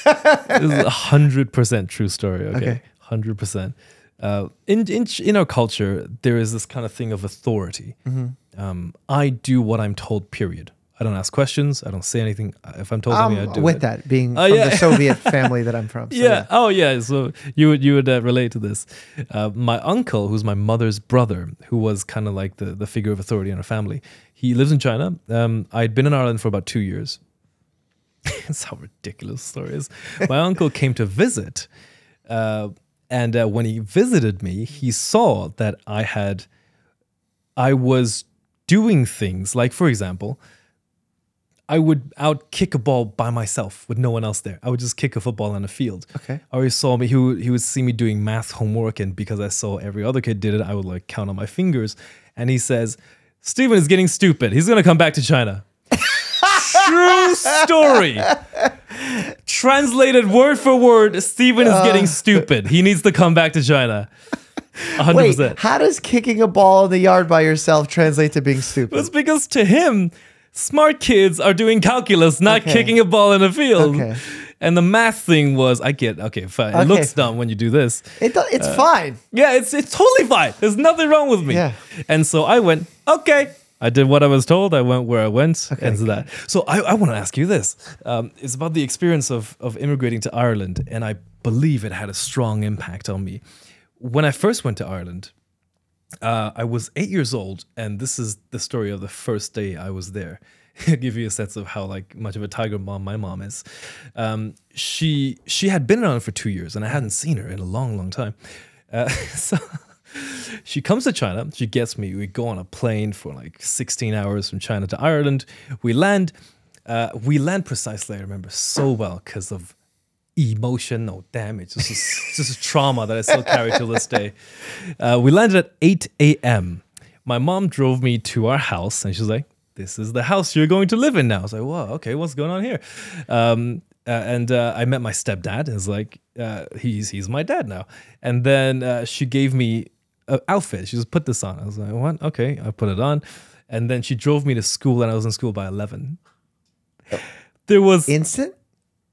Speaker 1: this is a hundred percent true story. Okay,
Speaker 2: Okay.
Speaker 1: hundred percent. Uh, in in in our culture, there is this kind of thing of authority.
Speaker 2: Mm-hmm.
Speaker 1: Um, I do what I'm told. Period. I don't ask questions. I don't say anything. If I'm told
Speaker 2: Um,
Speaker 1: something, I do
Speaker 2: with
Speaker 1: it.
Speaker 2: that being
Speaker 1: Oh,
Speaker 2: from
Speaker 1: yeah.
Speaker 2: the Soviet family that I'm from. So,
Speaker 1: yeah. Oh, yeah. So you would you would uh, relate to this. Uh, my uncle, who's my mother's brother, who was kind of like the the figure of authority in our family. He lives in China. Um, I'd been in Ireland for about two years. That's how ridiculous the story is. My uncle came to visit, uh, and uh, when he visited me, he saw that I had, I was doing things like, for example, I would out kick a ball by myself with no one else there. I would just kick a football on a field.
Speaker 2: Okay.
Speaker 1: Or he saw me, he would, he would see me doing math homework, and because I saw every other kid did it, I would like count on my fingers. And he says, Steven is getting stupid. He's gonna come back to China. True story. Translated word for word, Steven is getting uh. stupid. He needs to come back to China. 100%.
Speaker 2: Wait, how does kicking a ball in the yard by yourself translate to being stupid?
Speaker 1: It's because to him, smart kids are doing calculus, not
Speaker 2: Okay.
Speaker 1: kicking a ball in a field.
Speaker 2: Okay.
Speaker 1: And the math thing was, I get okay, fine. It
Speaker 2: Okay,
Speaker 1: looks dumb when you do this.
Speaker 2: It do, it's fine.
Speaker 1: Yeah, it's it's totally fine. There's nothing wrong with me.
Speaker 2: Yeah.
Speaker 1: And so I went, okay. I did what I was told. I went where I went,
Speaker 2: Okay,
Speaker 1: and so that. So I, I want to ask you this. Um, it's about the experience of of immigrating to Ireland, and I believe it had a strong impact on me. When I first went to Ireland, uh, I was eight years old, and this is the story of the first day I was there. Give you a sense of how like much of a tiger mom my mom is. Um, she she had been around for two years, and I hadn't seen her in a long, long time. Uh, so she comes to China. She gets me. We go on a plane for like 16 hours from China to Ireland. We land. Uh, we land precisely. I remember so well because of emotional damage. This is this is trauma that I still carry till this day. Uh, we landed at 8 a.m. My mom drove me to our house, and she's like, "This is the house you're going to live in now." I was like, "Wow, okay, what's going on here?" Um, uh, and uh, I met my stepdad. And it's like uh, he's he's my dad now. And then uh, she gave me an outfit. She just put this on. I was like, "What?" Okay, I put it on. And then she drove me to school, and I was in school by 11. There was
Speaker 2: Instant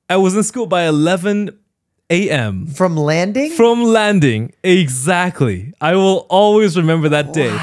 Speaker 1: I was in school by 11 a.m.
Speaker 2: from landing.
Speaker 1: from landing. Exactly. I will always remember that day.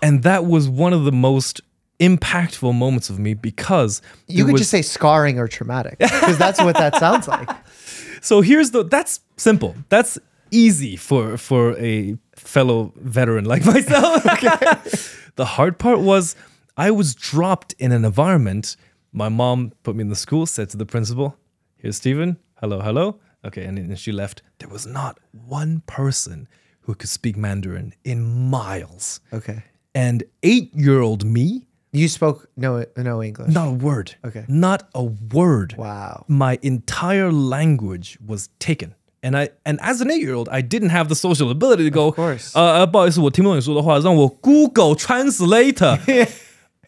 Speaker 1: And that was one of the most impactful moments of me because
Speaker 2: you could
Speaker 1: was-
Speaker 2: just say scarring or traumatic because that's what that sounds like.
Speaker 1: so here's the that's simple. That's easy for for a fellow veteran like myself. the hard part was I was dropped in an environment. My mom put me in the school, said to the principal, here's Steven. Hello, hello. Okay, and then she left. There was not one person who could speak Mandarin in miles.
Speaker 2: Okay.
Speaker 1: And eight year old me.
Speaker 2: You spoke no no English.
Speaker 1: Not a word.
Speaker 2: Okay.
Speaker 1: Not a word.
Speaker 2: Wow.
Speaker 1: My entire language was taken. And I and as an eight year old, I didn't have the social ability to go.
Speaker 2: Of course.
Speaker 1: Uh, uh 不好意思，我听不懂你说的话，让我 Google Translator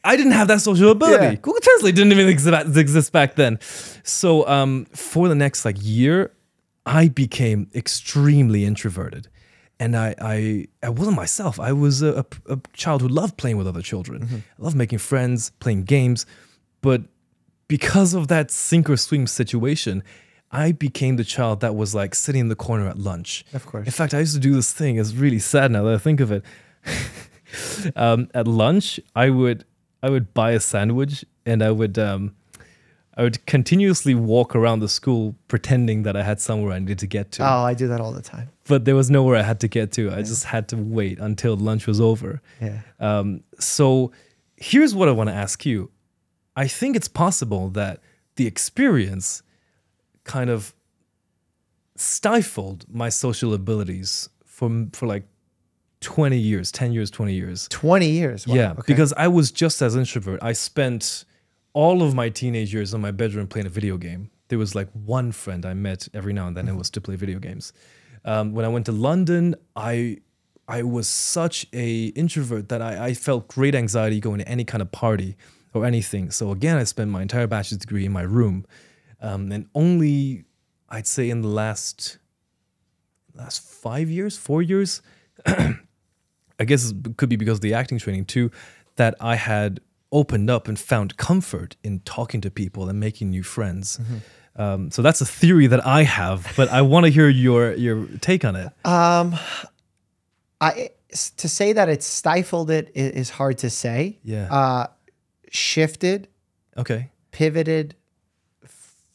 Speaker 1: I didn't have that social ability.
Speaker 2: Yeah.
Speaker 1: Google Translate didn't even exist, exist back then. So um, for the next like year, I became extremely introverted, and I I, I wasn't myself. I was a, a, a child who loved playing with other children. I loved making friends, playing games, but because of that sink or swim situation, I became the child that was like sitting in the corner at lunch.
Speaker 2: Of course.
Speaker 1: In fact, I used to do this thing. It's really sad now that I think of it. um, at lunch, I would I would buy a sandwich and I would um, I would continuously walk around the school pretending that I had somewhere I needed to get to.
Speaker 2: Oh, I do that all the time.
Speaker 1: But there was nowhere I had to get to. I just had to wait until lunch was over.
Speaker 2: Yeah.
Speaker 1: Um, so here's what I want to ask you. I think it's possible that the experience kind of stifled my social abilities for for like 20 years, 10 years, 20 years.
Speaker 2: 20 years. Wow.
Speaker 1: yeah,
Speaker 2: Okay.
Speaker 1: because I was just as introvert. I spent all of my teenage years in my bedroom playing a video game. There was like one friend I met every now and then. It was to play video games. Um, when I went to London, I I was such a introvert that I, I felt great anxiety going to any kind of party or anything. So again, I spent my entire bachelor's degree in my room, um, and only I'd say in the last last five years, four years, I guess it could be because of the acting training too, that I had opened up and found comfort in talking to people and making new friends. Um, so that's a theory that I have, but I want to hear your your take on it.
Speaker 2: Um, I to say that it stifled it is hard to say.
Speaker 1: Yeah.
Speaker 2: Uh, shifted,
Speaker 1: okay.
Speaker 2: pivoted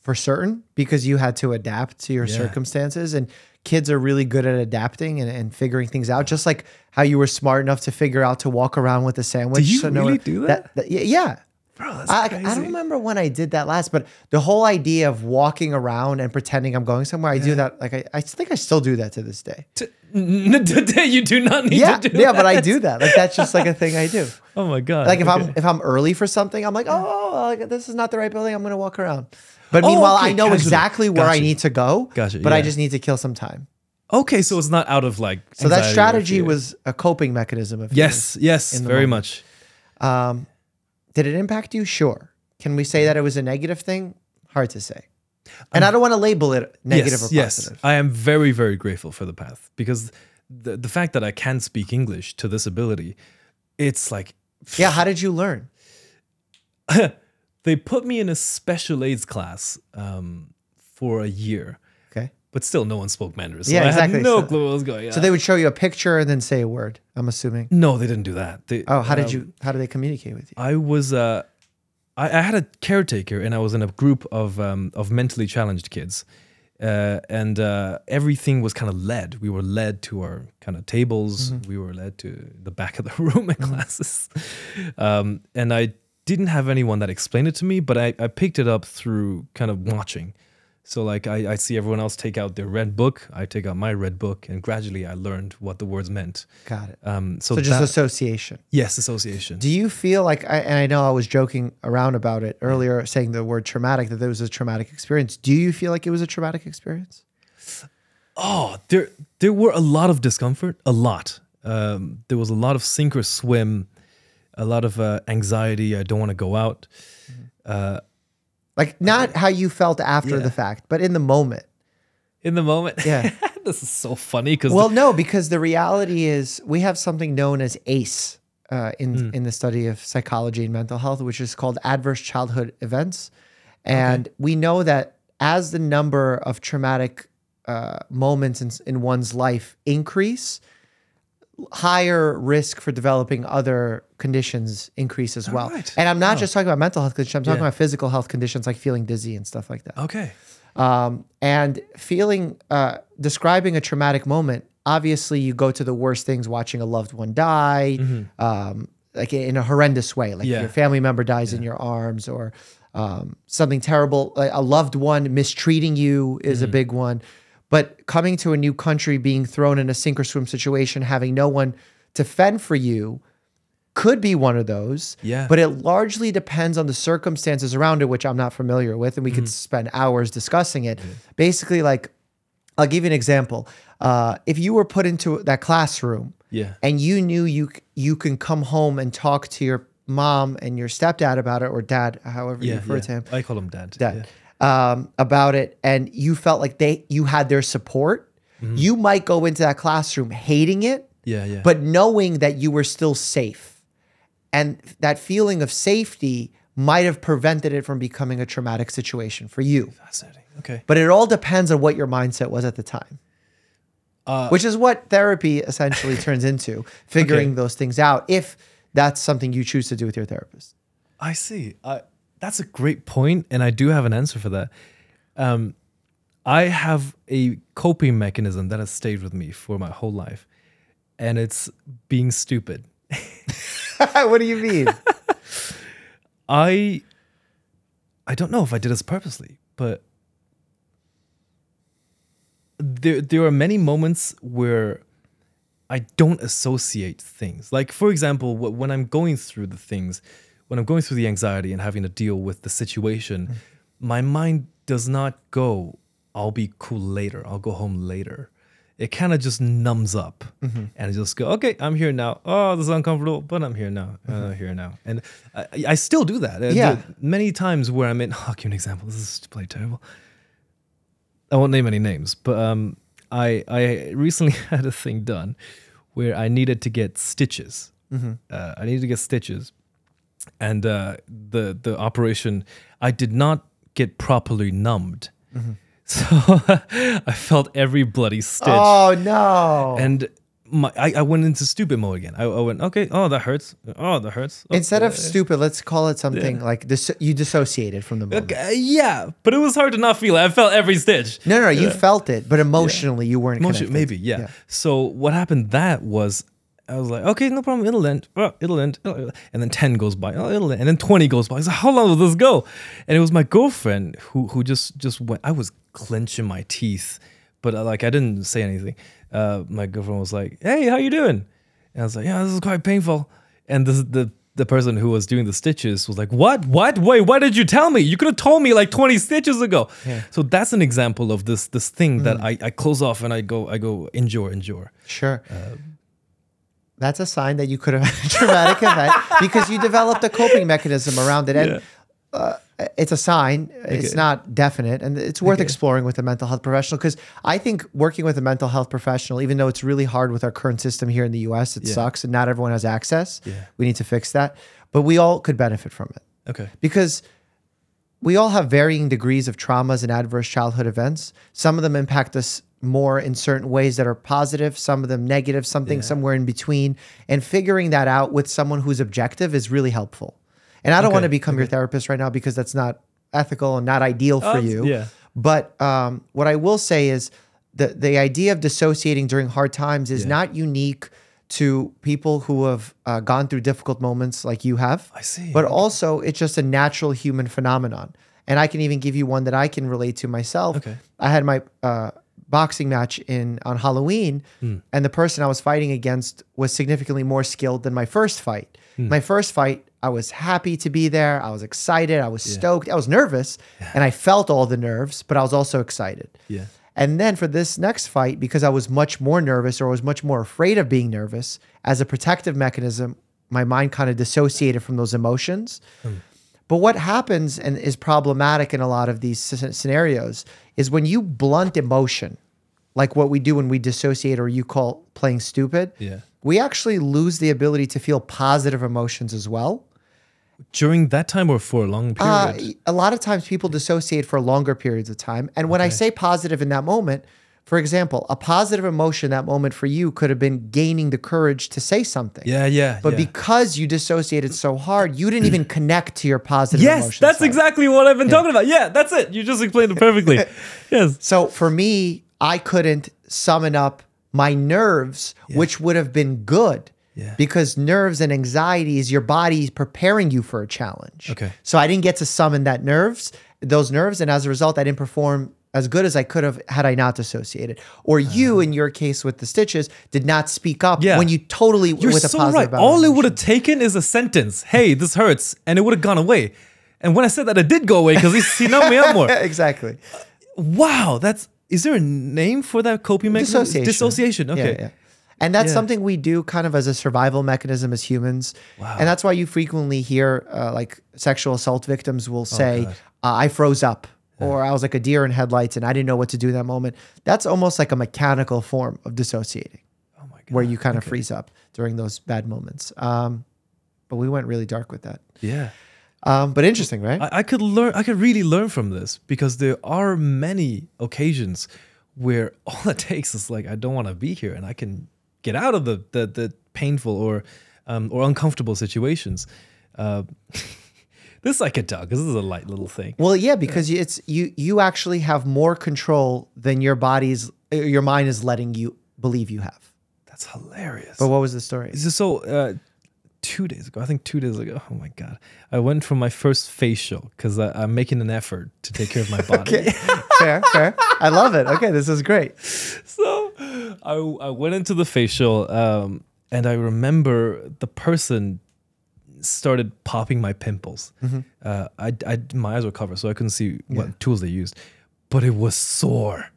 Speaker 2: for certain because you had to adapt to your
Speaker 1: Yeah.
Speaker 2: circumstances and kids are really good at adapting and, and figuring things out just like how you were smart enough to figure out to walk around with a sandwich
Speaker 1: you
Speaker 2: so
Speaker 1: really
Speaker 2: one-
Speaker 1: do that?
Speaker 2: y- yeah
Speaker 1: Bro, that's
Speaker 2: I, I don't remember when I did that last, but the whole idea of walking around and pretending I'm going somewhere, I do that. Like I, I think I still do that to this day.
Speaker 1: T- n- today you do not need
Speaker 2: Yeah,
Speaker 1: to do
Speaker 2: yeah, but I do that. Like that's just like a thing I do.
Speaker 1: Oh my god.
Speaker 2: Like if I'm if I'm early for something, I'm like, oh, this is not the right building. I'm gonna walk around. But
Speaker 1: Oh,
Speaker 2: meanwhile,
Speaker 1: okay,
Speaker 2: I know
Speaker 1: casually.
Speaker 2: exactly where I need to go.
Speaker 1: Gotcha,
Speaker 2: But I just need to kill some time.
Speaker 1: okay, so it's not out of like.
Speaker 2: So that strategy was a coping mechanism of.
Speaker 1: Yes, yes, very
Speaker 2: moment.
Speaker 1: much.
Speaker 2: Um, did it impact you? Sure. Can we say that it was a negative thing? Hard to say. And I don't want to label it negative
Speaker 1: yes,
Speaker 2: or
Speaker 1: yes.
Speaker 2: positive.
Speaker 1: I am very, very grateful for the path because the the fact that I can speak English to this ability, it's like
Speaker 2: Yeah. How did you learn?
Speaker 1: they put me in a special aids class um, for a year,
Speaker 2: Okay.
Speaker 1: but still no one spoke Mandarin. So
Speaker 2: Yeah,
Speaker 1: I
Speaker 2: exactly.
Speaker 1: had no
Speaker 2: So-
Speaker 1: clue what was going on.
Speaker 2: So they would show you a picture and then say a word. I'm assuming.
Speaker 1: no, they didn't do that. They,
Speaker 2: Oh, how did
Speaker 1: um,
Speaker 2: you? How did they communicate with you?
Speaker 1: I was uh, I, I had a caretaker, and I was in a group of um, of mentally challenged kids, uh, and uh, everything was kind of led. We were led to our kind of tables. We were led to the back of the room in classes, um, and I didn't have anyone that explained it to me, but I, I picked it up through kind of watching. So like I, I see everyone else take out their red book, I take out my red book, and gradually I learned what the words meant.
Speaker 2: Got it.
Speaker 1: Um, so
Speaker 2: So just
Speaker 1: that-
Speaker 2: association.
Speaker 1: yes, association.
Speaker 2: Do you feel like, I, and I know I was joking around about it earlier, saying the word traumatic, that there was a traumatic experience. Do you feel like it was a traumatic experience?
Speaker 1: Oh, there there were a lot of discomfort, a lot. Um, there was a lot of sink or swim, a lot of uh, anxiety. I don't want to go out.
Speaker 2: Like not how you felt after
Speaker 1: Yeah.
Speaker 2: the fact, but in the moment.
Speaker 1: In the moment,
Speaker 2: Yeah.
Speaker 1: this is so funny because
Speaker 2: Well, no, because the reality is we have something known as ACE uh, in
Speaker 1: Hmm.
Speaker 2: in the study of psychology and mental health, which is called adverse childhood events, and we know that as the number of traumatic uh, moments in, in one's life increase, higher risk for developing other conditions increase as well.
Speaker 1: right.
Speaker 2: And I'm not just talking about mental health conditions, I'm talking
Speaker 1: Yeah.
Speaker 2: about physical health conditions like feeling dizzy and stuff like that.
Speaker 1: Okay.
Speaker 2: Um, and feeling, uh, describing a traumatic moment, obviously you go to the worst things, watching a loved one die, um, like in a horrendous way, like
Speaker 1: Mm-hmm. Yeah.
Speaker 2: your family member dies in your arms or um, something terrible, like a loved one mistreating you is
Speaker 1: Mm-hmm.
Speaker 2: a big one. But coming to a new country, being thrown in a sink or swim situation, having no one to fend for you, could be one of those.
Speaker 1: Yeah.
Speaker 2: But it largely depends on the circumstances around it, which I'm not familiar with. And we
Speaker 1: Mm-hmm.
Speaker 2: could spend hours discussing it. Basically, like, I'll give you an example. Uh, if you were put into that classroom
Speaker 1: Yeah.
Speaker 2: and you knew you you can come home and talk to your mom and your stepdad about it, or dad, however you
Speaker 1: Yeah.
Speaker 2: refer
Speaker 1: yeah.
Speaker 2: to him,
Speaker 1: I call him dad.
Speaker 2: dad, um, about it, and you felt like they you had their support, you might go into that classroom hating it,
Speaker 1: Yeah. Yeah. yeah.
Speaker 2: but knowing that you were still safe. And that feeling of safety might have prevented it from becoming a traumatic situation for you.
Speaker 1: fascinating. Okay.
Speaker 2: But it all depends on what your mindset was at the time.
Speaker 1: Uh,
Speaker 2: Which is what therapy essentially turns into, figuring
Speaker 1: Okay.
Speaker 2: those things out if that's something you choose to do with your therapist.
Speaker 1: I see. I, that's a great point, and I do have an answer for that. Um, I have a coping mechanism that has stayed with me for my whole life, and it's being stupid.
Speaker 2: what do you mean?
Speaker 1: I I don't know if I did this purposely, but there there are many moments where I don't associate things. Like for example, when I'm going through the things, when I'm going through the anxiety and having to deal with the situation, my mind does not go, I'll be cool later. I'll go home later. It kind of just numbs up and it just go, okay, I'm here now. Oh, this is uncomfortable, but I'm here now. Uh, I'm here now. And I, I still do that. Uh,
Speaker 2: Yeah.
Speaker 1: Many times where I'm in, I'll give you an example. This is play terrible. I won't name any names, but um, I I recently had a thing done where I needed to get stitches. Uh, I needed to get stitches, and uh, the the operation I did not get properly numbed, so I felt every bloody stitch
Speaker 2: Oh no.
Speaker 1: and my I, I went into stupid mode again. I, I went okay. Oh, that hurts. Oh, that hurts. Oh,
Speaker 2: Instead of stupid, let's call it something like this. You dissociated from the moment.
Speaker 1: okay, yeah, but it was hard to not feel it. I felt every stitch.
Speaker 2: No, no, no, you felt it, but emotionally you weren't.
Speaker 1: Emotion, maybe, yeah. So what happened? That was I was like, okay, no problem. It'll end. Oh, it'll end. And then ten goes by. Oh, it'll end. And then twenty goes by. I was like, how long will this go? And it was my girlfriend who who just just went. I was clenching my teeth, but uh, like I didn't say anything. Uh, my girlfriend was like, hey, how you doing? And I was like, yeah, this is quite painful. And this the the person who was doing the stitches was like, what? What? Wait, why did you tell me? You could have told me like 20 stitches ago. Yeah. So that's an example of this this thing that I, I close off and I go I go endure endure.
Speaker 2: Sure.
Speaker 1: Um,
Speaker 2: That's a sign that you could have had a traumatic event because you developed a coping mechanism around it. And
Speaker 1: Yeah.
Speaker 2: uh, it's a sign. It's not definite. And it's worth exploring with a mental health professional because I think working with a mental health professional, even though it's really hard with our current system here in the US, it
Speaker 1: Yeah.
Speaker 2: sucks and not everyone has access.
Speaker 1: Yeah.
Speaker 2: We need to fix that. But we all could benefit from it
Speaker 1: Okay.
Speaker 2: because we all have varying degrees of traumas and adverse childhood events. Some of them impact us more in certain ways that are positive, some of them negative, something somewhere in between. And figuring that out with someone who's objective is really helpful. And I don't
Speaker 1: Okay,
Speaker 2: want to become your therapist right now because that's not ethical and not ideal for
Speaker 1: Oh,
Speaker 2: you.
Speaker 1: yeah.
Speaker 2: But um, what I will say is the the idea of dissociating during hard times is not unique to people who have uh, gone through difficult moments like you have.
Speaker 1: I see.
Speaker 2: But also, it's just a natural human phenomenon. And I can even give you one that I can relate to myself.
Speaker 1: Okay.
Speaker 2: I had my uh, boxing match in on Halloween,
Speaker 1: Hmm.
Speaker 2: and the person I was fighting against was significantly more skilled than my first fight.
Speaker 1: Hmm.
Speaker 2: My first fight, I was happy to be there. I was excited. I was stoked. I was nervous, and I felt all the nerves, but I was also excited.
Speaker 1: Yeah.
Speaker 2: And then for this next fight, because I was much more nervous or was much more afraid of being nervous, as a protective mechanism, my mind kind of dissociated from those emotions. But what happens and is problematic in a lot of these scenarios is when you blunt emotion, like what we do when we dissociate or you call playing stupid,
Speaker 1: Yeah.
Speaker 2: we actually lose the ability to feel positive emotions as well.
Speaker 1: During that time or for a long period?
Speaker 2: Uh, a lot of times people dissociate for longer periods of time. And when I say positive in that moment, For example, a positive emotion that moment for you could have been gaining the courage to say something.
Speaker 1: Yeah, yeah.
Speaker 2: But
Speaker 1: yeah.
Speaker 2: because you dissociated so hard, you didn't even connect to your positive
Speaker 1: yes,
Speaker 2: emotions.
Speaker 1: that's
Speaker 2: side.
Speaker 1: exactly what I've been talking about. Yeah, that's it. You just explained it perfectly. yes.
Speaker 2: So for me, I couldn't summon up my nerves, which would have been good.
Speaker 1: Yeah.
Speaker 2: Because nerves and anxiety is your body preparing you for a challenge.
Speaker 1: Okay.
Speaker 2: So I didn't get to summon that nerves, those nerves, and as a result, I didn't perform as good as I could have had I not dissociated. Or you, in your case with the stitches, did not speak up
Speaker 1: Yeah.
Speaker 2: when you totally
Speaker 1: You're
Speaker 2: with a
Speaker 1: so
Speaker 2: positive
Speaker 1: right. All it would have taken is a sentence. Hey, this hurts, and it would have gone away. And when I said that, it did go away because he, he numbed me out more.
Speaker 2: exactly.
Speaker 1: Wow, that's. Is there a name for that coping mechanism?
Speaker 2: Dissociation.
Speaker 1: Dissociation. Okay.
Speaker 2: Yeah, yeah. And that's
Speaker 1: Yeah.
Speaker 2: something we do kind of as a survival mechanism as humans.
Speaker 1: Wow.
Speaker 2: And that's why you frequently hear uh, like sexual assault victims will say,
Speaker 1: God.
Speaker 2: uh, I froze up or I was like a deer in headlights and I didn't know what to do in that moment. That's almost like a mechanical form of dissociating
Speaker 1: Oh god.
Speaker 2: where you kind of freeze up during those bad moments. Um, but we went really dark with that.
Speaker 1: Yeah.
Speaker 2: Um, but interesting, right?
Speaker 1: I, I could learn. I could really learn from this because there are many occasions where all it takes is like I don't want to be here, and I can get out of the the, the painful or um, or uncomfortable situations. Uh, this I could talk. This is a light little thing.
Speaker 2: Well, yeah, because you- it's you you actually have more control than your body's uh, your mind is letting you believe you have.
Speaker 1: That's hilarious.
Speaker 2: But what was the story?
Speaker 1: This is so. Uh, two days ago, I think two days ago. Oh my god! I went for my first facial because I'm making an effort to take care of my body.
Speaker 2: fair, fair. I love it. Okay, this is great.
Speaker 1: so I, I went into the facial um, and I remember the person started popping my pimples. Uh, I, I, my eyes were covered, so I couldn't see what tools they used, but it was sore.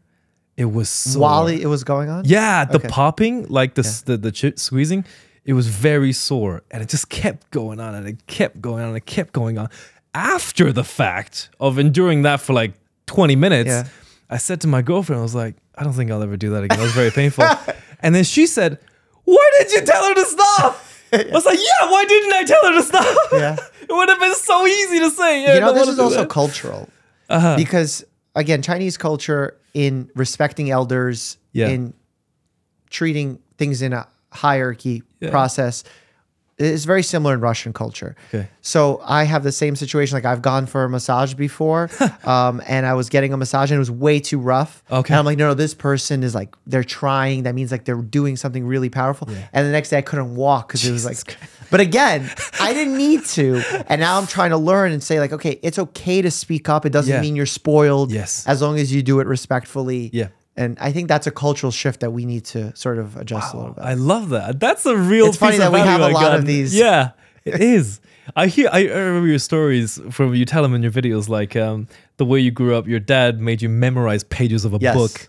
Speaker 1: It was sore.
Speaker 2: While it was going on?
Speaker 1: yeah, the
Speaker 2: Okay.
Speaker 1: popping, like the s the the chi- squeezing, it was very sore, and it just kept going on, and it kept going on, and it kept going on. After the fact of enduring that for like twenty minutes,
Speaker 2: Yeah.
Speaker 1: I said to my girlfriend, I was like, I don't think I'll ever do that again. It was very painful. and then she said, Why did you tell her to stop? I was like, Yeah, why didn't I tell her to stop?
Speaker 2: Yeah.
Speaker 1: it would have been so easy to say. Yeah,
Speaker 2: You know, this is also
Speaker 1: that." Uh-huh.
Speaker 2: cultural. Because again, Chinese culture in respecting elders,
Speaker 1: Yeah.
Speaker 2: in treating things in a hierarchy
Speaker 1: Yeah.
Speaker 2: process is very similar in Russian culture.
Speaker 1: Okay.
Speaker 2: So I have the same situation. Like I've gone for a massage before, um, and I was getting a massage and it was way too rough.
Speaker 1: Okay.
Speaker 2: And I'm like, no, no, this person is like they're trying. That means like they're doing something really powerful. Yeah. And the next day I couldn't walk because it was like. But again, I didn't need to, and now I'm trying to learn and say like, okay, it's okay to speak up. It doesn't
Speaker 1: Yeah.
Speaker 2: mean you're spoiled.
Speaker 1: Yes.
Speaker 2: As long as you do it respectfully.
Speaker 1: Yeah.
Speaker 2: And I think that's a cultural shift that we need to sort of adjust a little bit.
Speaker 1: I love that. That's a real.
Speaker 2: It's funny that we have a lot of these.
Speaker 1: Yeah, it is. I hear. I remember your stories from you tell them in your videos, like um, the way you grew up. Your dad made you memorize pages of a
Speaker 2: Yes.
Speaker 1: book.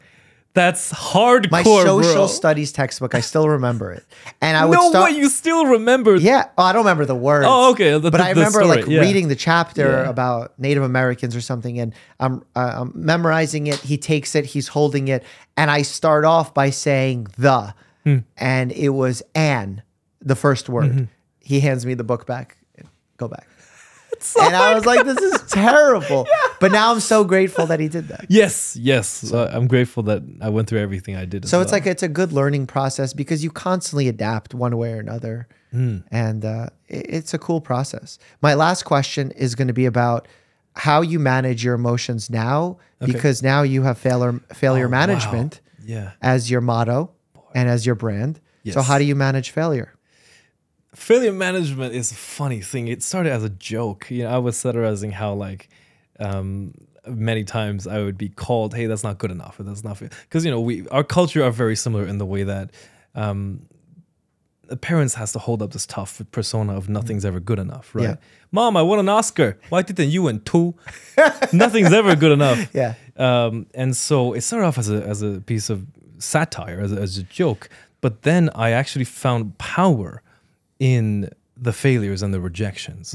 Speaker 1: That's hardcore,
Speaker 2: My social
Speaker 1: bro.
Speaker 2: studies textbook, I still remember it. And I would
Speaker 1: no
Speaker 2: start.
Speaker 1: way, you still remember.
Speaker 2: Yeah, oh, I don't remember the words.
Speaker 1: Oh, okay, the-
Speaker 2: but
Speaker 1: the-
Speaker 2: I remember
Speaker 1: story,
Speaker 2: like
Speaker 1: yeah.
Speaker 2: reading the chapter
Speaker 1: Yeah.
Speaker 2: about Native Americans or something, and I'm, uh, I'm memorizing it. He takes it, he's holding it, and I start off by saying the,
Speaker 1: Hmm.
Speaker 2: and it was an, the first word.
Speaker 1: Mm-hmm.
Speaker 2: He hands me the book back. Go back. and I was like, this is terrible. But now I'm so grateful that he did that.
Speaker 1: Yes, yes. Uh, I'm grateful that I went through everything I did. as
Speaker 2: So it's
Speaker 1: well.
Speaker 2: like it's a good learning process because you constantly adapt one way or another,
Speaker 1: Hmm.
Speaker 2: and uh, i- it's a cool process. My last question is going to be about how you manage your emotions now, because now you have failure failure
Speaker 1: Oh, wow.
Speaker 2: management
Speaker 1: Yeah.
Speaker 2: as your motto and as your brand. So how do you manage failure?
Speaker 1: Failure management is a funny thing. It started as a joke. You know, I was satirizing how like um, many times I would be called, "Hey, that's not good enough," or "That's not," because you know we our culture are very similar in the way that um, the parents has to hold up this tough persona of nothing's ever good enough, right?
Speaker 2: Yeah.
Speaker 1: Mom, I won an Oscar. Why didn't you win two? Nothing's ever good enough.
Speaker 2: Yeah.
Speaker 1: Um, and so it started off as a as a piece of satire, as a, as a joke. But then I actually found power in the failures and the rejections.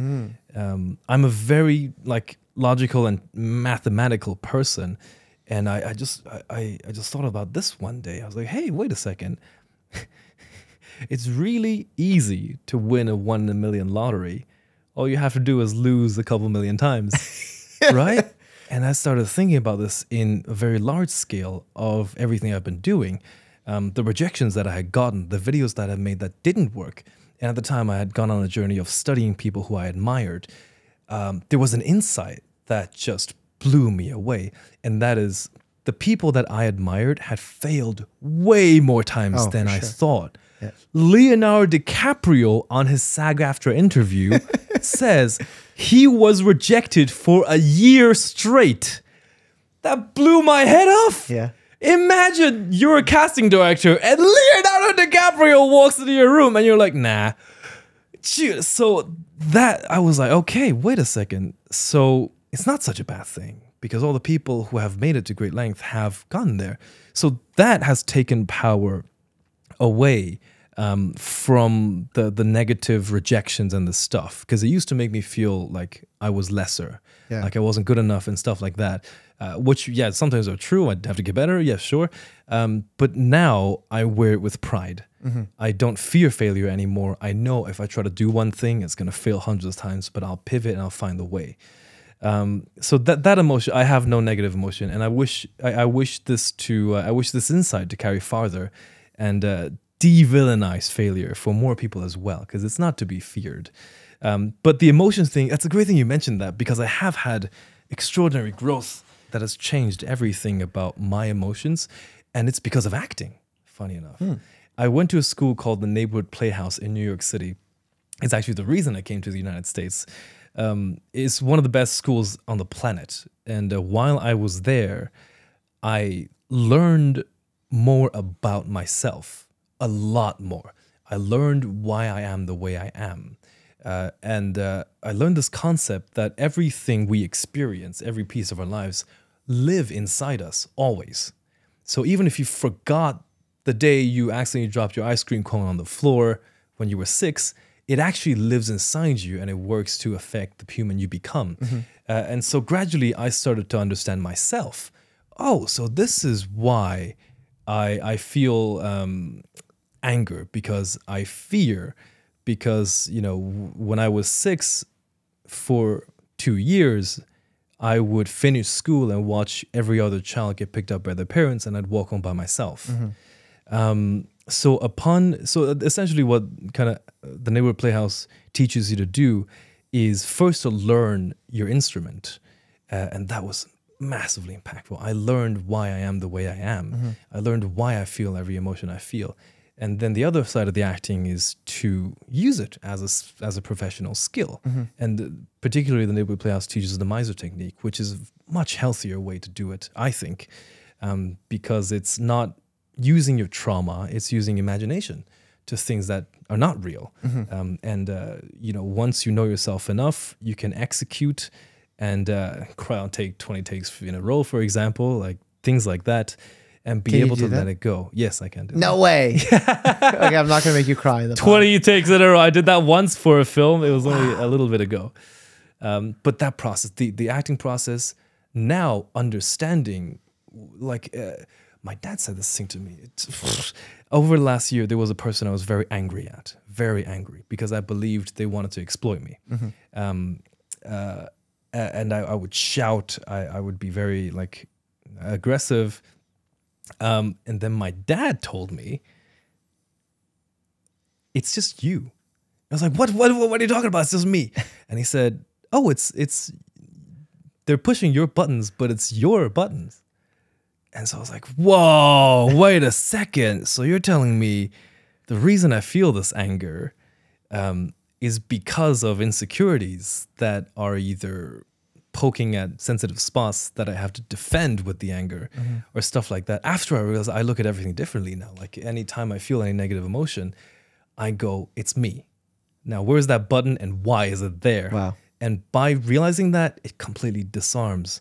Speaker 1: Um, I'm a very like logical and mathematical person, and I, I just I, I I just thought about this one day. I was like, hey, wait a second. it's really easy to win a one in a million lottery. All you have to do is lose a couple million times, right? And I started thinking about this in a very large scale of everything I've been doing, um, the rejections that I had gotten, the videos that I made that didn't work. And at the time, I had gone on a journey of studying people who I admired. Um, there was an insight that just blew me away. And that is the people that I admired had failed way more times
Speaker 2: Oh,
Speaker 1: than I
Speaker 2: sure.
Speaker 1: thought. Leonardo DiCaprio on his SAG-AFTRA interview says he was rejected for a year straight. That blew my head off.
Speaker 2: Yeah.
Speaker 1: Imagine you're a casting director and Leonardo DiCaprio walks into your room and you're like, nah. Gee, So that I was like, okay, wait a second. So it's not such a bad thing because all the people who have made it to great length have gone there. So that has taken power away um, from the the negative rejections and the stuff because it used to make me feel like I was lesser,
Speaker 2: Yeah.
Speaker 1: like I wasn't good enough and stuff like that. Uh, which yeah, sometimes are true. I'd have to get better. Yeah, sure. Um, but now I wear it with pride. I don't fear failure anymore. I know if I try to do one thing, it's gonna fail hundreds of times, but I'll pivot and I'll find the way. Um, so that that emotion, I have no negative emotion, and I wish I, I wish this to uh, I wish this insight to carry farther, and uh, de-villainize failure for more people as well, because it's not to be feared. Um, but the emotions thing, that's a great thing you mentioned that because I have had extraordinary growth that has changed everything about my emotions, and it's because of acting. Funny enough, I went to a school called the Neighborhood Playhouse in New York City it's actually the reason I came to the United States. Um, it's one of the best schools on the planet. And uh, while I was there, I learned more about myself, a lot more. I learned why I am the way I am. Uh, and uh, I learned this concept that everything we experience, every piece of our lives, live inside us always. So even if you forgot the day you accidentally dropped your ice cream cone on the floor when you were six, it actually lives inside you and it works to affect the human you become. Uh, and so gradually I started to understand myself. Oh, so this is why I, I feel um, anger because I fear. Because, you know, when I was six, for two years, I would finish school and watch every other child get picked up by their parents, and I'd walk home by myself. Um, so upon so essentially, what kind of the neighborhood playhouse teaches you to do is first to learn your instrument, uh, and that was massively impactful. I learned why I am the way I am. I learned why I feel every emotion I feel. And then the other side of the acting is to use it as a, as a professional skill. And uh, particularly the neighborhood playhouse teaches the Meisner technique, which is a much healthier way to do it, I think, um, because it's not using your trauma, it's using imagination to things that are not real. Um, and, uh, you know, once you know yourself enough, you can execute and uh, cry on take 20 takes in a row, for example, like things like that, and be
Speaker 2: Can
Speaker 1: able to
Speaker 2: that?
Speaker 1: let it go. Yes, I can do that.
Speaker 2: No way. okay, I'm not gonna make you cry. In the pod.
Speaker 1: 20 takes in a row. I did that once for a film. It was only a little bit ago. Um, but that process, the, the acting process, now understanding, like, uh, my dad said this thing to me. It, over the last year, there was a person I was very angry at, very angry, because I believed they wanted to exploit me. Um, uh, and I, I would shout, I, I would be very, like, aggressive. Um, and then my dad told me, it's just you. I was like, what, what, what are you talking about? It's just me. And he said, oh, it's, it's, they're pushing your buttons, but it's your buttons. And so I was like, whoa, wait a second. So you're telling me the reason I feel this anger um, is because of insecurities that are either poking at sensitive spots that I have to defend with the anger mm-hmm. or stuff like that. After I realize I look at everything differently now. Like anytime I feel any negative emotion, I go, it's me. Now, where's that button and why is it there?
Speaker 2: Wow.
Speaker 1: And by realizing that, it completely disarms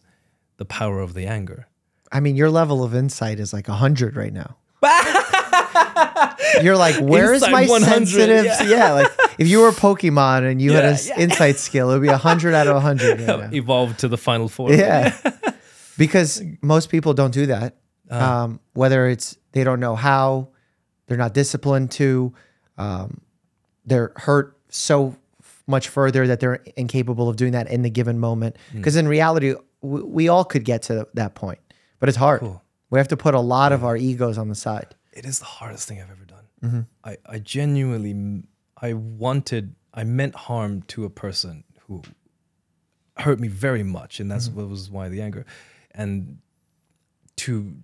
Speaker 1: the power of the anger.
Speaker 2: I mean, your level of insight is like hundred right now. You're like, where is
Speaker 1: Insight
Speaker 2: my
Speaker 1: 100,
Speaker 2: sensitive?
Speaker 1: yeah.
Speaker 2: Yeah. like if you were a Pokemon and you had an
Speaker 1: yeah.
Speaker 2: insight skill, it would be hundred out of hundred. Right now.
Speaker 1: Evolved to the final form.
Speaker 2: Yeah. because most people don't do that.
Speaker 1: Uh-huh.
Speaker 2: Um, whether it's they don't know how, they're not disciplined to, um, they're hurt so much further that they're incapable of doing that in the given moment.
Speaker 1: Hmm.
Speaker 2: Because in reality, we, we all could get to that point, but it's hard.
Speaker 1: Cool.
Speaker 2: We have to put a lot of our egos on the side.
Speaker 1: it is the hardest thing I've ever done.
Speaker 2: Mm-hmm.
Speaker 1: I, I genuinely, I wanted, I meant harm to a person who hurt me very much, and
Speaker 2: Mm-hmm.
Speaker 1: that's what was why the anger. And to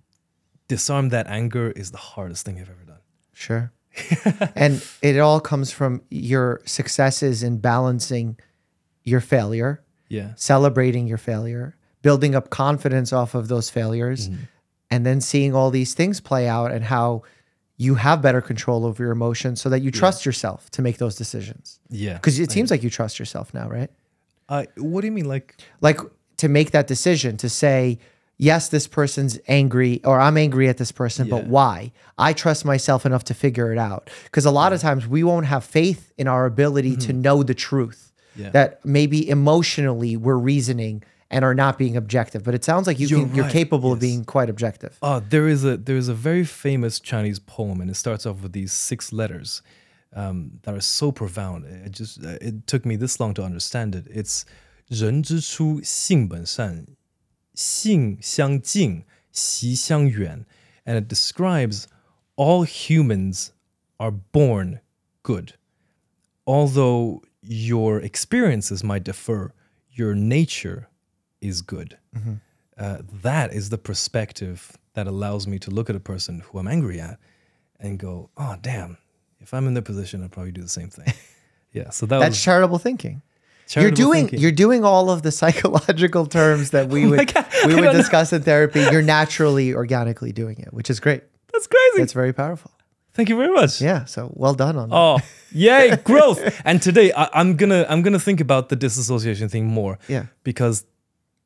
Speaker 1: disarm that anger is the hardest thing I've ever done.
Speaker 2: Sure. and it all comes from your successes in balancing your failure,
Speaker 1: Yeah.
Speaker 2: celebrating your failure, building up confidence off of those failures, and then seeing all these things play out and how you have better control over your emotions so that you trust yourself to make those decisions.
Speaker 1: Yeah.
Speaker 2: Because it seems like you trust yourself now, right?
Speaker 1: I, what do you mean? Like,
Speaker 2: like to make that decision to say yes this person's angry or i'm angry at this person but
Speaker 1: Yeah.
Speaker 2: why i trust myself enough to figure it out because a lot of times we won't have faith in our ability to know the truth
Speaker 1: Mm-hmm. Yeah.
Speaker 2: that maybe emotionally we're reasoning and are not being objective but it sounds like you
Speaker 1: You're
Speaker 2: can, you're
Speaker 1: right,
Speaker 2: capable of
Speaker 1: yes.
Speaker 2: being quite objective
Speaker 1: Oh, there is a there is a very famous Chinese poem, and it starts off with these six letters um, that are so profound. It just uh, it took me this long to understand it. It's 人之初，性本善，性相近，习相远, and it describes all humans are born good. Although your experiences might differ, your nature is good uh, that is the perspective that allows me to look at a person who I'm angry at and go, oh, damn, if I'm in their position, I'd probably do the same thing. yeah. So that
Speaker 2: that's
Speaker 1: was
Speaker 2: charitable thinking you're doing
Speaker 1: thinking.
Speaker 2: you're doing all of the psychological terms that we would
Speaker 1: God,
Speaker 2: we would
Speaker 1: don't know.
Speaker 2: discuss in therapy you're naturally organically doing it which is great
Speaker 1: That's crazy.
Speaker 2: it's very powerful
Speaker 1: Thank you very much.
Speaker 2: Yeah, so well done on that.
Speaker 1: Oh, yay, growth. and today I, I'm gonna I'm gonna think about the disassociation thing more.
Speaker 2: Yeah.
Speaker 1: Because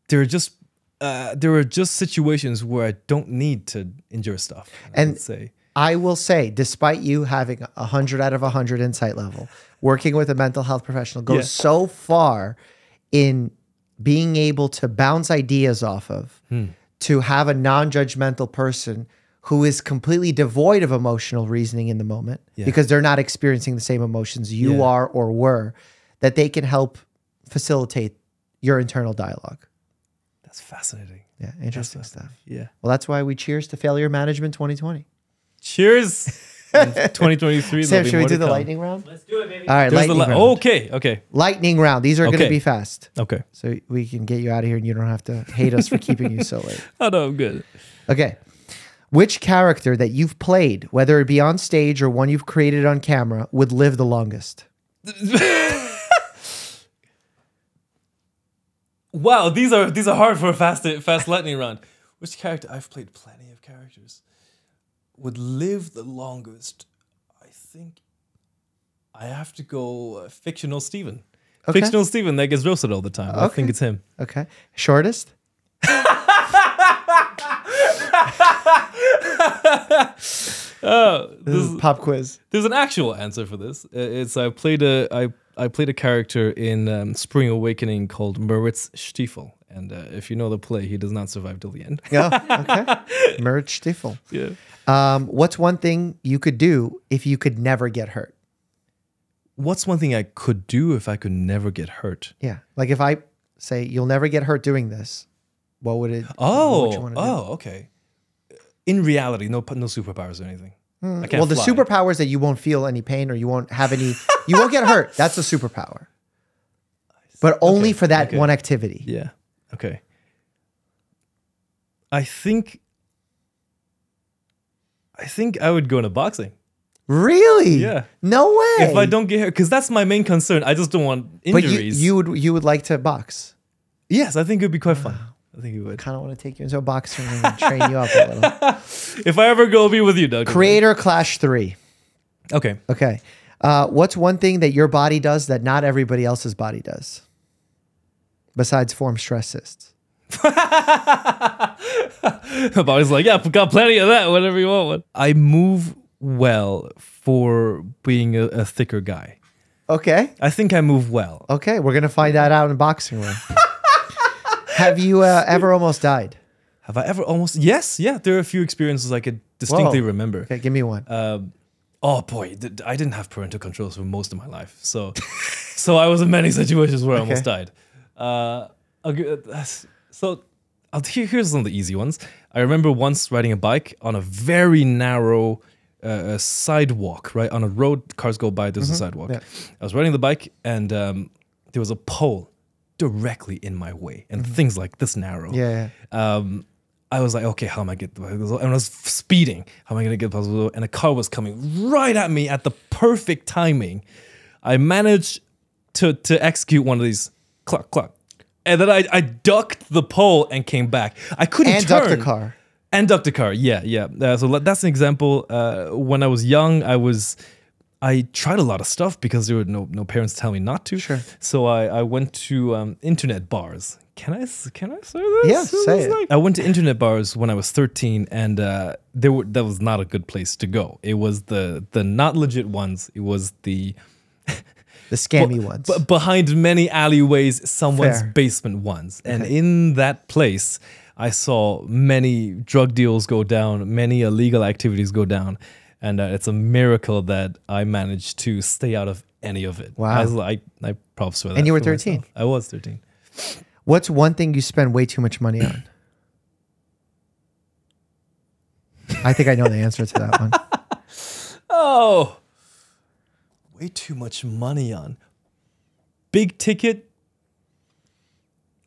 Speaker 1: there are just uh, there are just situations where I don't need to endure stuff.
Speaker 2: And-
Speaker 1: say.
Speaker 2: I will say, despite you having a hundred out of a hundred insight level, working with a mental health professional goes
Speaker 1: Yeah.
Speaker 2: so far in being able to bounce ideas off of,
Speaker 1: Hmm.
Speaker 2: to have a non-judgmental person who is completely devoid of emotional reasoning in the moment
Speaker 1: Yeah.
Speaker 2: because they're not experiencing the same emotions you
Speaker 1: Yeah.
Speaker 2: are or were, that they can help facilitate your internal dialogue.
Speaker 1: That's fascinating.
Speaker 2: Yeah, interesting stuff.
Speaker 1: Yeah.
Speaker 2: Well, that's why we cheers to failure management 2020.
Speaker 1: Cheers. 2023.
Speaker 2: Sam,
Speaker 1: there'll
Speaker 2: should we do
Speaker 1: to
Speaker 2: the
Speaker 1: come.
Speaker 2: lightning round?
Speaker 3: Let's do it, baby.
Speaker 2: All right,
Speaker 1: There's the
Speaker 2: lightning
Speaker 1: li-
Speaker 2: round.
Speaker 1: okay, okay,
Speaker 2: Lightning round. These are going to be fast.
Speaker 1: okay.
Speaker 2: So we can get you out of here and you don't have to hate us for keeping you so late.
Speaker 1: Oh no, I'm good.
Speaker 2: Okay. Which character that you've played, whether it be on stage or one you've created on camera, would live the longest?
Speaker 1: Wow, these are these are hard for a fast fast lightning round. Which character? I've played plenty of characters. Would live the longest? I think I have to go uh, fictional Steven.
Speaker 2: Okay.
Speaker 1: Fictional Steven that gets roasted all the time. I think it's him.
Speaker 2: Okay. Shortest? This is pop quiz.
Speaker 1: There's an actual answer for this. It's I played a I I played a character in um, Spring Awakening called Moritz Stiefel, and uh, if you know the play, he does not survive till the end.
Speaker 2: Yeah. Okay. Merch Stiefel.
Speaker 1: yeah.
Speaker 2: Um, what's one thing you could do if you could never get hurt?
Speaker 1: What's one thing I could do if I could never get hurt?
Speaker 2: Yeah. Like if I say you'll never get hurt doing this, what would it? what
Speaker 1: Oh,
Speaker 2: would you wanna do?
Speaker 1: oh, okay. In reality, no no superpowers or anything. Hmm. Can't
Speaker 2: Well, the
Speaker 1: fly.
Speaker 2: superpower is that you won't feel any pain or you won't have any. you won't get hurt. That's a superpower. But only
Speaker 1: Okay,
Speaker 2: for that
Speaker 1: okay.
Speaker 2: one activity.
Speaker 1: Yeah. Okay. I think. I think I would go into boxing.
Speaker 2: Really?
Speaker 1: Yeah.
Speaker 2: No way.
Speaker 1: If I don't get hurt, because that's my main concern. I just don't want injuries.
Speaker 2: but you, you would you would like to box.
Speaker 1: yes, I think it would be quite fun. I think it would.
Speaker 2: Kind of want to take you into a boxing ring and train you up a little.
Speaker 1: If I ever go, be with you, Doug.
Speaker 2: Creator Clash Three.
Speaker 1: Okay.
Speaker 2: Okay. Uh, what's one thing that your body does that not everybody else's body does? Besides form stress cysts.
Speaker 1: Bobby's like, yeah, got plenty of that. Whatever you want. One. I move well for being a, a thicker guy.
Speaker 2: Okay.
Speaker 1: I think I move well.
Speaker 2: Okay. We're gonna find that out in boxing room. Have you uh, ever almost died?
Speaker 1: Have I ever almost? Yes, yeah. There are a few experiences I could distinctly
Speaker 2: Whoa.
Speaker 1: remember.
Speaker 2: Okay, give me one.
Speaker 1: Um, oh boy, th- I didn't have parental controls for most of my life, so so I was in many situations where I almost died. Uh, uh, So I'll, here, here's some of the easy ones. I remember once riding a bike on a very narrow uh, sidewalk, right? On a road, cars go by, there's a sidewalk.
Speaker 2: yeah.
Speaker 1: I was riding the bike and um, there was a pole directly in my way and things like this narrow.
Speaker 2: Yeah,
Speaker 1: Um, I was like, okay, how am I get? The puzzle? And I was speeding. How am I gonna get past? the- And a car was coming right at me at the perfect timing. I managed to to execute one of these cluck cluck, and then I, I ducked the pole and came back. I couldn't
Speaker 2: And
Speaker 1: turn.
Speaker 2: ducked the car.
Speaker 1: And ducked the car. Yeah, yeah. Uh, so that's an example. Uh, when I was young, I was. I tried a lot of stuff because there were no no parents telling me not to.
Speaker 2: Sure.
Speaker 1: So I, I went to um, internet bars. Can I can I say this?
Speaker 2: Yeah,
Speaker 1: This
Speaker 2: say it.
Speaker 1: like- I went to internet bars when I was 13, and uh, there were that was not a good place to go. It was the the not legit ones. It was the
Speaker 2: The scammy ones.
Speaker 1: b- behind many alleyways, someone's
Speaker 2: Fair.
Speaker 1: basement ones. And in that place, I saw many drug deals go down, many illegal activities go down. And uh, it's a miracle that I managed to stay out of any of it.
Speaker 2: Wow.
Speaker 1: I, was, I, I props for that.
Speaker 2: And you were 13?
Speaker 1: myself. I was 13.
Speaker 2: What's one thing you spend way too much money on? I think I know the answer to that one.
Speaker 1: Oh, way too much money on big ticket.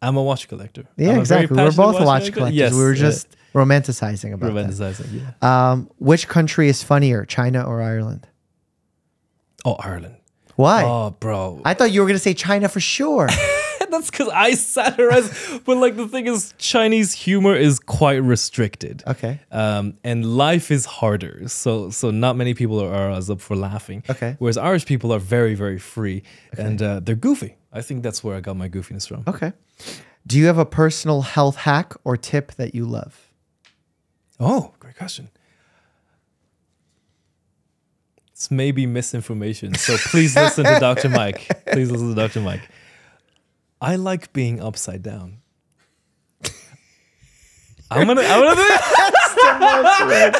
Speaker 1: I'm a watch collector.
Speaker 2: Yeah,
Speaker 1: I'm a very
Speaker 2: exactly. We're both watch
Speaker 1: collector.
Speaker 2: collectors.
Speaker 1: Yes,
Speaker 2: we were
Speaker 1: uh,
Speaker 2: just romanticizing about that.
Speaker 1: romanticizing. Yeah.
Speaker 2: Um, which country is funnier, China or Ireland?
Speaker 1: Oh, Ireland.
Speaker 2: Why?
Speaker 1: Oh, bro.
Speaker 2: I thought you were going to say China for sure.
Speaker 1: That's because I satirize. but like the thing is, Chinese humor is quite restricted.
Speaker 2: Okay.
Speaker 1: Um, and life is harder, so so not many people are, are as up for laughing.
Speaker 2: Okay.
Speaker 1: Whereas Irish people are very very free and uh, they're goofy. I think that's where I got my goofiness from.
Speaker 2: Okay. Do you have a personal health hack or tip that you love?
Speaker 1: Oh, great question. It's maybe misinformation, so please listen to Dr. Mike. Please listen to Dr. Mike. I like being upside down. I'm gonna, I'm gonna do it.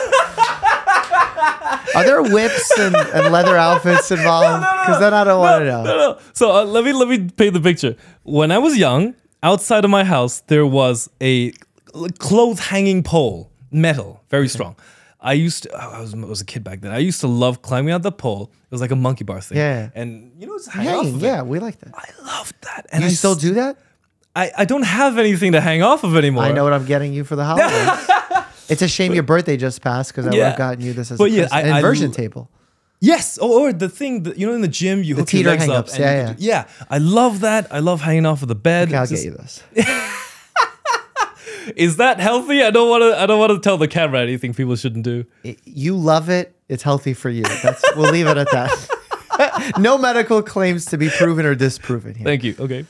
Speaker 2: Are there whips and, and leather outfits involved? Because then I don't want to know.
Speaker 1: No, no. So uh, let me let me paint the picture. When I was young, outside of my house, there was a clothes hanging pole, metal, very strong. I used to, I was, I was a kid back then. I used to love climbing out the pole. It was like a monkey bar thing.
Speaker 2: Yeah.
Speaker 1: And you know, just off
Speaker 2: Hanging,
Speaker 1: of it.
Speaker 2: yeah, we like that.
Speaker 1: I loved that. And
Speaker 2: You
Speaker 1: I
Speaker 2: still
Speaker 1: s-
Speaker 2: do that?
Speaker 1: I, I don't have anything to hang off of anymore.
Speaker 2: I know what I'm getting you for the holidays. it's a shame your birthday just passed because I would have gotten you this as
Speaker 1: But
Speaker 2: a
Speaker 1: yeah. I-
Speaker 2: an
Speaker 1: I
Speaker 2: inversion
Speaker 1: l-
Speaker 2: table.
Speaker 1: Yes, or, or the thing that you know in the gym you hook your legs up. and
Speaker 2: yeah,
Speaker 1: do- yeah. I love that. I love hanging off of the bed.
Speaker 2: Okay, I'll
Speaker 1: It's
Speaker 2: get you this.
Speaker 1: Is that healthy? I don't want to. I don't want to tell the camera anything people shouldn't do.
Speaker 2: You love it. It's healthy for you. That's we'll leave it at that. no medical claims to be proven or disproven here.
Speaker 1: Thank you. Okay.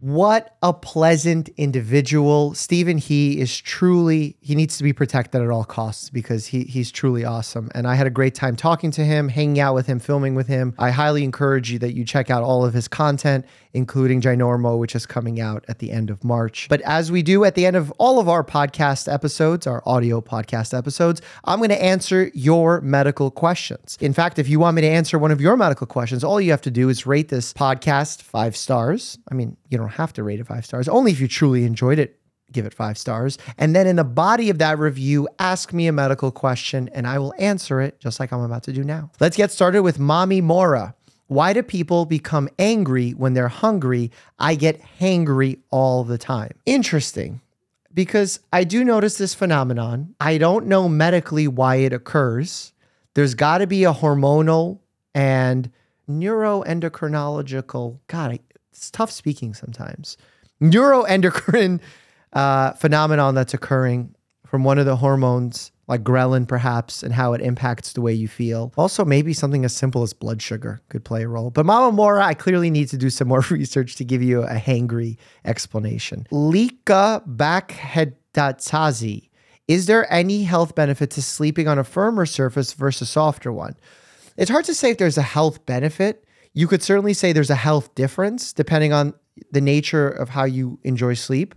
Speaker 2: What a pleasant individual. Steven, he is truly, he needs to be protected at all costs because he, he's truly awesome. And I had a great time talking to him, hanging out with him, filming with him. I highly encourage you that you check out all of his content, including Ginormo, which is coming out at the end of March. But as we do at the end of all of our podcast episodes, our audio podcast episodes, I'm going to answer your medical questions. In fact, if you want me to answer one of your medical questions, all you have to do is rate this podcast five stars. I mean, you don't have to rate it five stars, only if you truly enjoyed it. Give it five stars. And then in the body of that review, ask me a medical question and I will answer it just like I'm about to do now. Let's get started with Mommy Mora. Why do people become angry when they're hungry? I get hangry all the time. Interesting because I do notice this phenomenon. I don't know medically why it occurs. There's got to be a hormonal and neuroendocrinological, God, it's tough speaking sometimes. Neuroendocrine uh, phenomenon that's occurring from one of the hormones, like ghrelin perhaps, and how it impacts the way you feel. Also, maybe something as simple as blood sugar could play a role. But Mama Mora, I clearly need to do some more research to give you a hangry explanation. Lika Bakhedatazi. Is there any health benefit to sleeping on a firmer surface versus a softer one? It's hard to say if there's a health benefit. You could certainly say there's a health difference depending on the nature of how you enjoy sleep.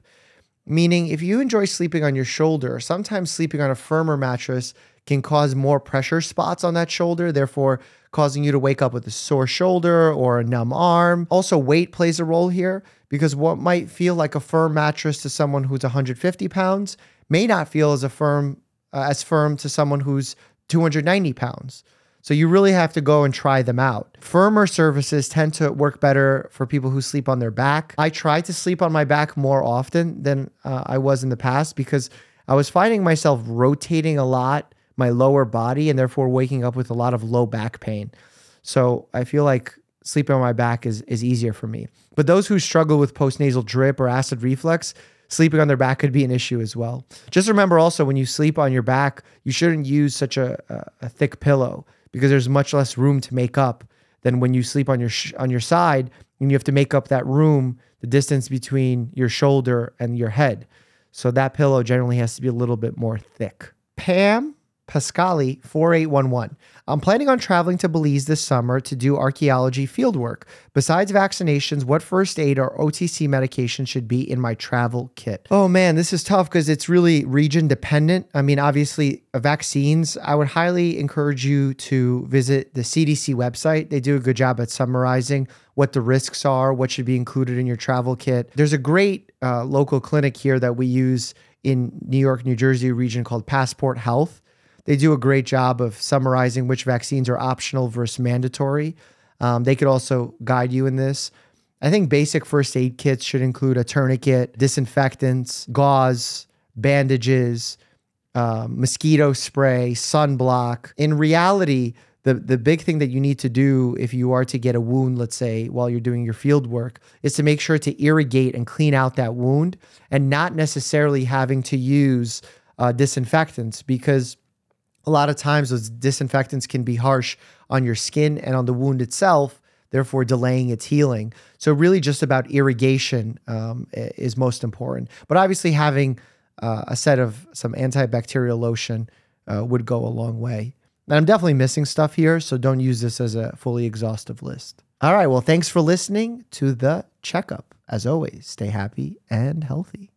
Speaker 2: Meaning, if you enjoy sleeping on your shoulder, sometimes sleeping on a firmer mattress can cause more pressure spots on that shoulder, therefore causing you to wake up with a sore shoulder or a numb arm. Also, weight plays a role here because what might feel like a firm mattress to someone who's 150 pounds may not feel as a firm uh, as firm to someone who's 290 pounds. So you really have to go and try them out. Firmer surfaces tend to work better for people who sleep on their back. I try to sleep on my back more often than uh, I was in the past because I was finding myself rotating a lot my lower body and therefore waking up with a lot of low back pain. So I feel like sleeping on my back is, is easier for me. But those who struggle with postnasal drip or acid reflux, sleeping on their back could be an issue as well. Just remember also when you sleep on your back, you shouldn't use such a, a, a thick pillow because there's much less room to make up than when you sleep on your sh- on your side and you have to make up that room, the distance between your shoulder and your head. So that pillow generally has to be a little bit more thick. Pam Pascali 4811. I'm planning on traveling to Belize this summer to do archaeology fieldwork. Besides vaccinations, what first aid or OTC medication should be in my travel kit? Oh man, this is tough because it's really region dependent. I mean, obviously, uh, vaccines, I would highly encourage you to visit the CDC website. They do a good job at summarizing what the risks are, what should be included in your travel kit. There's a great uh, local clinic here that we use in New York, New Jersey region called Passport Health. They do a great job of summarizing which vaccines are optional versus mandatory. Um, they could also guide you in this. I think basic first aid kits should include a tourniquet, disinfectants, gauze, bandages, um, mosquito spray, sunblock. In reality, the, the big thing that you need to do if you are to get a wound, let's say, while you're doing your field work, is to make sure to irrigate and clean out that wound and not necessarily having to use uh, disinfectants because a lot of times those disinfectants can be harsh on your skin and on the wound itself therefore delaying its healing. So really just about irrigation um, is most important. But obviously having uh, a set of some antibacterial lotion uh, would go a long way. And i'm definitely missing stuff here so don't use this as a fully exhaustive list. All right well thanks for listening to the checkup. As always stay happy and healthy